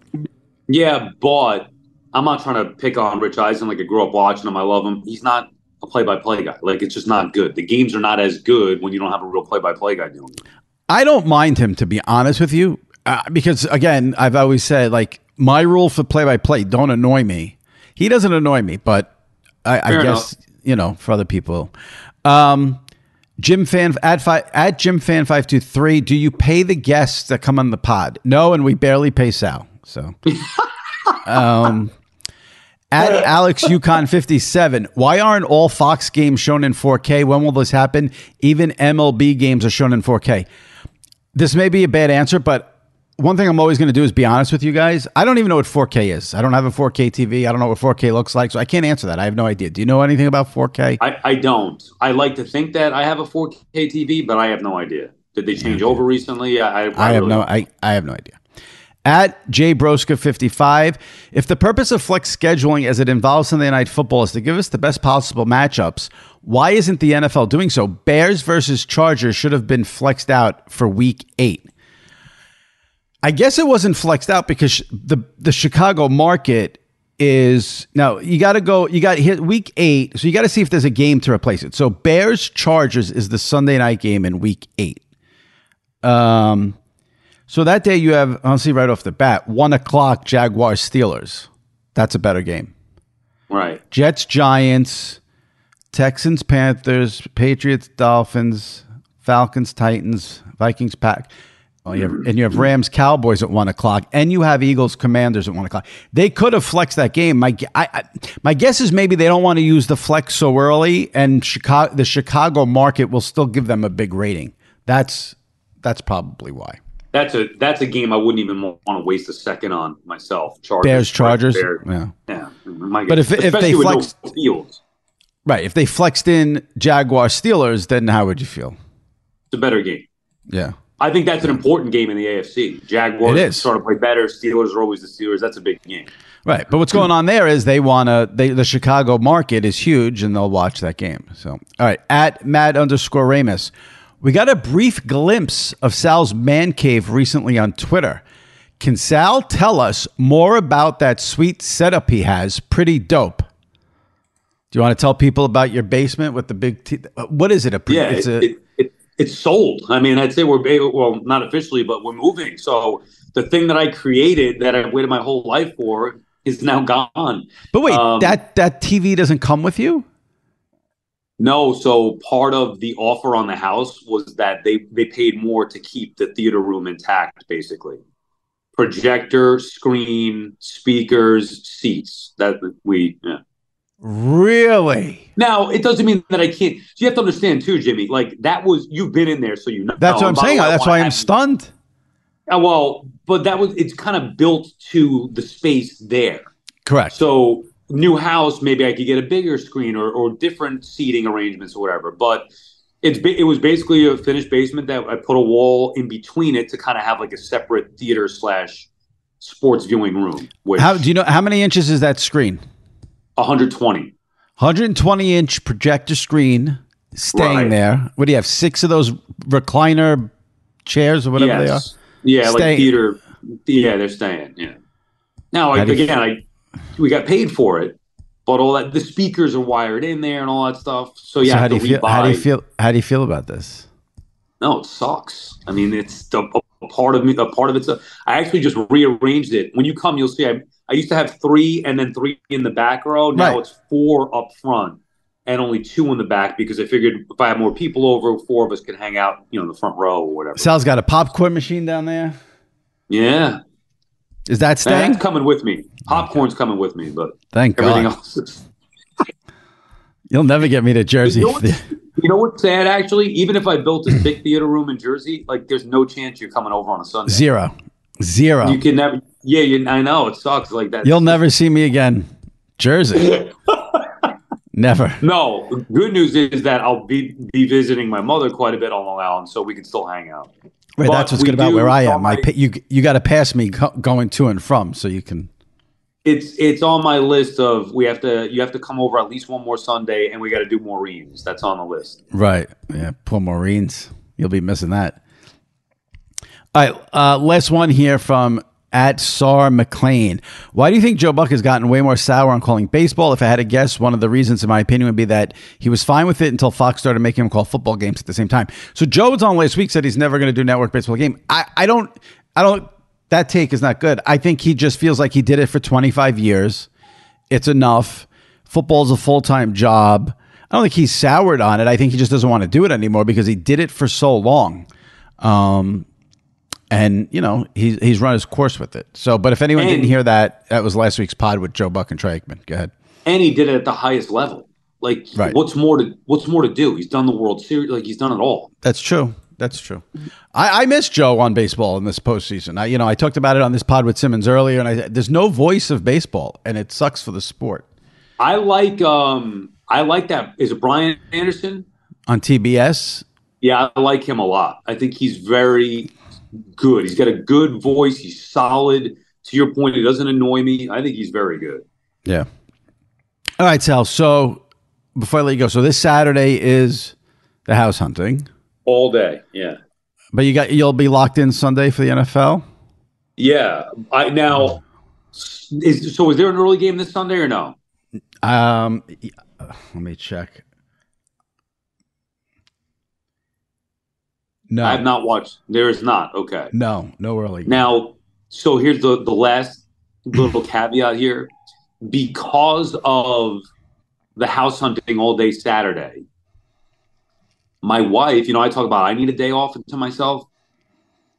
Yeah, but I'm not trying to pick on Rich Eisen. Like I grew up watching him. I love him. He's not a play-by-play guy. Like it's just not good. The games are not as good when you don't have a real play-by-play guy doing it. I don't mind him to be honest with you, uh, because again, I've always said like my rule for play by play don't annoy me. He doesn't annoy me, but I, I guess you know for other people. Um, Jim fan at five at Jim fan five two three. Do you pay the guests that come on the pod? No, and we barely pay Sal. So, um, at Alex Yukon fifty seven. Why aren't all Fox games shown in four K? When will this happen? Even MLB games are shown in four K this may be a bad answer, but one thing I'm always going to do is be honest with you guys. I don't even know what 4K is. I don't have a 4K TV. I don't know what 4K looks like, so I can't answer that. I have no idea. Do you know anything about 4K? I, I don't. I like to think that I have a 4K TV, but I have no idea. Did they change over recently? I, I, I have really no. I, I have no idea. At J Broska 55, if the purpose of flex scheduling as it involves Sunday night football is to give us the best possible matchups, why isn't the NFL doing so? Bears versus Chargers should have been flexed out for week 8. I guess it wasn't flexed out because the the Chicago market is now you got to go you got hit week 8 so you got to see if there's a game to replace it. So Bears Chargers is the Sunday night game in week 8. Um so that day you have, I'll see right off the bat, one o'clock Jaguars Steelers. That's a better game. Right. Jets Giants, Texans Panthers, Patriots Dolphins, Falcons Titans, Vikings Pack. Oh, you have, and you have Rams Cowboys at one o'clock, and you have Eagles Commanders at one o'clock. They could have flexed that game. My I, I, my guess is maybe they don't want to use the flex so early, and Chicago the Chicago market will still give them a big rating. That's that's probably why. That's a that's a game I wouldn't even want to waste a second on myself. Chargers, Bears Chargers, Bears. yeah. Yeah. But if- if they Especially with flex- no fields, Right. If they flexed in Jaguar Steelers, then how would you feel? it's a better game. Yeah. I think that's an important game in the AFC. Jaguars It is. starting to play better. Steelers are always the Steelers. That's a big game. Right. But what's going on there is they want to, the Chicago market is huge and they'll watch that game. So, all right. At Mad underscore Ramus, we got a brief glimpse of Sal's man cave recently on Twitter. Can Sal tell us more about that sweet setup he has? Pretty dope. Do you want to tell people about your basement with the big? T- what is it? A pre- Yeah, it's it, a, it, it, it's sold. I mean, I'd say we're well, not officially, but we're moving. So the thing that I created that I waited my whole life for is now gone. but wait, um, that that TV doesn't come with you. No, so part of the offer on the house was that they they paid more to keep the theater room intact, basically. Projector, screen, speakers, seats. That we yeah. Really? Now it doesn't mean that I can't. So you have to understand too, Jimmy. Like that was you've been in there, so you know. That's what I'm And by the saying. That's why I'm stunned. Uh, well, but that was it's kind of built to the space there. Correct. So new house, maybe I could get a bigger screen or, or different seating arrangements or whatever. But it's it was basically a finished basement that I put a wall in between it to kind of have like a separate theater slash sports viewing room. Which How do you know how many inches is that screen? 120. 120 inch projector screen staying Right. there. What do you have? Six of those recliner chairs or whatever yes. They are? Yeah, Stay- like theater. Yeah, they're staying. Yeah. Now, like, you- again, I we got paid for it, but all that the speakers are wired in there and all that stuff. So yeah. So how do you feel? How do you feel? How do you feel about this? No, it sucks. I mean, it's a part of me. A part of it's. I actually just rearranged it. When you come, you'll see. I, I used to have three and then three in the back row. Now Right. it's four up front and only two in the back because I figured if I have more people over, four of us could hang out, you know, in the front row or whatever. Sal's got a popcorn machine down there. yeah, Is that staying? that's coming with me. Popcorn's coming with me, but Thank everything God. else is. You'll never get me to Jersey. You know, you know what's sad? Actually, even if I built this big theater room in Jersey, like there's no chance you're coming over on a Sunday. Zero. Zero. You can never. Yeah, you, I know it sucks like that. You'll never see me again. Jersey. never. No, good news is that I'll be be visiting my mother quite a bit on Long Island, so we can still hang out. Wait, But that's what's good about do where I am. I you you got to pass me go- going to and from, so you can. It's it's on my list of we have to you have to come over at least one more Sunday, and we got to do Maureen's. That's on the list. Right. Yeah. Poor Maureen's. You'll be missing that. All right. Uh, last one here from at Sar McLean. Why do you think Joe Buck has gotten way more sour on calling baseball? If I had to guess, one of the reasons, in my opinion, would be that he was fine with it until Fox started making him call football games at the same time. So Joe was on last week said he's never going to do network baseball game. I, I don't. I don't. That take is not good. I think he just feels like he did it for 25 years. It's enough. Football's a full time job. I don't think he's soured on it. I think he just doesn't want to do it anymore because he did it for so long. Um, and you know he's he's run his course with it. So, but if anyone And- didn't hear that, that was last week's pod with Joe Buck and Troy Aikman. Go ahead. And he did it at the highest level. Like, Right. what's more to what's more to do? He's done the World Series. Like, he's done it all. That's true. That's true. I, I miss Joe on baseball in this postseason. I, you know, I talked about it on this pod with Simmons earlier, and I, there's no voice of baseball, and it sucks for the sport I like um I like that. Is it Brian Anderson? on TBS. Yeah, I like him a lot. I think he's very good. He's got a good voice. He's solid. To your point, he doesn't annoy me. I think he's very good. Yeah. All right, Sal. So before I let you go, so this Saturday is the house hunting, All day. Yeah. but you got you'll be locked in Sunday for the NFL. Yeah. I now is so is there an early game this Sunday or no? Um, uh, let me check. No, I have not watched. There is not. Okay. no, no early. Now, so here's the the last little caveat here. Because of the house hunting all day Saturday, my wife, you know, I talk about I need a day off to myself.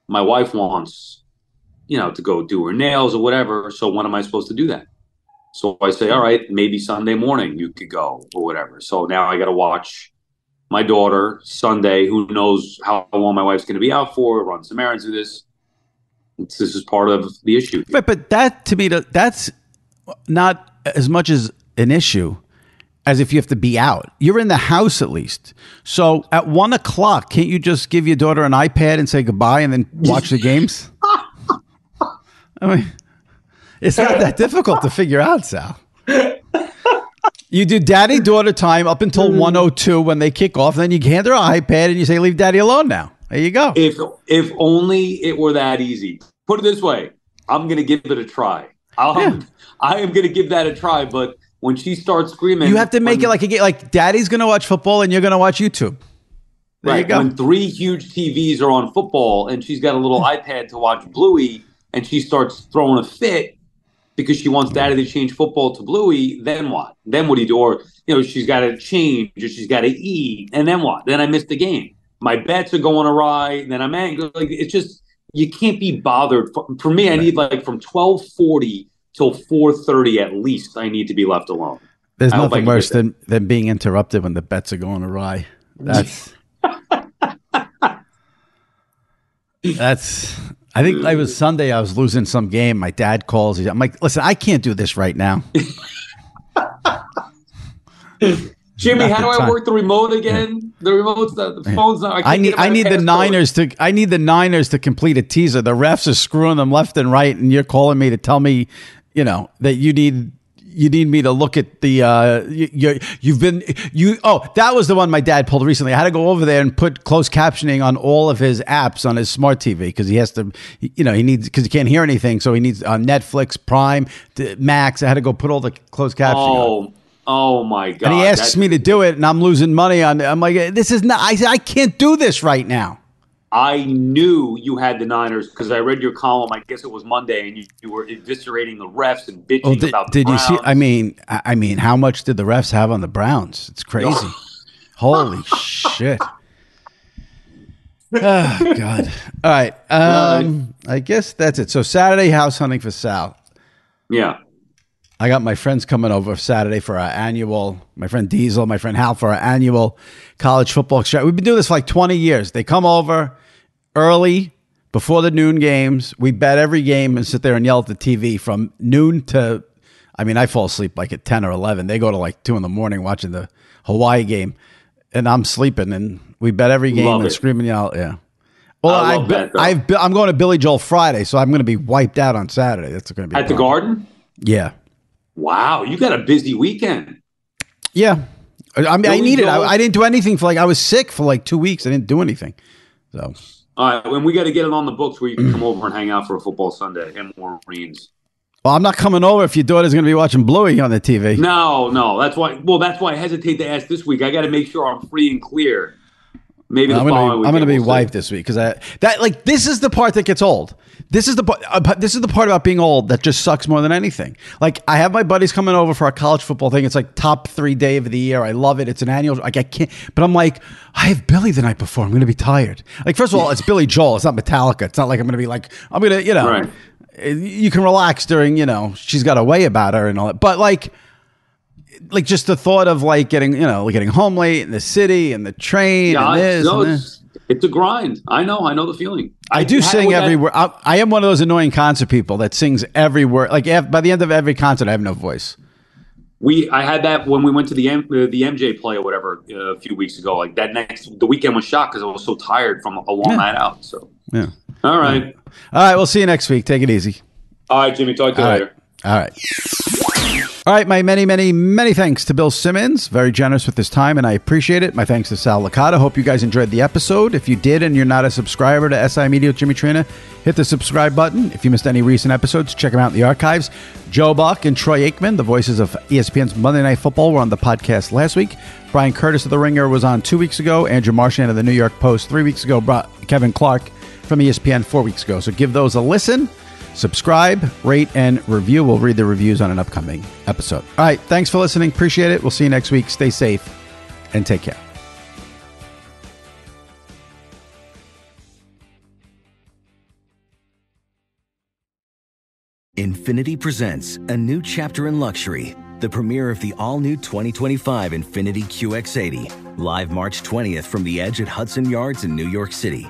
My wife wants, you know, to go do her nails or whatever. So when am I supposed to do that? So I say, all right, maybe Sunday morning you could go or whatever. So now I got to watch my daughter Sunday. Who knows how long my wife's going to be out for? Run some errands, do this. It's, this is part of the issue. But but that to me that's not as much as an issue as if you have to be out. You're in the house at least. So at one o'clock, can't you just give your daughter an iPad and say goodbye and then watch the games? I mean, it's not that difficult to figure out, Sal. You do daddy daughter time up until mm. 102 when they kick off, then you hand her an iPad and you say, Leave daddy alone now. There you go. If if only it were that easy. Put it this way, I'm gonna give it a try. I'll, Yeah. I am gonna give that a try, but when she starts screaming, You have to make when- it like a game. Like daddy's going to watch football and you're going to watch YouTube. There right, you. When three huge TVs are on football and she's got a little iPad to watch Bluey and she starts throwing a fit because she wants daddy to change football to Bluey, then what? Then what do you do? Or, you know, she's got to change or she's got to eat. And then what? Then I missed the game. My bets are going awry. Then I'm angry. Like, it's just, you can't be bothered. For, for me, I need like from 1240 till 430 at least, I need to be left alone. There's I nothing worse than, than being interrupted when the bets are going awry. That's that's. I think it was Sunday. I was losing some game. My dad calls. I'm like, listen, I can't do this right now. Jimmy, how do I time. work the remote again? The remote's not, the phone's not. I can't need I need the. Niners to I need the Niners to complete a teaser. The refs are screwing them left and right, and you're calling me to tell me, you know, that you need you need me to look at the uh you, you you've been you oh that was the one my dad pulled recently. I had to go over there and put closed captioning on all of his apps on his smart TV because he has to you know he needs because he can't hear anything, so he needs uh, Netflix, Prime, Max. I had to go put all the closed captioning. on. Oh, oh my god! And he asks That's- me to do it, and I'm losing money on. I'm like, this is not. I I can't do this right now. I knew you had the Niners because I read your column. I guess it was Monday, and you, you were eviscerating the refs and bitching Oh, did, about. The did you see? I mean, I mean, how much did the refs have on the Browns? It's crazy. Holy shit! Oh God! All right. Um, I guess that's it. So Saturday house hunting for Sal. yeah. I got my friends coming over Saturday for our annual. My friend Diesel, my friend Hal for our annual college football extra. We've been doing this for like twenty years. They come over early before the noon games. We bet every game and sit there and yell at the TV from noon to. I mean, I fall asleep like at ten or eleven. They go to like two in the morning watching the Hawaii game, and I'm sleeping. And we bet every game Love and it. scream and yell. Yeah. Well, I I that. I've, I'm going to Billy Joel Friday, so I'm going to be wiped out on Saturday. That's going to be At the. Garden. Yeah. Wow, you got a busy weekend. Yeah. I I mean, I Billy needed. I, I didn't do anything for like I was sick for like two weeks. I didn't do anything. So All right, when we got to get it on the books where you can come over and hang out for a football Sunday and Marines. well, I'm not coming over if your daughter's going to be watching Bluey on the TV. No, no, that's why. Well, that's why I hesitate to ask this week. I got to make sure I'm free and clear. Maybe the I'm following gonna, week. be, I'm gonna be wiped this week because I that like this is the part that gets old. This is the part. Uh, this is the part about being old that just sucks more than anything. Like I have my buddies coming over for a college football thing. It's like top three day of the year. I love it. It's an annual. Like I can't. But I'm like, I have Billy the night before. I'm gonna be tired. Like first of all, it's Billy Joel. It's not Metallica. It's not like I'm gonna be like I'm gonna you know. Right. You can relax during you know she's got a way about her and all that. But like like just the thought of like getting you know getting home late in the city and the train Yeah, and this no, and this. It's, it's a grind. I know. I know the feeling. I do had sing with that- every word. I, I am one of those annoying concert people that sings every word. Like by the end of every concert, I have no voice. We I had that when we went to the M, uh, the MJ play or whatever uh, a few weeks ago. Like that next the weekend was shot because I was so tired from a long night out. So Yeah. all right, All right, we'll see you next week. Take it easy. all right, Jimmy. Talk to you All later. All right. All right, my many, many, many thanks to Bill Simmons. Very generous with his time, and I appreciate it. My thanks to Sal Licata. Hope you guys enjoyed the episode. If you did and you're not a subscriber to SI Media with Jimmy Traina, hit the subscribe button. If you missed any recent episodes, check them out in the archives. Joe Buck and Troy Aikman, the voices of ESPN's Monday Night Football, were on the podcast last week. Bryan Curtis of The Ringer was on two weeks ago. Andrew Marchand of the New York Post three weeks ago. Brought Kevin Clark from ESPN four weeks ago. So give those a listen. Subscribe, rate, and review. We'll read the reviews on an upcoming episode. All right. Thanks for listening. Appreciate it. We'll see you next week. Stay safe and take care. Infiniti presents a new chapter in luxury, the premiere of the all new 2025 Infiniti QX80, live March 20th from the edge at Hudson Yards in New York City,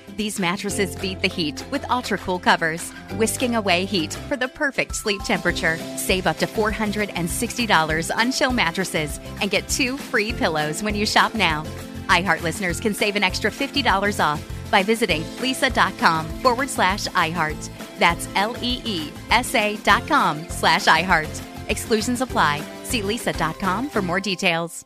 These mattresses beat the heat with ultra cool covers, whisking away heat for the perfect sleep temperature. Save up to $460 on chill mattresses and get two free pillows when you shop now. iHeart listeners can save an extra $50 off by visiting leesa.com forward slash iHeart. That's L E E S A dot com slash iHeart. Exclusions apply. See leesa.com for more details.